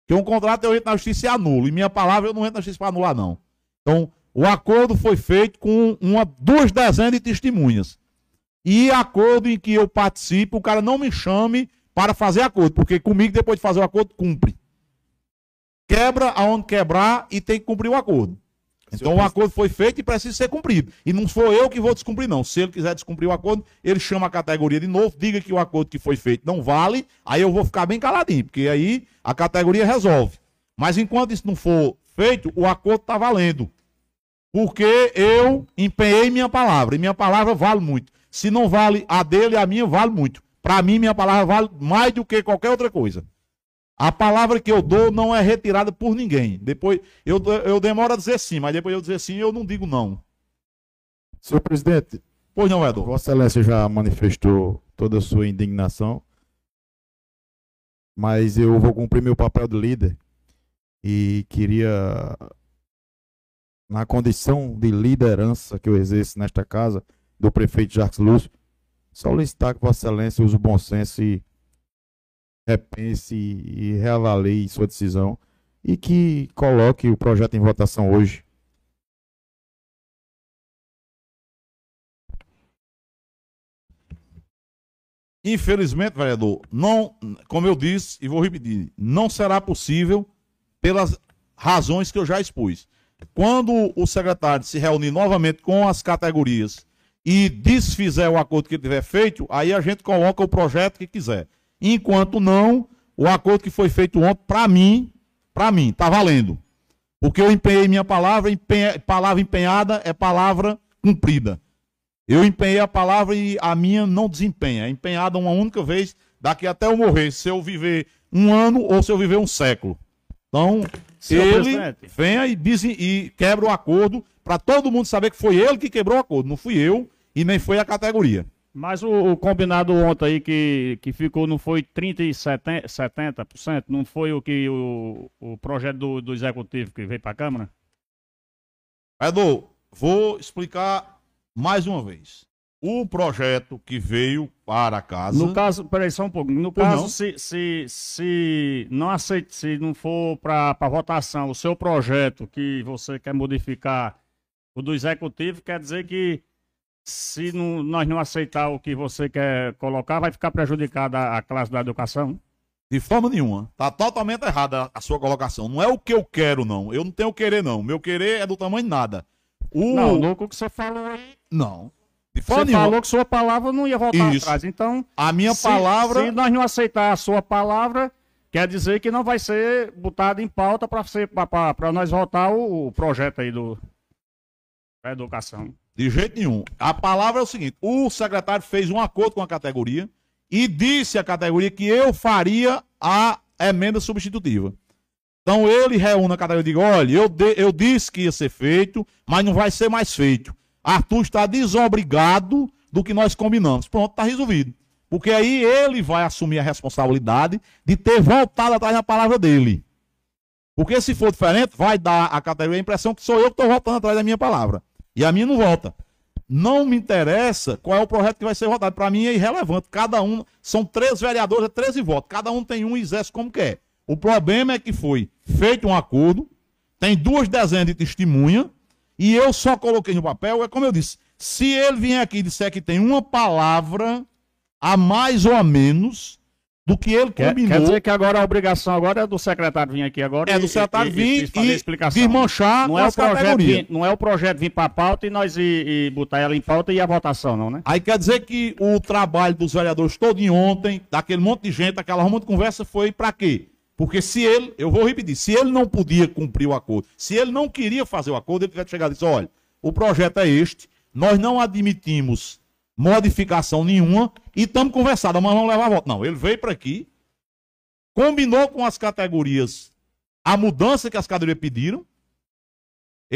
[SPEAKER 1] Porque um contrato eu entro na justiça e anulo. E minha palavra eu não entro na justiça para anular, não. Então, o acordo foi feito com uma, duas dezenas de testemunhas. E acordo em que eu participo, o cara não me chame para fazer acordo, porque comigo, depois de fazer o acordo, cumpre. Quebra aonde quebrar e tem que cumprir o acordo. Então o acordo foi feito e precisa ser cumprido. E não sou eu que vou descumprir, não. Se ele quiser descumprir o acordo, ele chama a categoria de novo, diga que o acordo que foi feito não vale, aí eu vou ficar bem caladinho, porque aí a categoria resolve. Mas enquanto isso não for feito, o acordo está valendo. Porque eu empenhei minha palavra, e minha palavra vale muito. Se não vale a dele, a minha vale muito. Para mim, minha palavra vale mais do que qualquer outra coisa. A palavra que eu dou não é retirada por ninguém. Depois, eu, eu demoro a dizer sim, mas depois eu dizer sim, eu não digo não.
[SPEAKER 9] Senhor presidente,
[SPEAKER 1] Pois não, Edor.
[SPEAKER 9] Vossa Excelência já manifestou toda a sua indignação, mas eu vou cumprir meu papel de líder e queria, na condição de liderança que eu exerço nesta casa, do prefeito Jacques Lúcio, solicitar que Vossa Excelência use o bom senso e repense e reavalie sua decisão e que coloque o projeto em votação hoje.
[SPEAKER 1] Infelizmente, vereador, não, como eu disse e vou repetir, não será possível pelas razões que eu já expus. Quando o secretário se reunir novamente com as categorias e desfizer o acordo que ele tiver feito, aí a gente coloca o projeto que quiser. Enquanto não, o acordo que foi feito ontem, para mim, para mim, tá valendo. Porque eu empenhei minha palavra, empenha- palavra empenhada é palavra cumprida. Eu empenhei a palavra e a minha não desempenha. É empenhada uma única vez, daqui até eu morrer. Se eu viver um ano ou se eu viver um século. Então,
[SPEAKER 10] Senhor
[SPEAKER 1] ele
[SPEAKER 10] presidente.
[SPEAKER 1] venha e, diz, e quebra o acordo para todo mundo saber que foi ele que quebrou o acordo. Não fui eu e nem foi a categoria.
[SPEAKER 10] Mas o, o combinado ontem aí que, que ficou, não foi 30% e 70%, 70%? Não foi o que o, o projeto do, do executivo que veio para a Câmara?
[SPEAKER 1] Edu, vou explicar mais uma vez. O projeto que veio para a casa.
[SPEAKER 10] No caso, peraí, só um pouco. No caso,
[SPEAKER 1] não.
[SPEAKER 10] se, se, se não aceite, se não for para votação o seu projeto que você quer modificar o do executivo, quer dizer que se não- nós não aceitar o que você quer colocar, vai ficar prejudicada a, classe da educação?
[SPEAKER 1] De forma nenhuma. Tá totalmente errada a sua colocação. Não é o que eu quero, não. Eu não tenho querer, não. Meu querer é do tamanho de nada. O...
[SPEAKER 10] Não, no que você falou aí.
[SPEAKER 1] Não. De forma
[SPEAKER 10] Você
[SPEAKER 1] nenhuma.
[SPEAKER 10] falou que sua palavra não ia voltar
[SPEAKER 1] Isso.
[SPEAKER 10] atrás. Então,
[SPEAKER 1] A minha
[SPEAKER 10] se,
[SPEAKER 1] palavra.
[SPEAKER 10] se nós não aceitar a sua palavra, quer dizer que não vai ser botado em pauta para nós votar o, o projeto aí do da educação.
[SPEAKER 1] De jeito nenhum. A palavra é o seguinte: o secretário fez um acordo com a categoria e disse à categoria que eu faria a emenda substitutiva. Então ele reúne a categoria e diz: olha, eu, de- eu disse que ia ser feito, mas não vai ser mais feito. Arthur está desobrigado do que nós combinamos. Pronto, está resolvido. Porque aí ele vai assumir a responsabilidade de ter voltado atrás da palavra dele. Porque se for diferente, vai dar à categoria a impressão que sou eu que estou voltando atrás da minha palavra. E a minha não volta. Não me interessa qual é o projeto que vai ser votado. Para mim é irrelevante. Cada um, são três vereadores, é 13 votos. Cada um tem um e exerce como quer. O problema é que foi feito um acordo, tem duas dezenas de testemunha, e eu só coloquei no papel, é como eu disse, se ele vier aqui e disser que tem uma palavra a mais ou a menos do que ele
[SPEAKER 10] Quer,
[SPEAKER 1] combinou,
[SPEAKER 10] quer dizer que agora a obrigação agora é do secretário vir aqui agora
[SPEAKER 1] é
[SPEAKER 10] e-
[SPEAKER 1] do secretário
[SPEAKER 10] e-
[SPEAKER 1] vir
[SPEAKER 10] e fazer
[SPEAKER 1] e
[SPEAKER 10] explicação.
[SPEAKER 1] desmanchar
[SPEAKER 10] não
[SPEAKER 1] com
[SPEAKER 10] é, o projeto vir, não é o projeto vir para pauta e nós ir, ir botar ela em pauta e a votação, não, né?
[SPEAKER 1] Aí quer dizer que o trabalho dos vereadores todo em ontem, daquele monte de gente, aquela ruma de conversa, foi pra quê? Porque se ele, eu vou repetir, se ele não podia cumprir o acordo, se ele não queria fazer o acordo, ele tivesse chegado e disse, olha, o projeto é este, nós não admitimos modificação nenhuma e estamos conversando, mas vamos levar a voto. Não, ele veio para aqui, combinou com as categorias a mudança que as categorias pediram,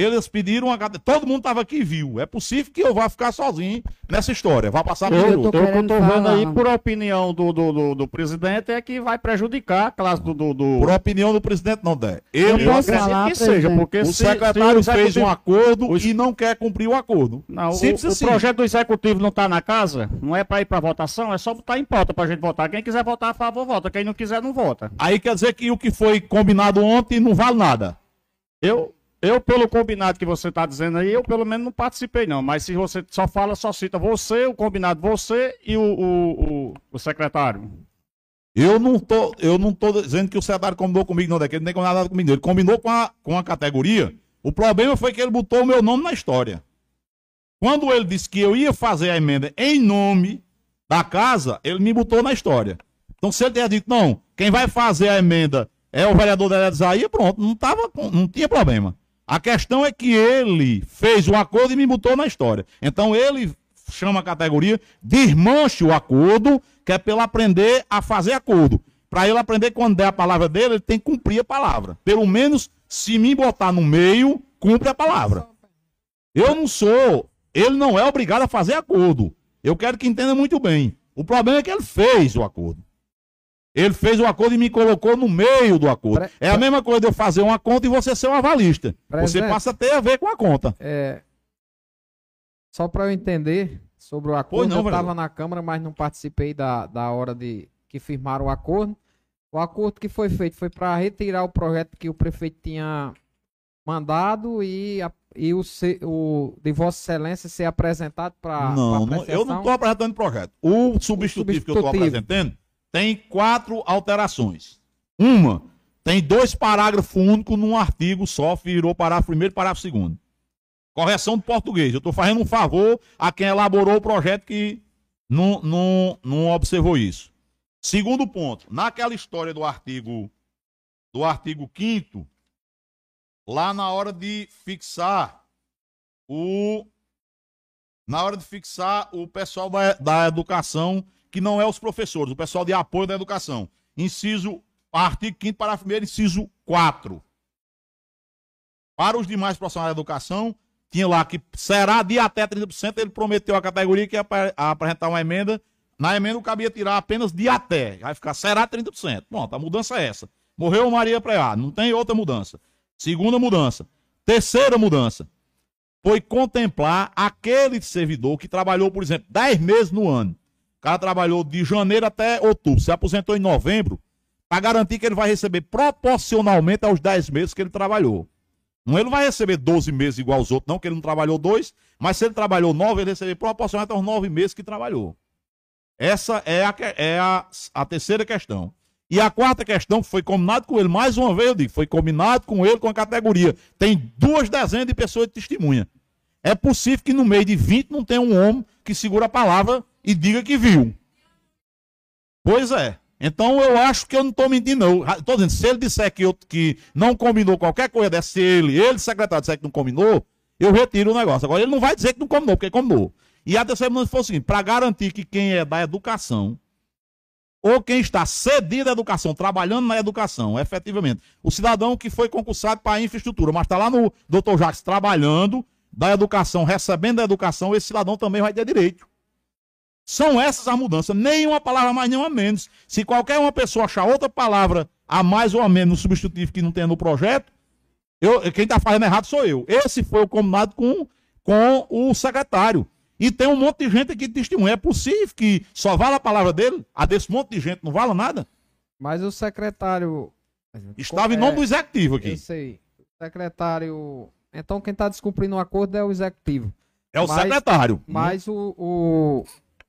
[SPEAKER 1] eles pediram a cate- Todo mundo estava aqui e viu. É possível que eu vá ficar sozinho nessa história. Vá passar por
[SPEAKER 10] eu,
[SPEAKER 1] outro.
[SPEAKER 10] o que eu tô vendo aí, por opinião do, do, do, do presidente, é que vai prejudicar a classe do. do, do...
[SPEAKER 1] Por opinião do presidente, não der. Eu,
[SPEAKER 10] Eu
[SPEAKER 1] acredito
[SPEAKER 10] acredito que seja, porque
[SPEAKER 1] o
[SPEAKER 10] se-
[SPEAKER 1] secretário
[SPEAKER 10] se o
[SPEAKER 1] fez um acordo e não quer cumprir o acordo.
[SPEAKER 10] Não, o,
[SPEAKER 1] Simples
[SPEAKER 10] o
[SPEAKER 1] assim.
[SPEAKER 10] projeto do executivo não está na casa, não é para ir para votação, é só botar em pauta para a gente votar. Quem quiser votar a favor, vota. Quem não quiser, não vota.
[SPEAKER 1] Aí quer dizer que o que foi combinado ontem não vale nada.
[SPEAKER 10] Eu, eu pelo combinado que você está dizendo aí, eu pelo menos não participei, não. Mas se você só fala, só cita você, o combinado você e o, o, o, o secretário.
[SPEAKER 1] Eu não tô, eu não tô dizendo que o secretário combinou comigo, não, daquele nem combinou nada comigo. Ele combinou com a, com a categoria. O problema foi que ele botou o meu nome na história. Quando ele disse que eu ia fazer a emenda em nome da casa, ele me botou na história. Então, se ele tivesse dito, não, quem vai fazer a emenda é o vereador da Isaías, pronto, não, tava, com- não tinha problema. A questão é que ele fez o acordo e me botou na história. Então, ele chama a categoria, desmanche o acordo, que é ele aprender a fazer acordo. Para ele aprender, quando der a palavra dele, ele tem que cumprir a palavra. Pelo menos, se me botar no meio, cumpre a palavra. Eu não sou, ele não é obrigado a fazer acordo. Eu quero que entenda muito bem. O problema é que ele fez o acordo. Ele fez o acordo e me colocou no meio do acordo.
[SPEAKER 11] Pre-
[SPEAKER 1] É a mesma coisa de eu fazer uma conta e você ser um avalista. Você
[SPEAKER 11] Presidente.
[SPEAKER 1] passa a ter a ver com a conta.
[SPEAKER 11] É, só para eu entender sobre o acordo,
[SPEAKER 1] não,
[SPEAKER 11] eu estava na Câmara, mas não participei da, da hora de que firmaram o acordo. O acordo que foi feito foi para retirar o projeto que o prefeito tinha mandado e, a- e o, o de Vossa Excelência ser apresentado para
[SPEAKER 1] Não, não, eu não estou apresentando projeto. O substitutivo, que eu estou
[SPEAKER 11] substitutivo.
[SPEAKER 1] apresentando tem quatro alterações. Uma, tem dois parágrafos únicos num artigo só, virou parágrafo primeiro e parágrafo segundo. Correção do português. Eu estou fazendo um favor a quem elaborou o projeto que não, não, não observou isso. Segundo ponto, naquela história do artigo do artigo 5 lá na hora de fixar o na hora de fixar o pessoal da, da educação, que não é os professores, o pessoal de apoio da educação. Inciso, artigo 5 parágrafo 1 inciso 4. Para os demais profissionais da educação, tinha lá que será de até 30%, ele prometeu à categoria que ia apre- apresentar uma emenda. Na emenda cabia tirar apenas de até. Vai ficar será 30%. Pronto, a mudança é essa. Morreu Maria Preá, não tem outra mudança. Segunda mudança. Terceira mudança foi contemplar aquele servidor que trabalhou, por exemplo, 10 meses no ano. O cara trabalhou de janeiro até outubro, se aposentou em novembro, para garantir que ele vai receber proporcionalmente aos 10 meses que ele trabalhou. Não, ele vai receber 12 meses igual aos outros, não, que ele não trabalhou dois, mas se ele trabalhou 9, ele vai receber proporcionalmente aos 9 meses que trabalhou. Essa é a, é a, a terceira questão. E a quarta questão, que foi combinado com ele, mais uma vez eu digo, foi combinado com ele com a categoria. Tem duas dezenas de pessoas de testemunha. É possível que no meio de 20 não tenha um homem que segura a palavra e diga que viu. Pois é. Então eu acho que eu não estou mentindo, não. Estou dizendo, se ele disser que, eu, que não combinou qualquer coisa dessa, se ele, ele, secretário, disser que não combinou, eu retiro o negócio. Agora ele não vai dizer que não combinou, porque combinou. E a terceira foi o seguinte: para garantir que quem é da educação, ou quem está cedido à educação, trabalhando na educação, efetivamente, o cidadão que foi concursado para a infraestrutura, mas está lá no Dr. Jacques trabalhando da educação, recebendo a educação, esse cidadão também vai ter direito. São essas as mudanças. Nenhuma palavra mais, nenhuma menos. Se qualquer uma pessoa achar outra palavra a mais ou a menos no substitutivo que não tem no projeto, eu, quem está fazendo errado sou eu. Esse foi o combinado com, com o secretário. E tem um monte de gente aqui que testemunha. É possível que só vale a palavra dele? A desse monte de gente não vale nada?
[SPEAKER 11] Mas o secretário.
[SPEAKER 1] Estava em nome do executivo aqui.
[SPEAKER 11] Eu sei. O secretário. Então quem está descumprindo o acordo é o executivo.
[SPEAKER 1] É o mas, secretário.
[SPEAKER 11] Mas o, o,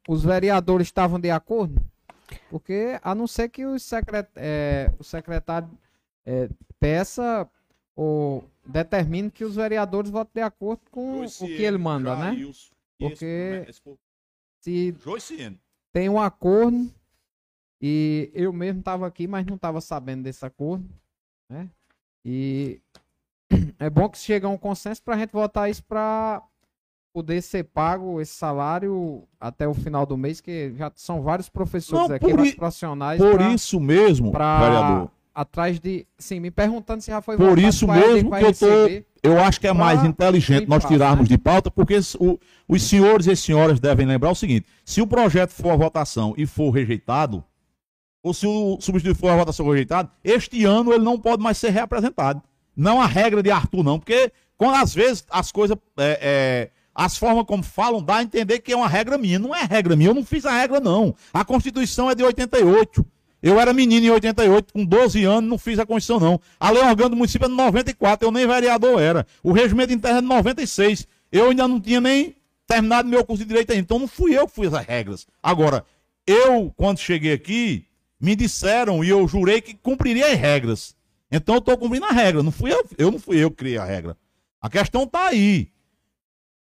[SPEAKER 11] os vereadores estavam de acordo? Porque, a não ser que o, secret, é, o secretário é, peça ou determine que os vereadores votem de acordo com o que ele manda, né? Porque se tem um acordo e eu mesmo estava aqui, mas não estava sabendo desse acordo, né? E é bom que chegue a um consenso para a gente votar isso para poder ser pago esse salário até o final do mês, que já são vários professores
[SPEAKER 1] não,
[SPEAKER 11] aqui,
[SPEAKER 1] vários
[SPEAKER 11] profissionais.
[SPEAKER 1] Por pra, isso mesmo, pra, vereador.
[SPEAKER 11] Atrás de. Sim, me perguntando se já foi
[SPEAKER 1] Por isso mesmo que eu tô. Eu acho que é mais inteligente nós tirarmos né? de pauta, porque o, os senhores e as senhoras devem lembrar o seguinte: se o projeto for a votação e for rejeitado, ou se o substituto for a votação rejeitado, este ano ele não pode mais ser reapresentado. Não a regra de Arthur, não, porque quando às vezes as coisas. É, é, as formas como falam dá a entender que é uma regra minha. Não é regra minha, eu não fiz a regra, não. A Constituição é de 88. Eu era menino em 88, com 12 anos, não fiz a Constituição, não. A lei orgânica do município é de 94, eu nem vereador era. O regimento interno é de 96. Eu ainda não tinha nem terminado meu curso de direito ainda. Então não fui eu que fiz as regras. Agora, eu, quando cheguei aqui, me disseram e eu jurei que cumpriria as regras. Então eu estou cumprindo a regra. Não fui eu, eu não fui eu que criei a regra. A questão está aí.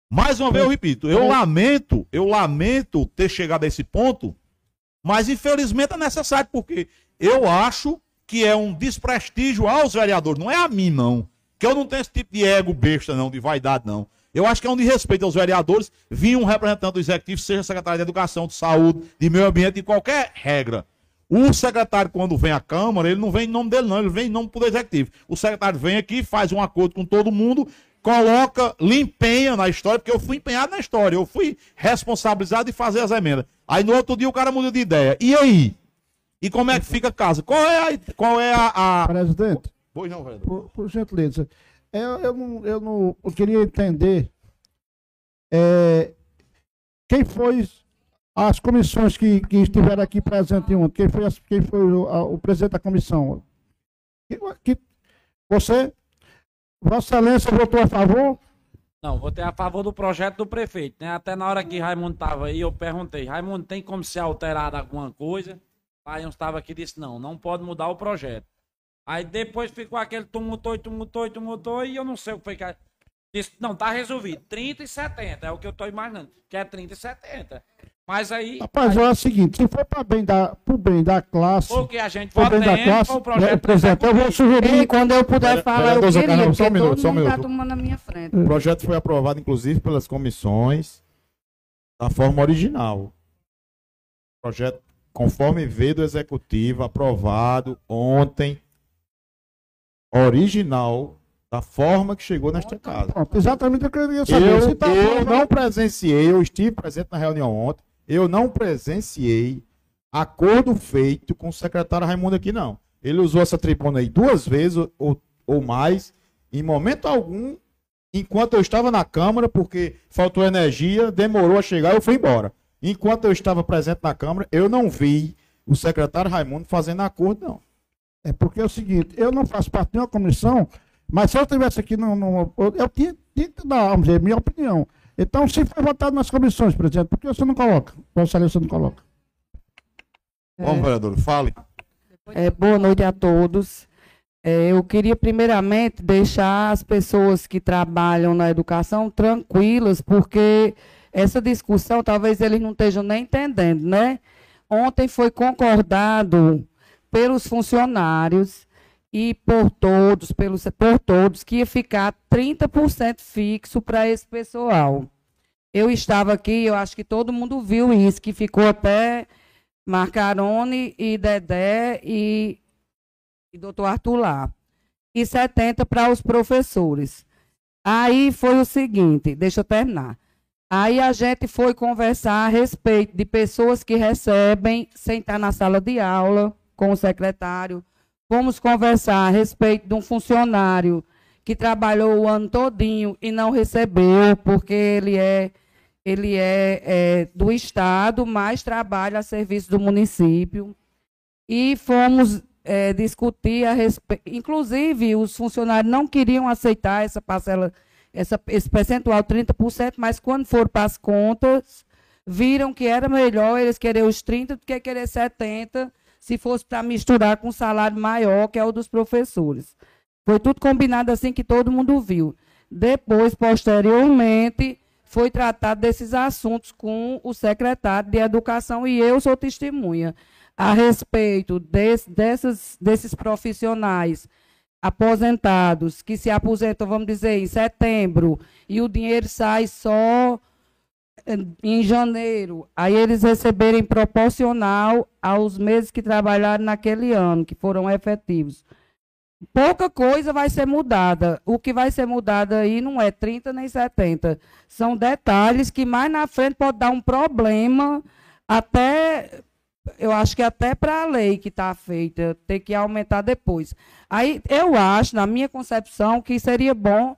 [SPEAKER 1] Mais uma vez eu repito, eu lamento, eu lamento ter chegado a esse ponto, mas infelizmente é necessário, porque eu acho que é um desprestígio aos vereadores, não é a mim não, que eu não tenho esse tipo de ego besta não, de vaidade não. Eu acho que é um desrespeito aos vereadores vir um representante do executivo, seja secretário de Educação, de Saúde, de Meio Ambiente, de qualquer regra. O secretário, quando vem à Câmara, ele não vem em nome dele, não, ele vem em nome do Executivo. O secretário vem aqui, faz um acordo com todo mundo, coloca, lhe empenha na história, porque eu fui empenhado na história, eu fui responsabilizado de fazer as emendas. Aí no outro dia o cara muda de ideia. E aí? E como é que fica a casa? Qual é a. Qual é a, a...
[SPEAKER 6] Presidente.
[SPEAKER 1] Pois não, vereador.
[SPEAKER 6] Por, por gentileza. Eu, eu, não, eu não. Eu queria entender. É, quem foi as comissões que, que estiveram aqui presentes ontem? Quem foi, quem foi o, a, o presidente da comissão? Que, que, você Vossa Excelência votou a favor?
[SPEAKER 4] Não, votei a favor do projeto do prefeito, né? Até na hora que Raimundo estava aí, eu perguntei, Raimundo, tem como ser alterado alguma coisa? Aí estava aqui e disse, não, não pode mudar o projeto. Aí depois ficou aquele tumultou, tumultou, tumultou, e eu não sei o que foi que... Disse, não, tá resolvido. 30 e 70, é o que eu tô imaginando, que é 30 e 70. Mas aí.
[SPEAKER 6] Rapaz,
[SPEAKER 4] aí...
[SPEAKER 6] é o seguinte: se for para bem da, pro bem da classe.
[SPEAKER 4] Porque a gente vota bem
[SPEAKER 6] da classe, o projeto. Por exemplo, eu vou sugerir.
[SPEAKER 12] E quando eu puder falar, eu queria,
[SPEAKER 9] Caramba, só um minuto, só um minuto.
[SPEAKER 12] Tá tomando na minha frente.
[SPEAKER 9] O projeto foi aprovado, inclusive, pelas comissões da forma original. O projeto, conforme veio do executivo, aprovado ontem, original, da forma que chegou nesta casa.
[SPEAKER 6] Pronto, exatamente o que eu queria saber.
[SPEAKER 9] Eu, tá eu não presenciei, eu estive presente na reunião ontem eu não presenciei acordo feito com o secretário Raimundo aqui, não. Ele usou essa tribuna aí duas vezes ou, ou mais, em momento algum, enquanto eu estava na Câmara, porque faltou energia, demorou a chegar, eu fui embora. Enquanto eu estava presente na Câmara, eu não vi o secretário Raimundo fazendo acordo, não.
[SPEAKER 6] É porque é o seguinte, eu não faço parte de uma comissão, mas se eu estivesse aqui, eu tinha, tinha que dar, dizer, minha opinião. Então, se for votado nas comissões, presidente, por que você não coloca? Vossa você não coloca?
[SPEAKER 1] Bom, vereador, fale.
[SPEAKER 12] É, boa noite a todos. É, eu queria primeiramente deixar as pessoas que trabalham na educação tranquilas, porque essa discussão talvez eles não estejam nem entendendo, né? Ontem foi concordado pelos funcionários e por todos, pelos, por todos, que ia ficar 30% fixo para esse pessoal. Eu estava aqui, eu acho que todo mundo viu isso, que ficou até Marcarone e Dedé e, e doutor Arthur lá. E 70 para os professores. Aí foi o seguinte, deixa eu terminar. Aí a gente foi conversar a respeito de pessoas que recebem sem estar na sala de aula com o secretário. Fomos conversar a respeito de um funcionário que trabalhou o ano todinho e não recebeu, porque ele é, ele é, é do Estado, mas trabalha a serviço do município. E fomos é, discutir a respeito. Inclusive, os funcionários não queriam aceitar essa parcela essa, esse percentual 30%, mas quando for para as contas, viram que era melhor eles querer os 30% do que querer 70%, se fosse para misturar com um salário maior, que é o dos professores. Foi tudo combinado assim que todo mundo viu. Depois, posteriormente, foi tratado desses assuntos com o secretário de Educação e eu sou testemunha a respeito desse, dessas, desses profissionais aposentados que se aposentam, vamos dizer, em setembro, e o dinheiro sai só em janeiro, aí eles receberem proporcional aos meses que trabalharam naquele ano, que foram efetivos. Pouca coisa vai ser mudada. O que vai ser mudado aí não é 30 nem 70. São detalhes que mais na frente pode dar um problema até eu acho que até para a lei que está feita, ter que aumentar depois. Aí eu acho, na minha concepção, que seria bom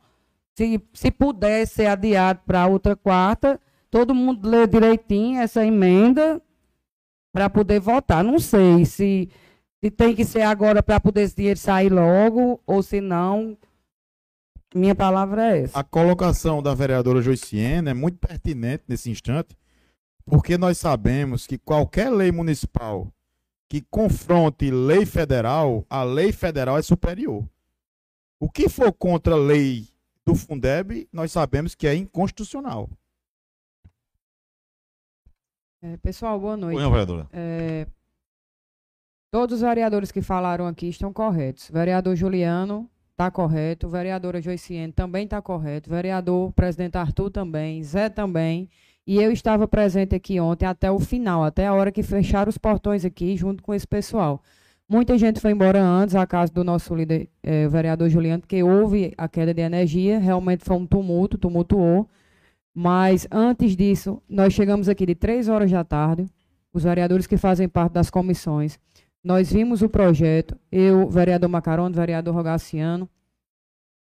[SPEAKER 12] se, se pudesse ser adiado para outra quarta, todo mundo ler direitinho essa emenda para poder votar. Não sei se, se tem que ser agora para poder esse dinheiro sair logo, ou se não. Minha palavra é essa.
[SPEAKER 9] A colocação da vereadora Joiciene é muito pertinente nesse instante, porque nós sabemos que qualquer lei municipal que confronte lei federal, a lei federal é superior. O que for contra a lei do Fundeb, nós sabemos que é inconstitucional.
[SPEAKER 11] É, pessoal, boa noite.
[SPEAKER 1] Oi, vereadora.
[SPEAKER 11] É, todos os vereadores que falaram aqui estão corretos. vereador Juliano está correto. vereadora Joiciene também está correto. vereador presidente Arthur também. Zé também. E eu estava presente aqui ontem até o final, até a hora que fecharam os portões aqui, junto com esse pessoal. Muita gente foi embora antes, a casa do nosso líder, o vereador Juliano, porque houve a queda de energia, realmente foi um tumulto, tumultuou. Mas antes disso, nós chegamos aqui de três horas da tarde, os vereadores que fazem parte das comissões. Nós vimos o projeto, eu, vereador Macarone, vereador Rogaciano,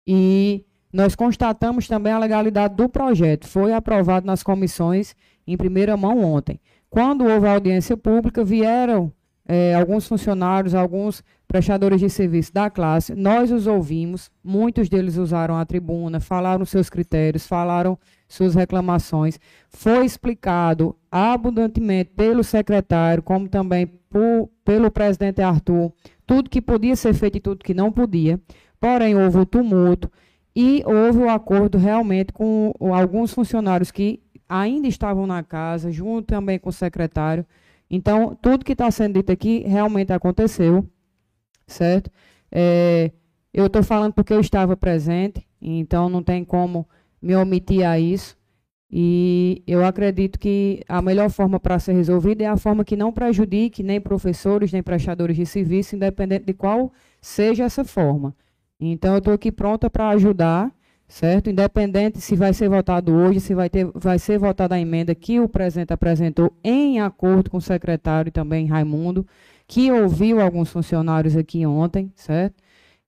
[SPEAKER 11] e nós constatamos também a legalidade do projeto. Foi aprovado nas comissões em primeira mão ontem. Quando houve a audiência pública, vieram é, alguns funcionários, alguns prestadores de serviço da classe, nós os ouvimos, muitos deles usaram a tribuna, falaram seus critérios, falaram suas reclamações. Foi explicado abundantemente pelo secretário, como também por, pelo presidente Arthur, tudo que podia ser feito e tudo que não podia. Porém, houve o tumulto. E houve o acordo realmente com alguns funcionários que ainda estavam na casa, junto também com o secretário. Então, tudo que está sendo dito aqui realmente aconteceu, certo? É, eu estou falando porque eu estava presente, então não tem como me omitir a isso. E eu acredito que a melhor forma para ser resolvida é a forma que não prejudique nem professores, nem prestadores de serviço, independente de qual seja essa forma. Então, eu estou aqui pronta para ajudar, certo? Independente se vai ser votado hoje, se vai, ter, vai ser votada a emenda que o presidente apresentou em acordo com o secretário também Raimundo, que ouviu alguns funcionários aqui ontem, certo?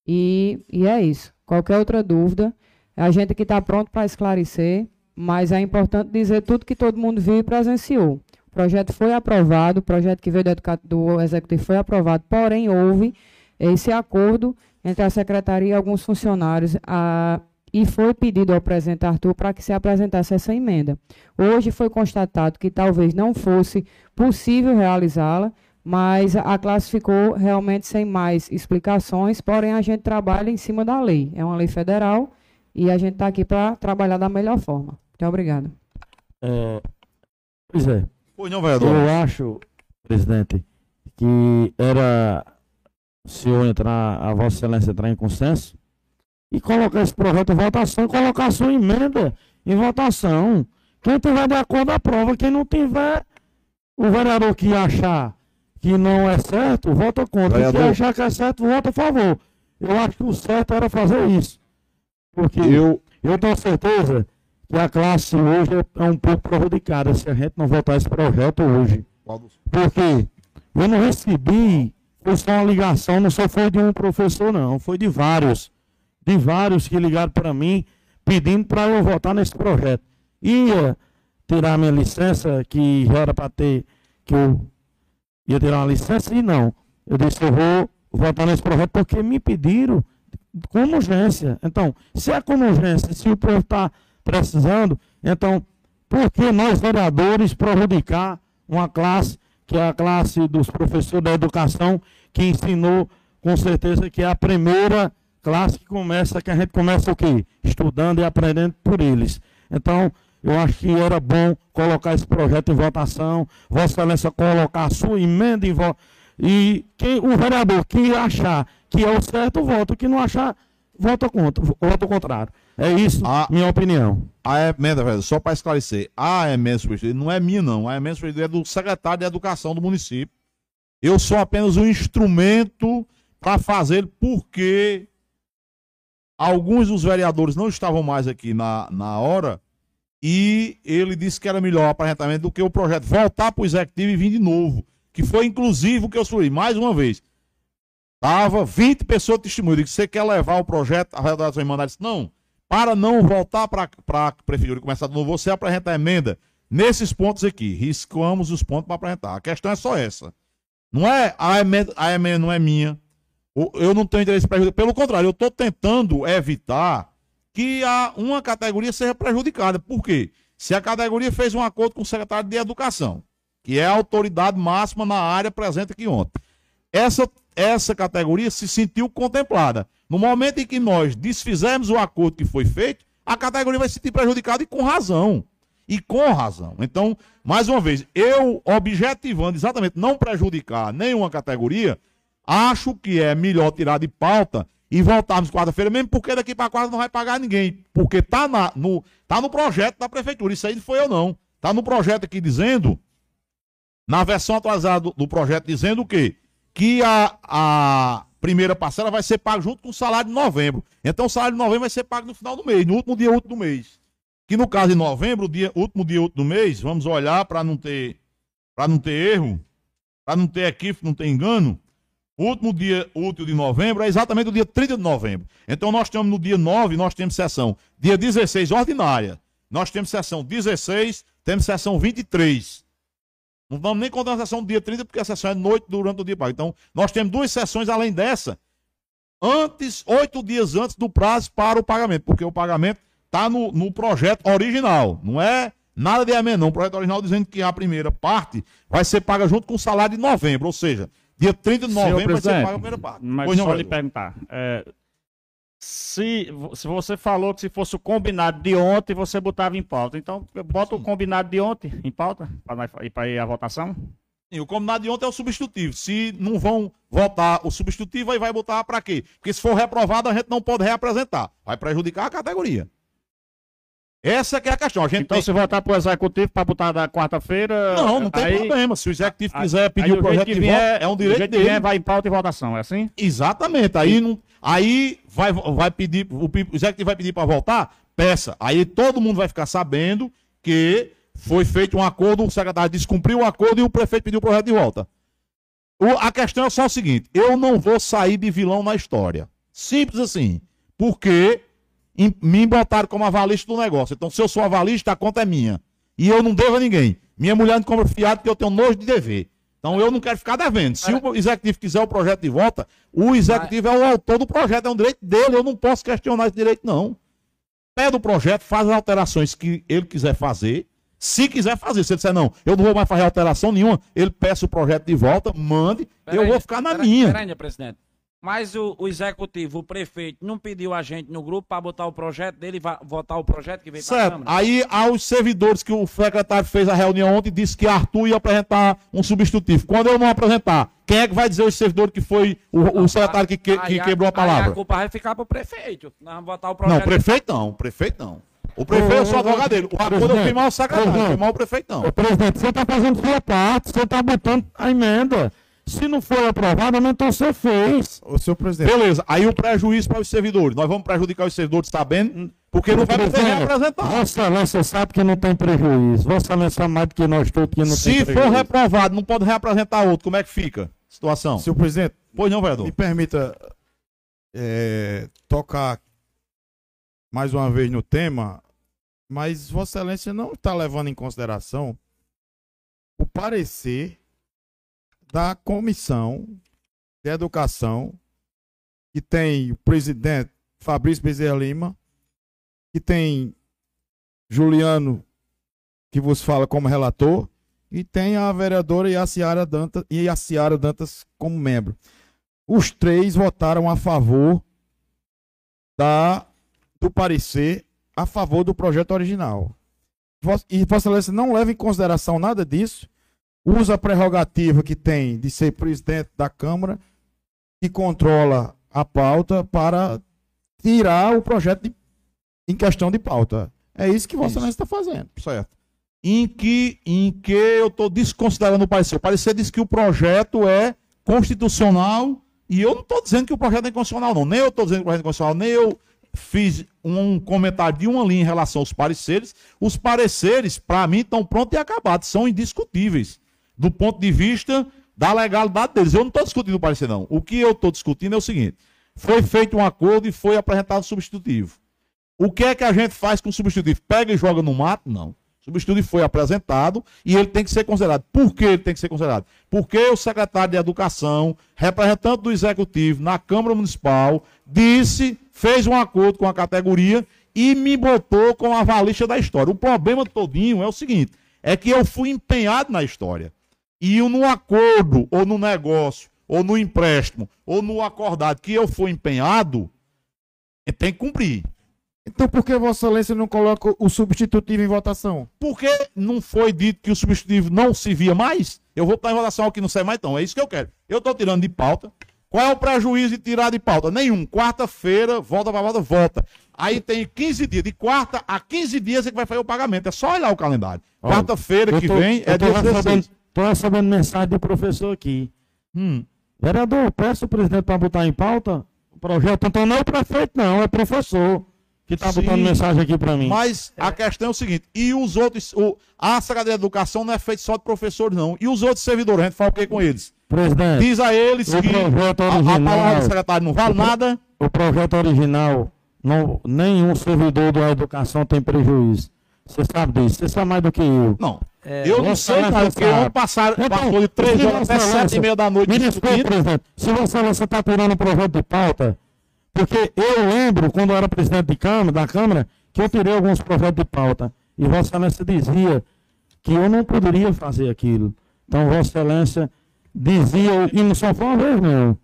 [SPEAKER 11] E, e é isso. Qualquer outra dúvida, a gente aqui está pronto para esclarecer, mas é importante dizer tudo que todo mundo viu e presenciou. O projeto foi aprovado, o projeto que veio do, do Executivo foi aprovado, porém houve esse acordo entre a secretaria e alguns funcionários a, e foi pedido ao presidente Arthur para que se apresentasse essa emenda. Hoje foi constatado que talvez não fosse possível realizá-la,
[SPEAKER 5] mas a classe ficou realmente sem mais explicações, porém a gente trabalha em cima da lei. É uma lei federal e a gente está aqui para trabalhar da melhor forma. Muito obrigada.
[SPEAKER 8] É, pois é.
[SPEAKER 1] Pois não, vereador.
[SPEAKER 8] Eu acho, presidente, que era o senhor entrar, a Vossa Excelência entrar em consenso e colocar esse projeto em votação e colocar a sua emenda em votação. Quem tiver de acordo aprova, quem não tiver, o vereador que achar que não é certo, vota contra.
[SPEAKER 1] Vereador.
[SPEAKER 8] se achar que é certo, vota a favor. Eu acho que o certo era fazer isso. Porque
[SPEAKER 1] Eu,
[SPEAKER 8] eu tenho certeza que a classe hoje é um pouco prejudicada se a gente não votar esse projeto hoje. Porque eu não recebi, foi só uma ligação, não só foi de um professor, não, foi de vários. De vários que ligaram para mim pedindo para eu votar nesse projeto. Ia tirar minha licença, que já era para ter, que eu ia tirar uma licença, e não. Eu disse, eu vou votar nesse projeto porque me pediram com urgência. Então, se é com urgência, se o povo está precisando, então, por que nós, vereadores, prejudicar uma classe, que é a classe dos professores da educação, que ensinou, com certeza, que é a primeira classe que começa, que a gente começa o quê? Estudando e aprendendo por eles. Então, eu acho que era bom colocar esse projeto em votação, Vossa Excelência colocar a sua emenda em votação. E quem, o vereador que achar que é o certo, vota. O que não achar, vota contra, vota o contrário. É isso,
[SPEAKER 1] Ah.
[SPEAKER 8] minha opinião.
[SPEAKER 1] a emenda, velho, só para esclarecer, a emenda substituída não é minha, não. A emenda substituída é do secretário de Educação do município. Eu sou apenas um instrumento para fazer, porque alguns dos vereadores não estavam mais aqui na, na hora e ele disse que era melhor aparentemente do que o projeto voltar para o executivo e vir de novo. Que foi inclusive o que eu sugeri, mais uma vez. Tava 20 pessoas testemunhas. Você quer levar o projeto, a redação e mandar? Ele disse, não, para não voltar para a prefeitura e começar de novo, você apresenta a emenda nesses pontos aqui. Riscamos os pontos para apresentar. A questão é só essa. Não é a emenda, a emenda não é minha. Eu não tenho interesse prejudicar. Pelo contrário, eu estou tentando evitar que a, uma categoria seja prejudicada. Por quê? Se a categoria fez um acordo com o secretário de Educação, que é a autoridade máxima na área presente aqui ontem, essa, essa categoria se sentiu contemplada. No momento em que nós desfizermos o acordo que foi feito, a categoria vai se sentir prejudicada e com razão. E com razão. Então, mais uma vez, eu objetivando exatamente não prejudicar nenhuma categoria, acho que é melhor tirar de pauta e voltarmos quarta-feira, mesmo porque daqui para quarta não vai pagar ninguém. Porque tá, na, no, tá no projeto da prefeitura. Isso aí não foi eu, não. Tá no projeto aqui dizendo, na versão atualizada do, do projeto, dizendo o quê? Que a, a primeira parcela vai ser paga junto com o salário de novembro. Então o salário de novembro vai ser pago no final do mês, no último dia útil do mês. Que no caso de novembro, dia, último dia útil do mês, vamos olhar para não ter para não ter erro, para não ter equívoco, não ter engano. O último dia útil de novembro é exatamente o dia 30 de novembro. Então nós temos no dia 9, nós temos sessão. Dia 16, ordinária. Nós temos sessão 16, temos sessão 23. Não vamos nem contar a sessão do dia 30, porque a sessão é noite durante o dia pago. Então, nós temos duas sessões além dessa, antes, oito dias antes do prazo para o pagamento, porque o pagamento está no, no projeto original. Não é nada de emenda, não. O projeto original dizendo que a primeira parte vai ser paga junto com o salário de novembro, ou seja, dia 30 de novembro vai ser paga a primeira parte.
[SPEAKER 10] Mas
[SPEAKER 1] Pois não,
[SPEAKER 10] só lhe perguntar. é, se, se você falou que se fosse o combinado de ontem, você botava em pauta. Então, bota o combinado de ontem em pauta, para ir para a votação.
[SPEAKER 1] Sim, o combinado de ontem é o substitutivo. Se não vão votar o substitutivo, aí vai botar para quê? Porque se for reprovado, a gente não pode reapresentar. Vai prejudicar a categoria. Essa que é a questão. A gente
[SPEAKER 10] Então,
[SPEAKER 1] tem-
[SPEAKER 10] se votar para o executivo para botar da quarta-feira.
[SPEAKER 1] Não, não tem
[SPEAKER 10] aí-
[SPEAKER 1] problema. Se o executivo
[SPEAKER 10] aí-
[SPEAKER 1] quiser pedir
[SPEAKER 10] aí
[SPEAKER 1] o projeto de volta,
[SPEAKER 10] vier-
[SPEAKER 1] é um direito
[SPEAKER 10] jeito
[SPEAKER 1] dele.
[SPEAKER 10] vier, vai em pauta e votação, é assim?
[SPEAKER 1] Exatamente. Aí, não, aí vai, vai pedir, o, o executivo vai pedir para voltar, peça. Aí todo mundo vai ficar sabendo que foi feito um acordo, o secretário descumpriu o acordo e o prefeito pediu o projeto de volta. O- a questão é só o seguinte: eu não vou sair de vilão na história. Simples assim. Porque em- me botaram como avalista do negócio. Então, se eu sou avalista, a conta é minha. E eu não devo a ninguém. Minha mulher não compra fiado porque eu tenho nojo de dever. Então eu não quero ficar devendo. Se o executivo quiser o projeto de volta, o executivo é o autor do projeto, é um direito dele. Eu não posso questionar esse direito, não. Pede o projeto, faz as alterações que ele quiser fazer. Se quiser fazer, se ele disser, não, eu não vou mais fazer alteração nenhuma, ele peça o projeto de volta, mande, eu
[SPEAKER 4] Peraí,
[SPEAKER 1] vou ficar na
[SPEAKER 4] peraí,
[SPEAKER 1] minha.
[SPEAKER 4] Peraí, presidente. Mas o, o executivo, o prefeito, não pediu a gente no grupo para botar o projeto dele e votar o projeto que veio para a
[SPEAKER 1] Certo.
[SPEAKER 4] Câmara?
[SPEAKER 1] Aí, aos servidores que o secretário fez a reunião ontem, disse que Arthur ia apresentar um substitutivo. Quando eu não apresentar, quem é que vai dizer o servidor que foi o, o secretário que, que- que
[SPEAKER 4] Aí
[SPEAKER 1] quebrou a
[SPEAKER 4] Aí
[SPEAKER 1] palavra?
[SPEAKER 4] a culpa vai ficar pro prefeito. Nós vamos botar o projeto.
[SPEAKER 1] Não, prefeito não, prefeito não. O prefeito é só advogado dele. O acordo eu firmar o secretário, firmar o prefeito não.
[SPEAKER 8] Ô, presidente, você está fazendo sua parte, você está botando a emenda. Se não for aprovada, então você fez.
[SPEAKER 9] O senhor presidente.
[SPEAKER 1] Beleza, aí o prejuízo para os servidores. Nós vamos prejudicar os servidores sabendo, porque não vai poder representar.
[SPEAKER 8] Vossa Excelência sabe que não tem prejuízo. Vossa Excelência mais do que nós todos que não tem
[SPEAKER 1] Se for
[SPEAKER 8] prejuízo.
[SPEAKER 1] reprovado, não pode reapresentar outro. Como é que fica? a Situação.
[SPEAKER 9] Senhor presidente,
[SPEAKER 1] Pois não, vereador.
[SPEAKER 9] me permita é, tocar mais uma vez no tema, mas Vossa Excelência não está levando em consideração o parecer da Comissão de Educação, que tem o presidente Fabrício Bezerra Lima, que tem Juliano, que vos fala como relator, e tem a vereadora Yaciara Dantas, Dantas como membro. Os três votaram a favor da, do parecer a favor do projeto original. E Vossa Excelência não leva em consideração nada disso, usa a prerrogativa que tem de ser presidente da Câmara, que controla a pauta para tirar o projeto de- em questão de pauta. É isso que Vossa. Excelência está fazendo.
[SPEAKER 1] Certo. Em que, em que eu estou desconsiderando o parecer? O parecer diz que o projeto é constitucional e eu não estou dizendo que o projeto é inconstitucional, não. Nem eu estou dizendo que o projeto é inconstitucional, nem eu fiz um comentário de uma linha em relação aos pareceres. Os pareceres, para mim, estão prontos e acabados, são indiscutíveis do ponto de vista da legalidade deles. Eu não estou discutindo o parecer, não. O que eu estou discutindo é o seguinte: foi feito um acordo e foi apresentado substitutivo. O que é que a gente faz com o substitutivo? Pega e joga no mato? Não. O substitutivo foi apresentado e ele tem que ser considerado. Por que ele tem que ser considerado? Porque o secretário de Educação, representante do Executivo na Câmara Municipal, disse, fez um acordo com a categoria e me botou com a valista da história. O problema todinho é o seguinte, é que eu fui empenhado na história. E eu, no acordo, ou no negócio, ou no empréstimo, ou no acordado que eu for empenhado, tem que cumprir.
[SPEAKER 9] Então por que Vossa Excelência não coloca o substitutivo em votação?
[SPEAKER 1] Porque não foi dito que o substitutivo não se via mais? Eu vou para em votação aqui no sei mais então. É isso que eu quero. Eu estou tirando de pauta. Qual é o prejuízo de tirar de pauta? Nenhum. Quarta-feira, volta para volta, volta. Aí tem 15 dias. De quarta a 15 dias é que vai fazer o pagamento. É só olhar o calendário. Quarta-feira que
[SPEAKER 8] tô-
[SPEAKER 1] vem é dia
[SPEAKER 8] recebendo,
[SPEAKER 1] 16.
[SPEAKER 8] Tô recebendo mensagem do professor aqui.
[SPEAKER 1] Hum.
[SPEAKER 8] Vereador, peço o presidente para botar em pauta o projeto. Então não é o prefeito, não, é professor que está botando mensagem aqui para mim.
[SPEAKER 1] Mas a questão é o seguinte: e os outros. O, a Secretaria de Educação não é feita só de professores, não. E os outros servidores? A gente fala o que com eles?
[SPEAKER 8] Presidente,
[SPEAKER 1] Diz a eles
[SPEAKER 8] o
[SPEAKER 1] que
[SPEAKER 8] projeto
[SPEAKER 1] a, a
[SPEAKER 8] original-
[SPEAKER 1] palavra do secretário não vale
[SPEAKER 8] o
[SPEAKER 1] nada.
[SPEAKER 8] o projeto original, não, nenhum servidor da educação tem prejuízo. Você sabe disso, você sabe mais do que eu.
[SPEAKER 1] Não.
[SPEAKER 8] É,
[SPEAKER 1] eu não sei, cara, porque
[SPEAKER 8] sabe.
[SPEAKER 1] passado
[SPEAKER 8] Então,
[SPEAKER 1] passou de 3
[SPEAKER 8] se
[SPEAKER 1] horas até 7 e meia da noite
[SPEAKER 8] Me desculpe, presidente. Se Vossa Excelência está tirando o projeto de pauta, porque eu lembro, quando eu era presidente de Câmara, da Câmara, que eu tirei alguns projetos de pauta. E Vossa Excelência dizia que eu não poderia fazer aquilo. Então, Vossa Excelência dizia, e não só foi uma vez, não.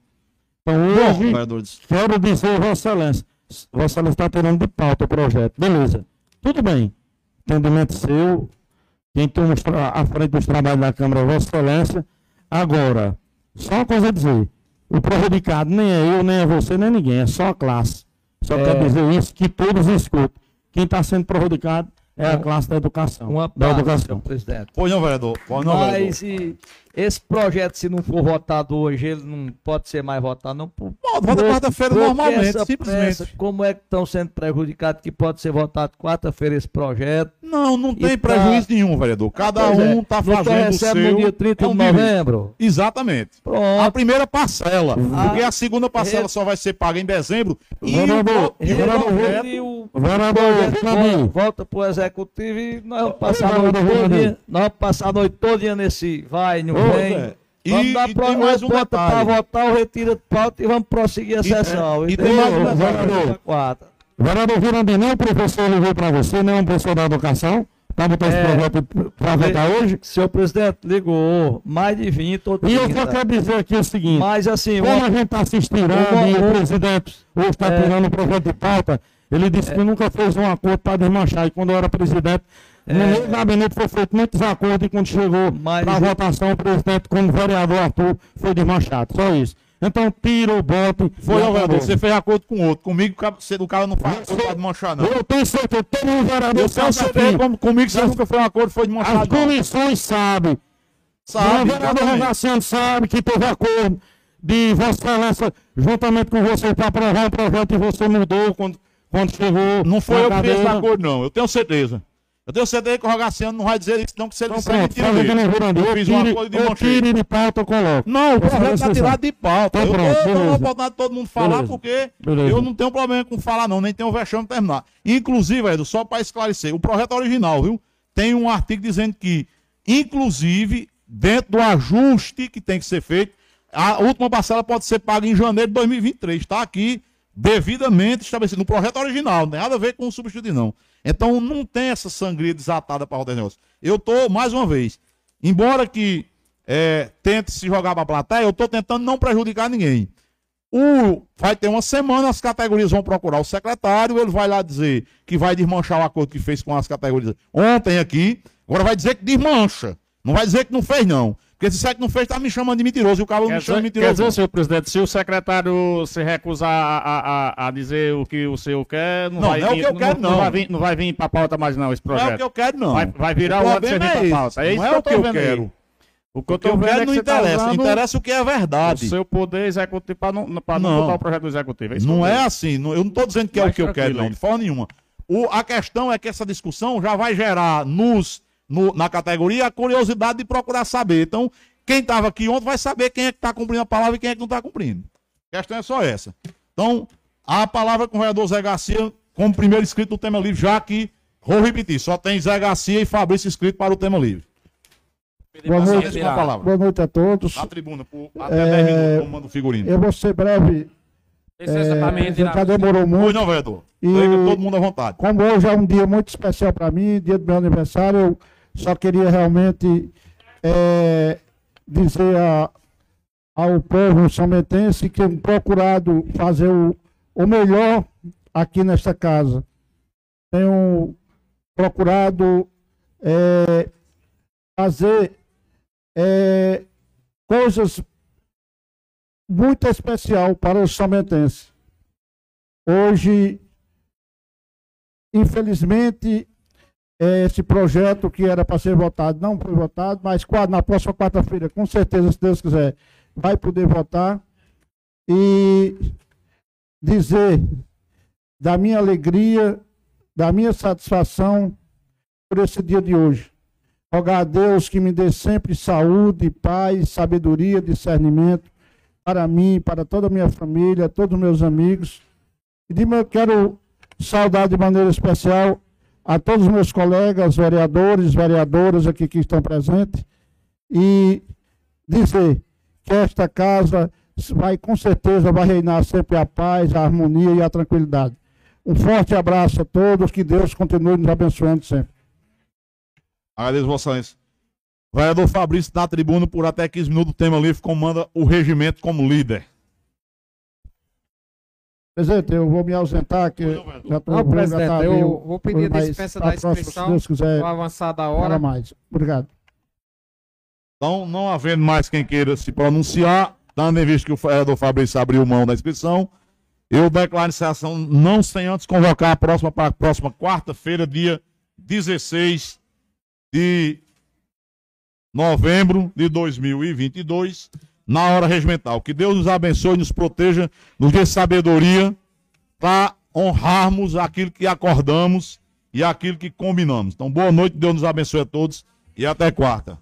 [SPEAKER 8] Então,
[SPEAKER 1] Bom,
[SPEAKER 8] hoje,
[SPEAKER 1] vereadores.
[SPEAKER 8] quero dizer, Vossa Excelência, Vossa Excelência está tirando de pauta o projeto. Beleza. Tudo bem. Entendimento seu. Quem toma à frente dos trabalhos da Câmara é Vossa Excelência. Agora, só uma coisa a dizer. O prejudicado nem é eu, nem é você, nem ninguém. É só a classe. Só
[SPEAKER 13] É.
[SPEAKER 8] quero dizer isso que todos escutam. Quem está sendo prejudicado é a classe da educação.
[SPEAKER 13] Uma
[SPEAKER 8] da
[SPEAKER 13] parte,
[SPEAKER 8] educação.
[SPEAKER 13] presidente.
[SPEAKER 1] Pois não, vereador. Pois não, vereador.
[SPEAKER 13] Mas e esse projeto, se não for votado hoje, ele não pode ser mais votado, não. Por,
[SPEAKER 1] vota quarta-feira normalmente,
[SPEAKER 13] essa
[SPEAKER 1] simplesmente.
[SPEAKER 13] como é que estão sendo prejudicados que pode ser votado quarta-feira esse projeto?
[SPEAKER 1] Não, não tem
[SPEAKER 13] tá-
[SPEAKER 1] prejuízo nenhum, vereador. Cada
[SPEAKER 13] Pois é,
[SPEAKER 1] um está
[SPEAKER 13] não
[SPEAKER 1] fazendo o
[SPEAKER 13] recebe
[SPEAKER 1] seu.
[SPEAKER 13] no dia 30
[SPEAKER 1] é um
[SPEAKER 13] de novembro.
[SPEAKER 1] Exatamente.
[SPEAKER 13] Pronto.
[SPEAKER 1] A primeira parcela.
[SPEAKER 13] Ah,
[SPEAKER 1] porque a segunda parcela
[SPEAKER 13] re-
[SPEAKER 1] só vai ser paga em dezembro. E o
[SPEAKER 8] Vereador,
[SPEAKER 1] o
[SPEAKER 8] vereador,
[SPEAKER 13] o volta, volta pro executivo e nós vamos passar a noite
[SPEAKER 8] Fernandinho.
[SPEAKER 13] todinha, nós vamos passar a noite todinha nesse vai, não Vem.
[SPEAKER 1] é. E-
[SPEAKER 13] Vamos dar
[SPEAKER 1] e tem mais um detalhe.
[SPEAKER 13] votar o retiro de pauta e vamos prosseguir a
[SPEAKER 1] E-
[SPEAKER 13] sessão.
[SPEAKER 1] e
[SPEAKER 13] entendeu?
[SPEAKER 1] tem mais um
[SPEAKER 8] detalhe. Vereador Virandinho, nem o professor ligou para você, nem um professor da educação,
[SPEAKER 6] para botar esse
[SPEAKER 13] É.
[SPEAKER 6] projeto para votar hoje?
[SPEAKER 13] Senhor presidente, ligou mais de 20 todo
[SPEAKER 6] E eu só quero dizer aqui o seguinte:
[SPEAKER 13] Mas assim,
[SPEAKER 6] como a gente está se estirando e o presidente hoje está
[SPEAKER 13] É.
[SPEAKER 6] tirando o projeto de pauta, ele disse que nunca fez um acordo para desmanchar. E quando eu era presidente,
[SPEAKER 13] É.
[SPEAKER 6] meu gabinete foi feito muitos acordos e quando chegou para a votação, o presidente, como vereador Arthur, foi desmanchado. Só isso. Então, tira o bote.
[SPEAKER 1] Foi, ó, vereador. Você fez acordo com outro. Comigo, o cara- você- o cara não faz acordo pra desmanchar, não.
[SPEAKER 6] Eu tenho certeza, todo mundo vereador
[SPEAKER 1] Eu tenho
[SPEAKER 6] sabe
[SPEAKER 1] certeza, como- comigo você nunca fez um acordo, foi
[SPEAKER 6] As
[SPEAKER 1] desmanchado. não.
[SPEAKER 6] comissões sabem.
[SPEAKER 1] Sabe,
[SPEAKER 6] O vereador. Rogaciano sabe que teve acordo de Vossa Excelência, juntamente com você, para aprovar um projeto e você mudou quando, quando chegou.
[SPEAKER 1] Não foi eu que fiz esse acordo, não. Eu tenho certeza. Eu tenho certeza que o Rogaciano não vai dizer isso, não, que se ele
[SPEAKER 6] Então,
[SPEAKER 1] disser
[SPEAKER 6] pronto,
[SPEAKER 1] mentira. Eu
[SPEAKER 6] Eu
[SPEAKER 1] fiz um
[SPEAKER 6] tire-
[SPEAKER 1] acordo de
[SPEAKER 6] eu tire de pauta, eu coloco.
[SPEAKER 1] Não, o
[SPEAKER 6] Eu
[SPEAKER 1] projeto
[SPEAKER 6] falei
[SPEAKER 1] está tirado de pauta.
[SPEAKER 6] Então,
[SPEAKER 1] eu
[SPEAKER 6] pronto,
[SPEAKER 1] a
[SPEAKER 6] beleza.
[SPEAKER 1] oportunidade de todo mundo falar,
[SPEAKER 6] Beleza.
[SPEAKER 1] porque
[SPEAKER 6] Beleza.
[SPEAKER 1] eu não tenho problema com falar, não, nem tenho vexame de terminar. Inclusive, Edu, só para esclarecer, o projeto original, viu? Tem um artigo dizendo que, inclusive, dentro do ajuste que tem que ser feito, a última parcela pode ser paga em janeiro de 2023. Está aqui devidamente estabelecido no projeto original, não tem nada a ver com o substituto, não. Então não tem essa sangria desatada para rodar esse negócio. Eu tô, mais uma vez, embora que é, tente se jogar para a plateia, eu estou tentando não prejudicar ninguém. O, vai ter uma semana, as categorias vão procurar o secretário, ele vai lá dizer que vai desmanchar o acordo que fez com as categorias ontem aqui, agora vai dizer que desmancha. Não vai dizer que não fez, não. Porque se que não fez, tá me chamando de mentiroso. E o cara não me chama de
[SPEAKER 10] dizer, quer
[SPEAKER 1] mentiroso.
[SPEAKER 10] dizer, senhor presidente, se o secretário se recusar a, a, a- dizer o que o senhor quer, não,
[SPEAKER 1] Não,
[SPEAKER 10] vai
[SPEAKER 1] não é o
[SPEAKER 10] vir,
[SPEAKER 1] que eu quero, não.
[SPEAKER 10] Não vai vir, não vai vir pra pauta mais, não, esse
[SPEAKER 1] Não é
[SPEAKER 10] projeto.
[SPEAKER 1] o que eu quero, não.
[SPEAKER 10] Vai, vai virar
[SPEAKER 1] O
[SPEAKER 10] o ano que
[SPEAKER 1] é
[SPEAKER 10] pra pauta. É isso
[SPEAKER 1] Não
[SPEAKER 10] que
[SPEAKER 1] é
[SPEAKER 10] eu
[SPEAKER 1] o que eu
[SPEAKER 10] vendo
[SPEAKER 1] quero.
[SPEAKER 10] aí. O que eu
[SPEAKER 1] O que eu quero
[SPEAKER 10] é que
[SPEAKER 1] não
[SPEAKER 10] tá
[SPEAKER 1] interessa.
[SPEAKER 10] usando
[SPEAKER 1] Interessa o que é verdade.
[SPEAKER 10] O seu poder executivo pra não, pra não,
[SPEAKER 1] Não.
[SPEAKER 10] botar o projeto do executivo. É que eu
[SPEAKER 1] Não é assim. não- eu não estou dizendo que é o que eu quero, não, de forma nenhuma. O- a questão é que essa discussão já vai gerar nos, no- na categoria a curiosidade de procurar saber. Então, quem estava aqui ontem vai saber quem é que está cumprindo a palavra e quem é que não está cumprindo. A questão é só essa. Então, a palavra com o vereador Zé Garcia, como primeiro inscrito do tema livre, já que, vou repetir, só tem Zé Garcia e Fabrício inscrito para o tema livre.
[SPEAKER 6] Boa noite,
[SPEAKER 1] com a palavra.
[SPEAKER 6] boa noite a todos.
[SPEAKER 1] Na tribuna, por até
[SPEAKER 6] É,
[SPEAKER 1] 10 minutos, como manda o figurino.
[SPEAKER 6] Eu vou ser breve.
[SPEAKER 4] Licença
[SPEAKER 6] É,
[SPEAKER 4] pra mim,
[SPEAKER 6] já demorou muito.
[SPEAKER 1] Pois não, vereador.
[SPEAKER 6] E-
[SPEAKER 1] Deixa todo mundo à vontade.
[SPEAKER 6] Como hoje é um dia muito especial para mim, dia do meu aniversário, eu só queria realmente é, dizer a- ao povo sometense que tenho procurado fazer o, o melhor aqui nesta casa. Tenho procurado é, fazer é, coisas muito especial para os sometenses. Hoje Infelizmente, esse projeto que era para ser votado não foi votado, mas na próxima quarta-feira, com certeza, se Deus quiser, vai poder votar. E dizer da minha alegria, da minha satisfação por esse dia de hoje. Rogar a Deus que me dê sempre saúde, paz, sabedoria, discernimento para mim, para toda a minha família, todos os meus amigos. E de meu- quero saudar de maneira especial a todos os meus colegas, vereadores, vereadoras aqui que estão presentes, e dizer que esta casa vai, com certeza, vai reinar sempre a paz, a harmonia e a tranquilidade. Um forte abraço a todos, que Deus continue nos abençoando sempre.
[SPEAKER 1] Agradeço, Excelência. Vereador Fabrício na tribuna por até 15 minutos do tema livre, comanda o regimento como líder.
[SPEAKER 6] Presidente, eu vou me ausentar, que já estou
[SPEAKER 11] Não, presidente, eu vou pedir
[SPEAKER 6] mas
[SPEAKER 11] dispensa da
[SPEAKER 6] próxima,
[SPEAKER 11] inscrição,
[SPEAKER 6] Se Deus quiser,
[SPEAKER 11] vou avançar da
[SPEAKER 6] fala
[SPEAKER 11] hora.
[SPEAKER 6] mais. Obrigado.
[SPEAKER 1] Então, não havendo mais quem queira se pronunciar, dando em vista que o vereador Fabrício abriu mão da inscrição, eu declaro encerração não sem antes convocar a próxima para a próxima quarta-feira, dia 16 de novembro de 2022, na hora regimental. Que Deus nos abençoe nos proteja, nos dê sabedoria para honrarmos aquilo que acordamos e aquilo que combinamos. Então, boa noite, Deus nos abençoe a todos e até quarta.